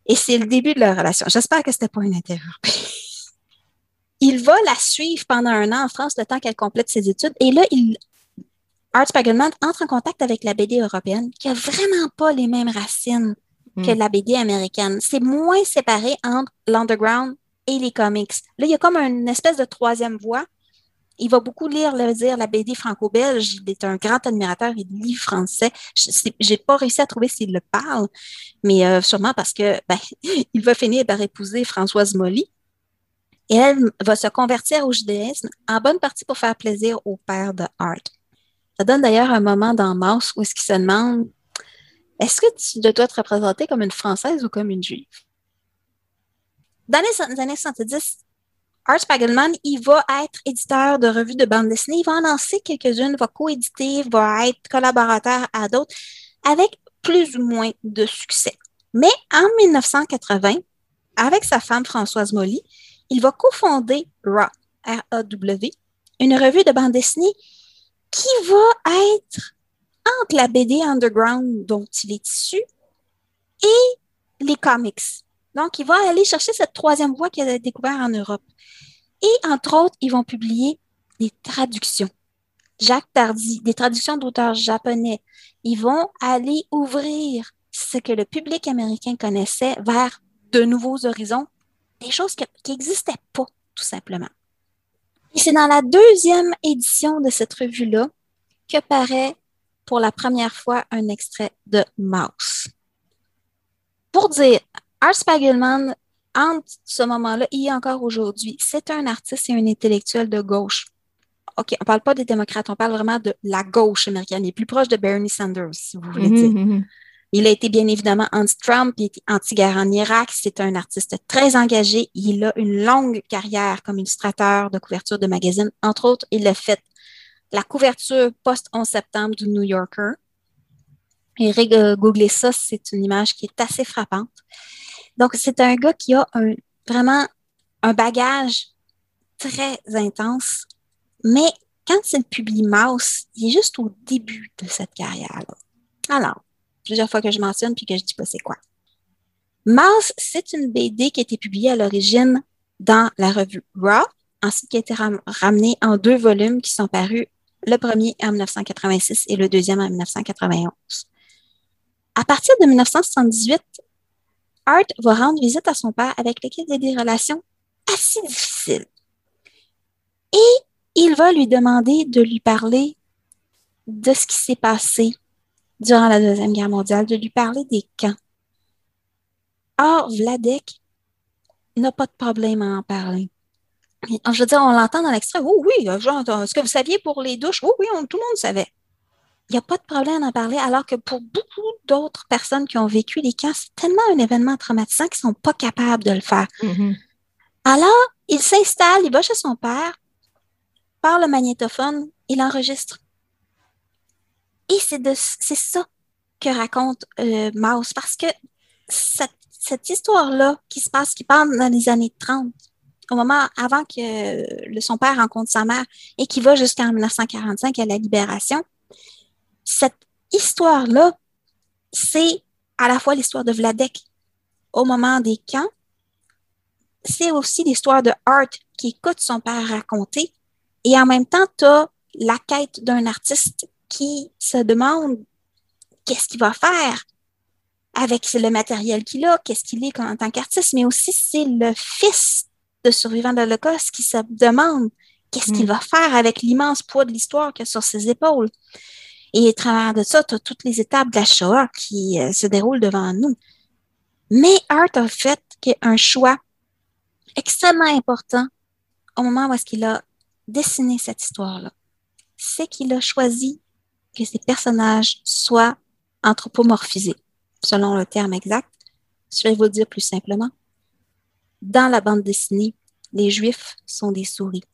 Et c'est le début de leur relation. J'espère que c'était pas une interruption. Il va la suivre pendant un an en France, le temps qu'elle complète ses études. Et là, il, Art Spiegelman entre en contact avec la BD européenne, qui a vraiment pas les mêmes racines que Mm. la BD américaine. C'est moins séparé entre l'underground et les comics. Là, il y a comme une espèce de troisième voie. Il va beaucoup lire, le dire, la BD franco-belge. Il est un grand admirateur. Il lit français. Je n'ai pas réussi à trouver s'il le parle, mais euh, sûrement parce que ben, il va finir par épouser Françoise Molly. Et elle va se convertir au judaïsme en bonne partie pour faire plaisir au père de Art. Ça donne d'ailleurs un moment dans Mouse où est-ce qu'il se demande est-ce que tu dois te représenter comme une Française ou comme une Juive? Dans les années 70, Art Spiegelman, il va être éditeur de revues de bande dessinée. Il va en lancer quelques-unes, va coéditer, va être collaborateur à d'autres avec plus ou moins de succès. Mais en 1980, avec sa femme Françoise Molly, il va cofonder RAW, R-A-W, une revue de bande dessinée qui va être entre la BD underground dont il est issu et les comics. Donc, il va aller chercher cette troisième voie qu'il a découvert en Europe. Et entre autres, ils vont publier des traductions. Jacques Tardy, des traductions d'auteurs japonais. Ils vont aller ouvrir ce que le public américain connaissait vers de nouveaux horizons, des choses qui n'existaient pas, tout simplement. Et c'est dans la deuxième édition de cette revue-là que paraît pour la première fois un extrait de Mouse. Pour dire, Art Spiegelman, entre ce moment-là et encore aujourd'hui, c'est un artiste et un intellectuel de gauche. OK, on ne parle pas des démocrates, on parle vraiment de la gauche américaine, il est plus proche de Bernie Sanders, si vous voulez dire. Mhm, mhm. Il a été bien évidemment anti-Trump, il était anti-guerre en Irak. C'est un artiste très engagé. Il a une longue carrière comme illustrateur de couverture de magazines. Entre autres, il a fait la couverture post-11 septembre du New Yorker. Et euh, googler ça, c'est une image qui est assez frappante. Donc, c'est un gars qui a un, vraiment un bagage très intense, mais quand il publie Mouse, il est juste au début de cette carrière-là. Alors, plusieurs fois que je mentionne puis que je dis pas c'est quoi. Mouse, c'est une BD qui a été publiée à l'origine dans la revue Raw, ensuite qui a été ramenée en deux volumes qui sont parus le premier en 1986 et le deuxième en 1991. À partir de 1978, Art va rendre visite à son père avec lequel il a des relations assez difficiles. Et il va lui demander de lui parler de ce qui s'est passé durant la Deuxième Guerre mondiale, de lui parler des camps. Or, Vladek n'a pas de problème à en parler. Je veux dire, on l'entend dans l'extrait. Oh oui, genre, est-ce que vous saviez pour les douches? Oh oui, tout le monde savait. Il n'y a pas de problème à en parler, alors que pour beaucoup d'autres personnes qui ont vécu les camps, c'est tellement un événement traumatisant qu'ils ne sont pas capables de le faire. Mm-hmm. Alors, il s'installe, il va chez son père, par le magnétophone, il enregistre. Et c'est ça que raconte euh, Mouse, parce que cette, cette histoire-là qui se passe, qui parle dans les années 30, au moment avant que son père rencontre sa mère et qui va jusqu'en 1945 à la libération, cette histoire-là, c'est à la fois l'histoire de Vladek au moment des camps, c'est aussi l'histoire de Art qui écoute son père raconter et en même temps, tu as la quête d'un artiste qui se demande qu'est-ce qu'il va faire avec le matériel qu'il a, qu'est-ce qu'il est en tant qu'artiste, mais aussi c'est le fils de survivant de l'Holocauste qui se demande qu'est-ce qu'il mm. va faire avec l'immense poids de l'histoire qu'il a sur ses épaules. Et à travers de ça, tu as toutes les étapes de la Shoah qui euh, se déroulent devant nous. Mais Art a fait un choix extrêmement important au moment où est-ce qu'il a dessiné cette histoire-là. C'est qu'il a choisi que ces personnages soient anthropomorphisés, selon le terme exact. Je vais vous le dire plus simplement. Dans la bande dessinée, les Juifs sont des souris,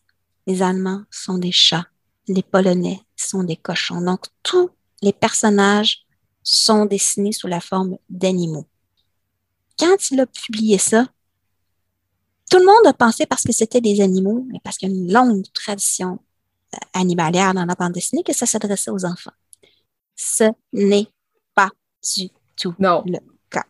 les Allemands sont des chats, les Polonais sont des cochons. Donc, tous les personnages sont dessinés sous la forme d'animaux. Quand il a publié ça, tout le monde a pensé parce que c'était des animaux, mais parce qu'il y a une longue tradition animalière dans la bande dessinée, que ça s'adressait aux enfants. Ce n'est pas du tout le cas.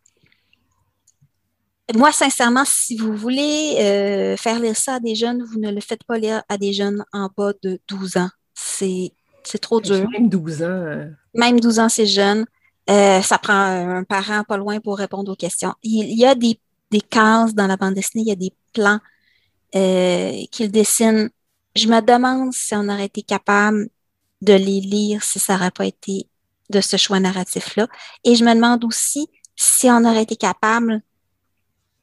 Moi, sincèrement, si vous voulez euh, faire lire ça à des jeunes, vous ne le faites pas lire à des jeunes en bas de 12 ans. C'est trop dur. Même 12 ans. Euh. Même 12 ans, c'est jeune. ça prend un parent pas loin pour répondre aux questions. Il y a des, des cases dans la bande dessinée, il y a des plans euh, qu'il dessine. Je me demande si on aurait été capable de les lire si ça n'aurait pas été de ce choix narratif-là. Et je me demande aussi si on aurait été capable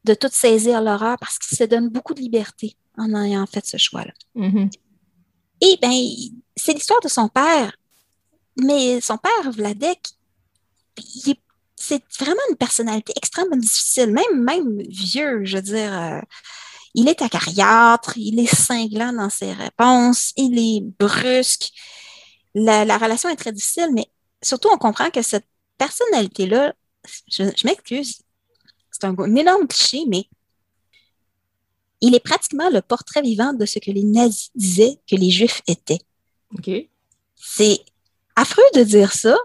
de tout saisir l'horreur parce qu'il se donne beaucoup de liberté en ayant fait ce choix-là. Mm-hmm. Et bien, c'est l'histoire de son père. Mais son père, Vladek, c'est vraiment une personnalité extrêmement difficile, même, même vieux, je veux dire. Euh, il est acariâtre, il est cinglant dans ses réponses, il est brusque. La, relation est très difficile, mais surtout, on comprend que cette personnalité-là, je, m'excuse, c'est un, énorme cliché, mais il est pratiquement le portrait vivant de ce que les nazis disaient que les juifs étaient. C'est affreux de dire ça,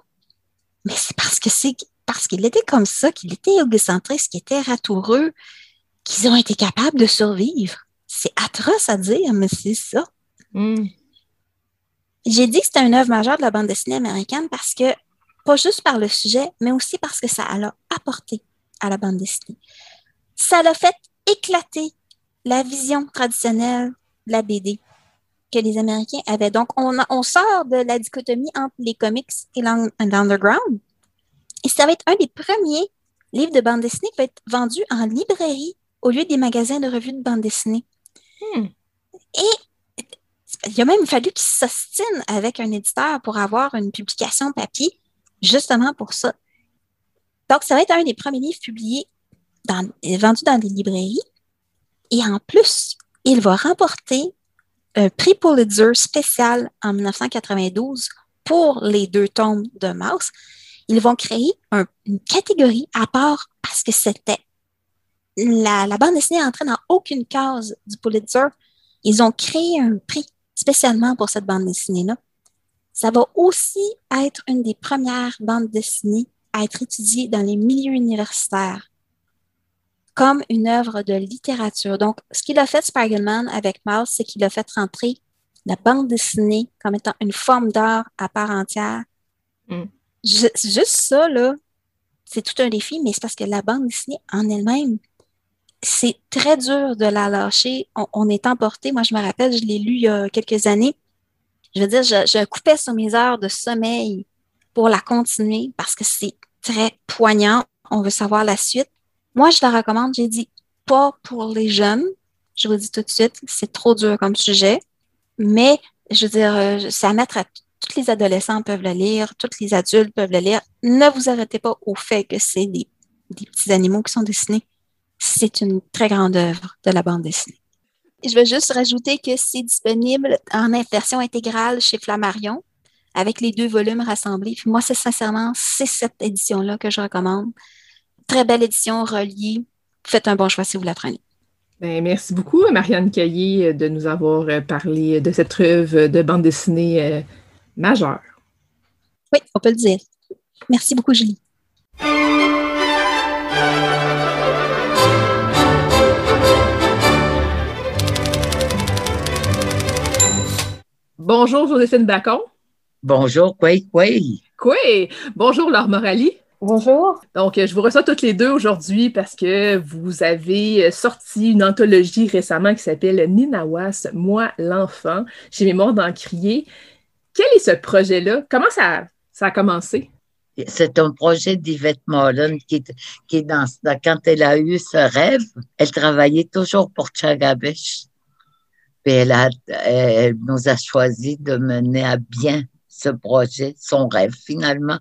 mais c'est parce que c'est parce qu'il était comme ça, qu'il était égocentrique, qu'il était ratoureux, qu'ils ont été capables de survivre. C'est atroce à dire, mais c'est ça. Hmm. J'ai dit que c'était une œuvre majeure de la bande dessinée américaine parce que, pas juste par le sujet, mais aussi parce que ça l'a apporté à la bande dessinée. Ça l'a fait éclater la vision traditionnelle de la BD que les Américains avaient. Donc, on, on sort de la dichotomie entre les comics et l'underground. Et ça va être un des premiers livres de bande dessinée qui va être vendu en librairie au lieu des magasins de revues de bande dessinée. Hmm. Et il a même fallu qu'il s'ostine avec un éditeur pour avoir une publication papier, justement pour ça. Donc, ça va être un des premiers livres publiés, dans, vendus dans des librairies. Et en plus, il va remporter un prix Pulitzer spécial en 1992 pour les deux tomes de Mouse. Ils vont créer une catégorie à part parce que c'était la, la, bande dessinée entrait dans aucune case du Pulitzer. Ils ont créé un prix spécialement pour cette bande dessinée-là. Ça va aussi être une des premières bandes dessinées à être étudiée dans les milieux universitaires comme une œuvre de littérature. Donc, ce qu'il a fait, Spider-Man, avec Mouse, c'est qu'il a fait rentrer la bande dessinée comme étant une forme d'art à part entière. Mm. juste ça, là, c'est tout un défi, mais c'est parce que la bande dessinée en elle-même, c'est très dur de la lâcher. On, est emporté. Moi, je me rappelle, je l'ai lu il y a quelques années. Je veux dire, je, je coupais sur mes heures de sommeil pour la continuer parce que c'est très poignant. On veut savoir la suite. Moi, je la recommande, j'ai dit pas pour les jeunes. Je vous dis tout de suite, c'est trop dur comme sujet. Mais, je veux dire, euh, c'est à mettre à tous les adolescents peuvent le lire, tous les adultes peuvent le lire. Ne vous arrêtez pas au fait que c'est des, petits animaux qui sont dessinés. C'est une très grande œuvre de la bande dessinée. je veux juste rajouter que c'est disponible en version intégrale chez Flammarion avec les deux volumes rassemblés. moi, c'est sincèrement, c'est cette édition-là que je recommande. Très belle édition reliée. Faites un bon choix si vous la prenez. Ben, merci beaucoup, Marianne Caillé, de nous avoir euh, parlé de cette œuvre de bande dessinée euh, majeure. Oui, on peut le dire. Merci beaucoup, Julie. Bonjour, Joséphine Bacon. Bonjour, oui, oui. Oui. Bonjour, Laure Morali. Bonjour. Donc, je vous reçois toutes les deux aujourd'hui parce que vous avez sorti une anthologie récemment qui s'appelle Ninawas, Moi l'enfant, chez Mémoire d'Encrier. Quel est ce projet-là? Comment ça, ça a commencé? C'est un projet d'Yvette Mullen qui, qui dans, quand elle a eu ce rêve, elle travaillait toujours pour Chagabesh. Puis elle, a, elle nous a choisi de mener à bien ce projet, son rêve finalement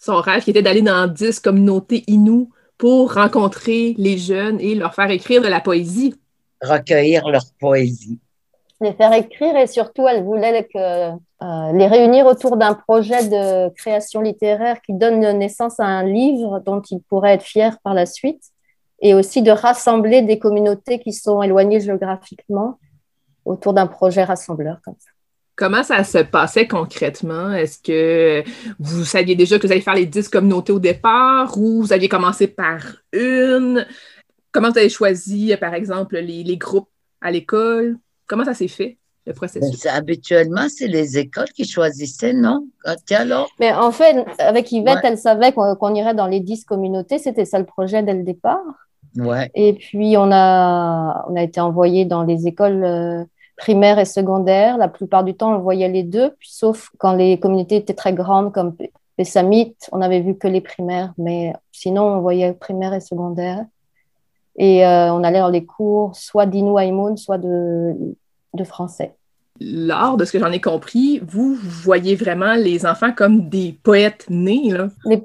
son rêve qui était d'aller dans 10 communautés Inou pour rencontrer les jeunes et leur faire écrire de la poésie. Recueillir leur poésie. Les faire écrire et surtout, elle voulait que, euh, les réunir autour d'un projet de création littéraire qui donne naissance à un livre dont ils pourraient être fiers par la suite et aussi de rassembler des communautés qui sont éloignées géographiquement autour d'un projet rassembleur comme ça. Comment ça se passait concrètement? Est-ce que vous saviez déjà que vous alliez faire les 10 communautés au départ ou vous aviez commencé par une? Comment vous avez choisi, par exemple, les, groupes à l'école? Comment ça s'est fait, le processus? Ben, habituellement, c'est les écoles qui choisissaient, non? Alors? Mais en fait, avec Yvette, elle savait qu'on irait dans les 10 communautés. C'était ça le projet dès le départ. Ouais. Et puis, on a, on a été envoyé dans les écoles. Primaire et secondaire. La plupart du temps, on voyait les deux, sauf quand les communautés étaient très grandes comme Pessamit, on n'avait vu que les primaires, mais sinon, on voyait primaire et secondaire. Et euh, on allait dans les cours soit Aïmoun, soit de, de français. Lors de ce que j'en ai compris, vous, voyez vraiment les enfants comme des poètes nés. Là? Les,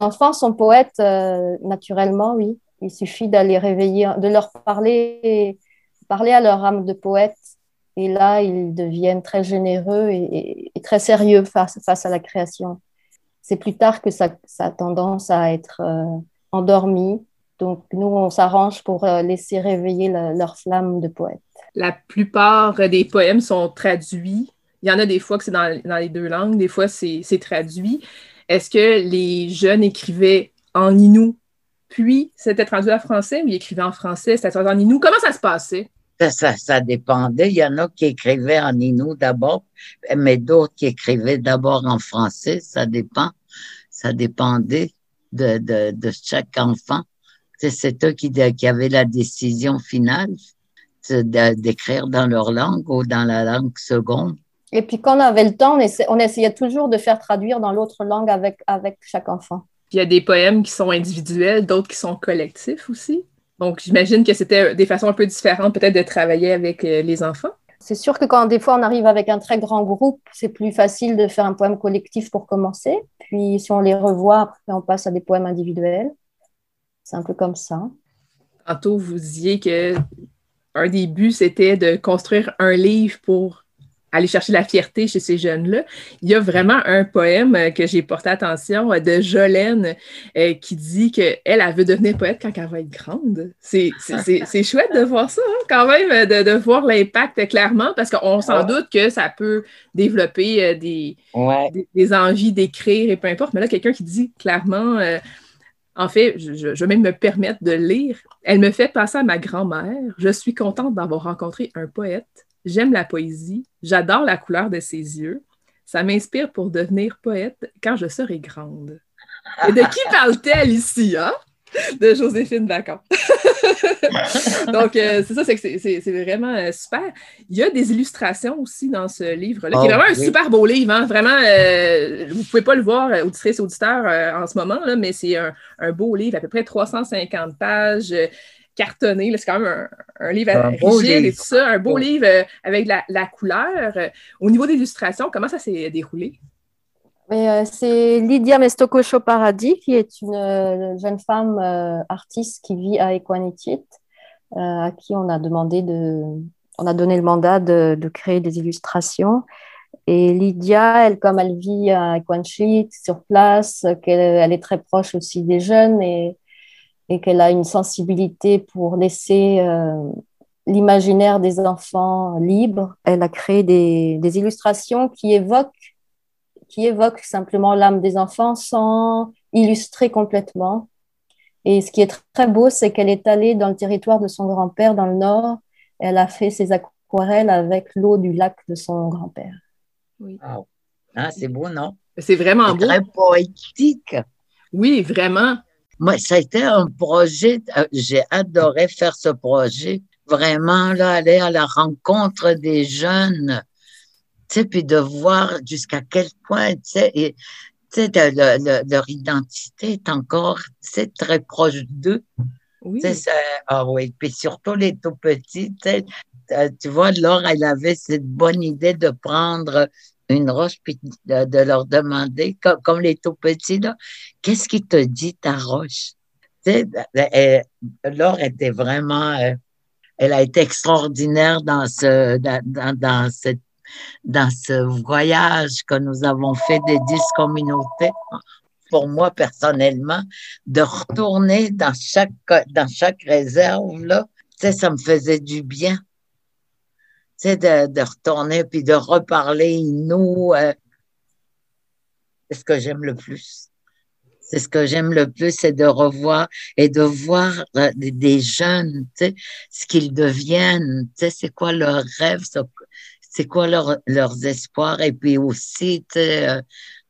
enfants sont poètes euh, naturellement, oui. Il suffit d'aller réveiller, de leur parler, parler à leur âme de poète et là, ils deviennent très généreux et, très sérieux face, à la création. C'est plus tard que ça, a tendance à être euh, endormi. Donc, nous, on s'arrange pour euh, laisser réveiller leur flamme de poète. La plupart des poèmes sont traduits. Il y en a des fois que c'est dans, dans, les deux langues, des fois c'est traduit. Est-ce que les jeunes écrivaient en inou, puis c'était traduit en français ou ils écrivaient en français, c'était traduit en inou? Comment ça se passait? Ça, ça, dépendait. Il y en a qui écrivaient en inou d'abord, mais d'autres qui écrivaient d'abord en français. Ça dépend. Ça dépendait de, de, de chaque enfant. C'est eux qui, qui avaient la décision finale d'écrire dans leur langue ou dans la langue seconde. Et puis quand on avait le temps, on, essayait toujours de faire traduire dans l'autre langue avec, avec chaque enfant. il y a des poèmes qui sont individuels, d'autres qui sont collectifs aussi. Donc, j'imagine que c'était des façons un peu différentes peut-être de travailler avec euh, les enfants. C'est sûr que quand des fois on arrive avec un très grand groupe, c'est plus facile de faire un poème collectif pour commencer. Puis si on les revoit, après on passe à des poèmes individuels. C'est un peu comme ça. Tantôt, vous disiez que un des buts, c'était de construire un livre pour aller chercher la fierté chez ces jeunes-là. Il y a vraiment un poème euh, que j'ai porté attention euh, de Jolène euh, qui dit qu'elle, elle veut devenir poète quand elle va être grande. C'est, chouette de voir ça, hein, quand même, de, voir l'impact clairement, parce qu'on s'en doute que ça peut développer des, des, envies d'écrire et peu importe. Mais là, quelqu'un qui dit clairement... En fait, je, je, vais même me permettre de lire. Elle me fait passer à ma grand-mère. Je suis contente d'avoir rencontré un poète J'aime la poésie, j'adore la couleur de ses yeux. Ça m'inspire pour devenir poète quand je serai grande. Et de qui parle-t-elle ici, hein? De Joséphine Bacon. Donc, euh, c'est ça, c'est vraiment euh, super. Il y a des illustrations aussi dans ce livre-là, qui est oh, vraiment un super beau livre. Hein? Vraiment, euh, vous ne pouvez pas le voir, auditrice, auditeur, en ce moment, là, mais c'est un, un, beau livre, à peu près 350 pages cartonné. C'est quand même un, livre rigide et tout ça, un beau livre euh, avec la, couleur. Au niveau d'illustration, comment ça s'est déroulé? Euh, c'est Lydia Mestokosho Paradis, qui est une euh, jeune femme artiste qui vit à Equanitit, à qui on a demandé de, on a donné le mandat de, créer des illustrations. Et Lydia, elle, comme elle vit à Equanitit, sur place, qu'elle elle est très proche aussi des jeunes et et qu'elle a une sensibilité pour laisser euh, l'imaginaire des enfants libre. Elle a créé des, illustrations qui évoquent, qui évoquent simplement l'âme des enfants sans illustrer complètement. Et ce qui est très beau, c'est qu'elle est allée dans le territoire de son grand-père dans le nord. Elle a fait ses aquarelles avec l'eau du lac de son grand-père. Oui. Ah, c'est beau, non? C'est vraiment beau. Très poétique. Oui, vraiment. Moi, ça a été un projet, euh, j'ai adoré faire ce projet, vraiment là, aller à la rencontre des jeunes, tu sais, puis de voir jusqu'à quel point, tu sais, et, tu sais, leur identité est encore, c'est très proche d'eux. Oui. Ah oui, puis surtout les tout petits, tu sais, euh, tu vois, Laure, elle avait cette bonne idée de prendre une roche, puis de, leur demander, comme, les tout petits, qu'est-ce qui te dit ta roche? Tu sais, elle, Laure était vraiment, euh, elle a été extraordinaire dans ce, dans, dans, dans ce voyage que nous avons fait des dix communautés. Pour moi, personnellement, de retourner dans chaque, dans chaque réserve, là, ça me faisait du bien sais, de, de, retourner puis de reparler nous. Euh, c'est ce que j'aime le plus. C'est ce que j'aime le plus, c'est de revoir et de voir euh, des jeunes, tu sais, ce qu'ils deviennent, tu sais, c'est quoi leurs rêves, c'est quoi leur, leurs espoirs, et puis aussi, tu sais, euh,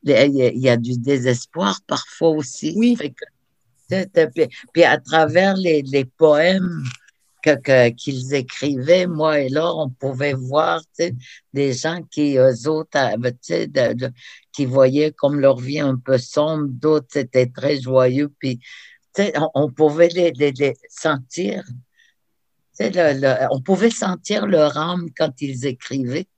il y, a du désespoir parfois aussi. Oui. puis, puis, à travers les, les poèmes, qu'ils écrivaient, moi et Laure, on pouvait voir des gens qui, eux autres, qui voyaient comme leur vie un peu sombre, d'autres, c'était très joyeux, puis on, on, pouvait les, les, sentir. on pouvait sentir leur âme quand ils écrivaient.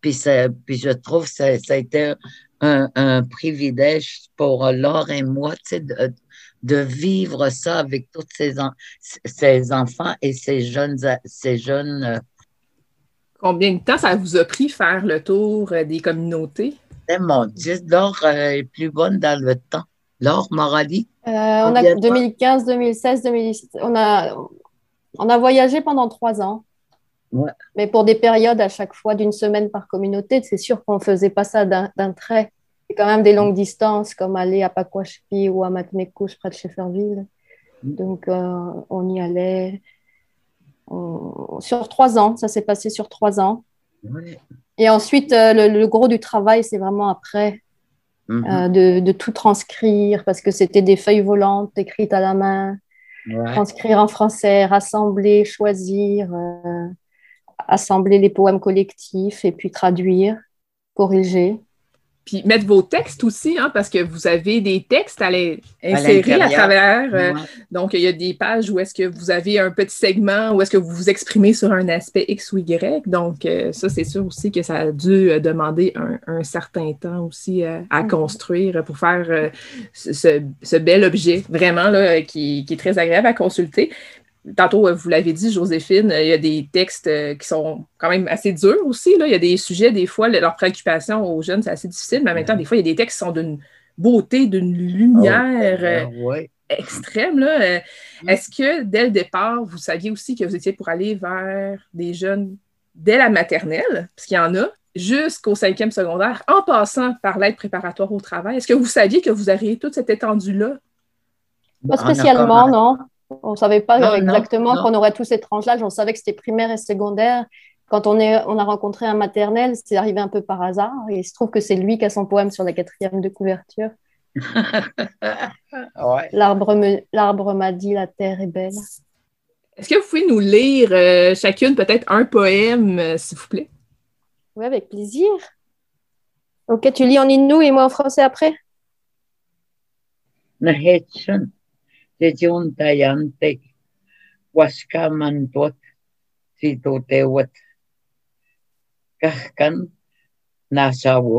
Puis, puis je trouve que ça, ça a été un, un, privilège pour Laure et moi de, de vivre ça avec tous ces, ces enfants et ces jeunes. Ces jeunes euh, Combien de temps ça vous a pris faire le tour euh, des communautés? Eh, mon Dieu, Laure euh, est plus bonne dans le temps. Laure Morali? on a 2015, 2016, 2017. On a, on a voyagé pendant trois ans. Mais pour des périodes à chaque fois d'une semaine par communauté, c'est sûr qu'on ne faisait pas ça d'un trait. C'est quand même des longues distances, comme aller à Pakwashpi ou à Matmekouche, près de Shefferville. Donc, euh, on y allait sur trois ans. Ça s'est passé sur trois ans. Et ensuite, euh, le, gros du travail, c'est vraiment après. Mhm. Euh, de, de, tout transcrire parce que c'était des feuilles volantes écrites à la main, transcrire en français, rassembler, choisir, assembler les poèmes collectifs et puis traduire, corriger. Puis mettre vos textes aussi, hein, parce que vous avez des textes à insérer à, travers. Euh, donc, il y a des pages où est-ce que vous avez un petit segment, où est-ce que vous vous exprimez sur un aspect X ou Y. Donc, euh, ça, c'est sûr aussi que ça a dû euh, demander un, certain temps aussi à mm-hmm. construire pour faire ce, bel objet, vraiment, là, qui, qui, est très agréable à consulter tantôt, vous l'avez dit, Joséphine, il y a des textes qui sont quand même assez durs aussi. Là. Il y a des sujets, des fois, leurs préoccupations aux jeunes, c'est assez difficile, mais en même temps, des fois, il y a des textes qui sont d'une beauté, d'une lumière oh, extrême. Là. Mm. Est-ce que dès le départ, vous saviez aussi que vous étiez pour aller vers des jeunes dès la maternelle, parce qu'il y en a, jusqu'au cinquième secondaire, en passant par l'aide préparatoire au travail? Est-ce que vous saviez que vous auriez toute cette étendue-là? Pas spécialement, non. On ne savait pas exactement qu'on aurait tous ces tranches-là. On savait que c'était primaire et secondaire. Quand on, est, on a rencontré un maternel, c'est arrivé un peu par hasard. Et il se trouve que c'est lui qui a son poème sur la quatrième de couverture. L'arbre m'a dit la terre est belle. Est-ce que vous pouvez nous lire euh, chacune peut-être un poème, euh, s'il vous plaît? Oui, avec plaisir. Ok, tu lis en inou et moi en français après? Tiyunta yantek waskaman tuot, situtewat kahkan, nasawu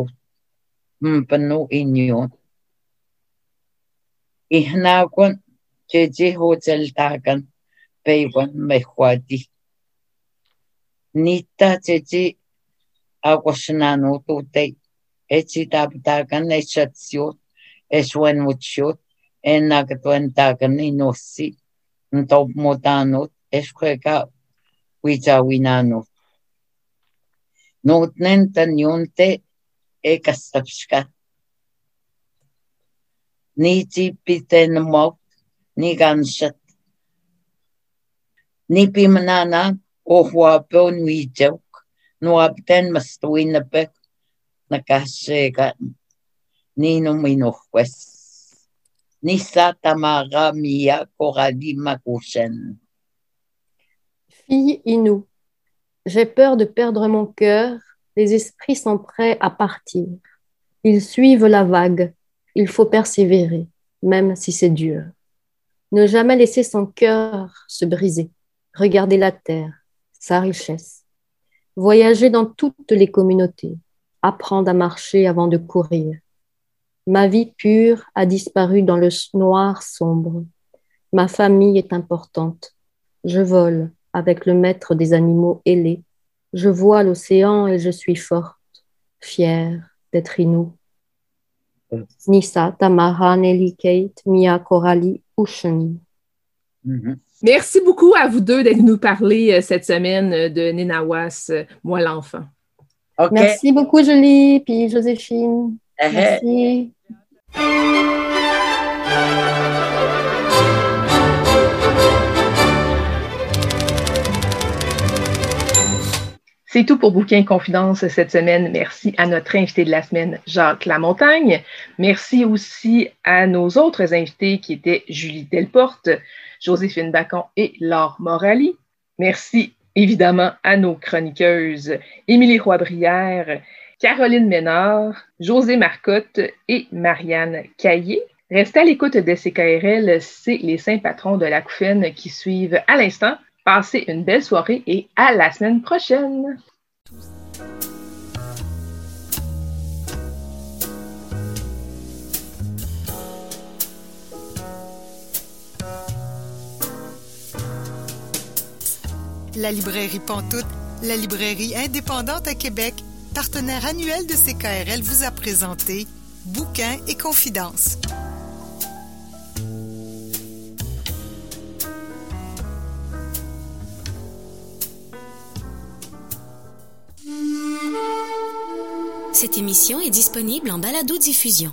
mpanu inyot. Ihnakon chechi hutzeltakan peiwan mehuati. Nita chechi aguasnanu tutei echitaptakan echatsiot eswenmutsiot enakatuantaqani nosi. Ntopmotanot exkueka wichawinanot notnen no tanionte ekastaxka nichipitenmok niganshat nipimnana ohuapo nichok noapten mastuinapek nakaxekan ninominojkues Nissa Tamara Mia Coralie Makouchen. Fille Inou, j'ai peur de perdre mon cœur, les esprits sont prêts à partir. Ils suivent la vague, il faut persévérer, même si c'est dur. Ne jamais laisser son cœur se briser. Regarder la terre, sa richesse. Voyager dans toutes les communautés. Apprendre à marcher avant de courir. Ma vie pure a disparu dans le noir sombre. Ma famille est importante. Je vole avec le maître des animaux ailés. Je vois l'océan et je suis forte, fière d'être Inou. Nisa, Tamara, Nelly, Kate, Mia, Coralie, Ushen. Mm-hmm. Merci beaucoup à vous deux d'être nous parler euh, cette semaine euh, de Nenawas, euh, moi l'enfant. Merci beaucoup, Julie, puis Joséphine. Eh, eh. Merci. C'est tout pour Bouquin Confidence cette semaine. Merci à notre invité de la semaine, Jacques Lamontagne. Merci aussi à nos autres invités qui étaient Julie Delporte, Joséphine Bacon et Laure Morali. Merci évidemment à nos chroniqueuses Émilie Roy-Brière, Caroline Ménard, José Marcotte et Marianne Caillé. Restez à l'écoute de CKRL, c'est les saints patrons de la Couffaine qui suivent à l'instant. Passez une belle soirée et à la semaine prochaine. La librairie Pantoute, la librairie indépendante à Québec, partenaire annuel de CKRL, vous a présenté Bouquins et Confidences. Cette émission est disponible en balado-diffusion.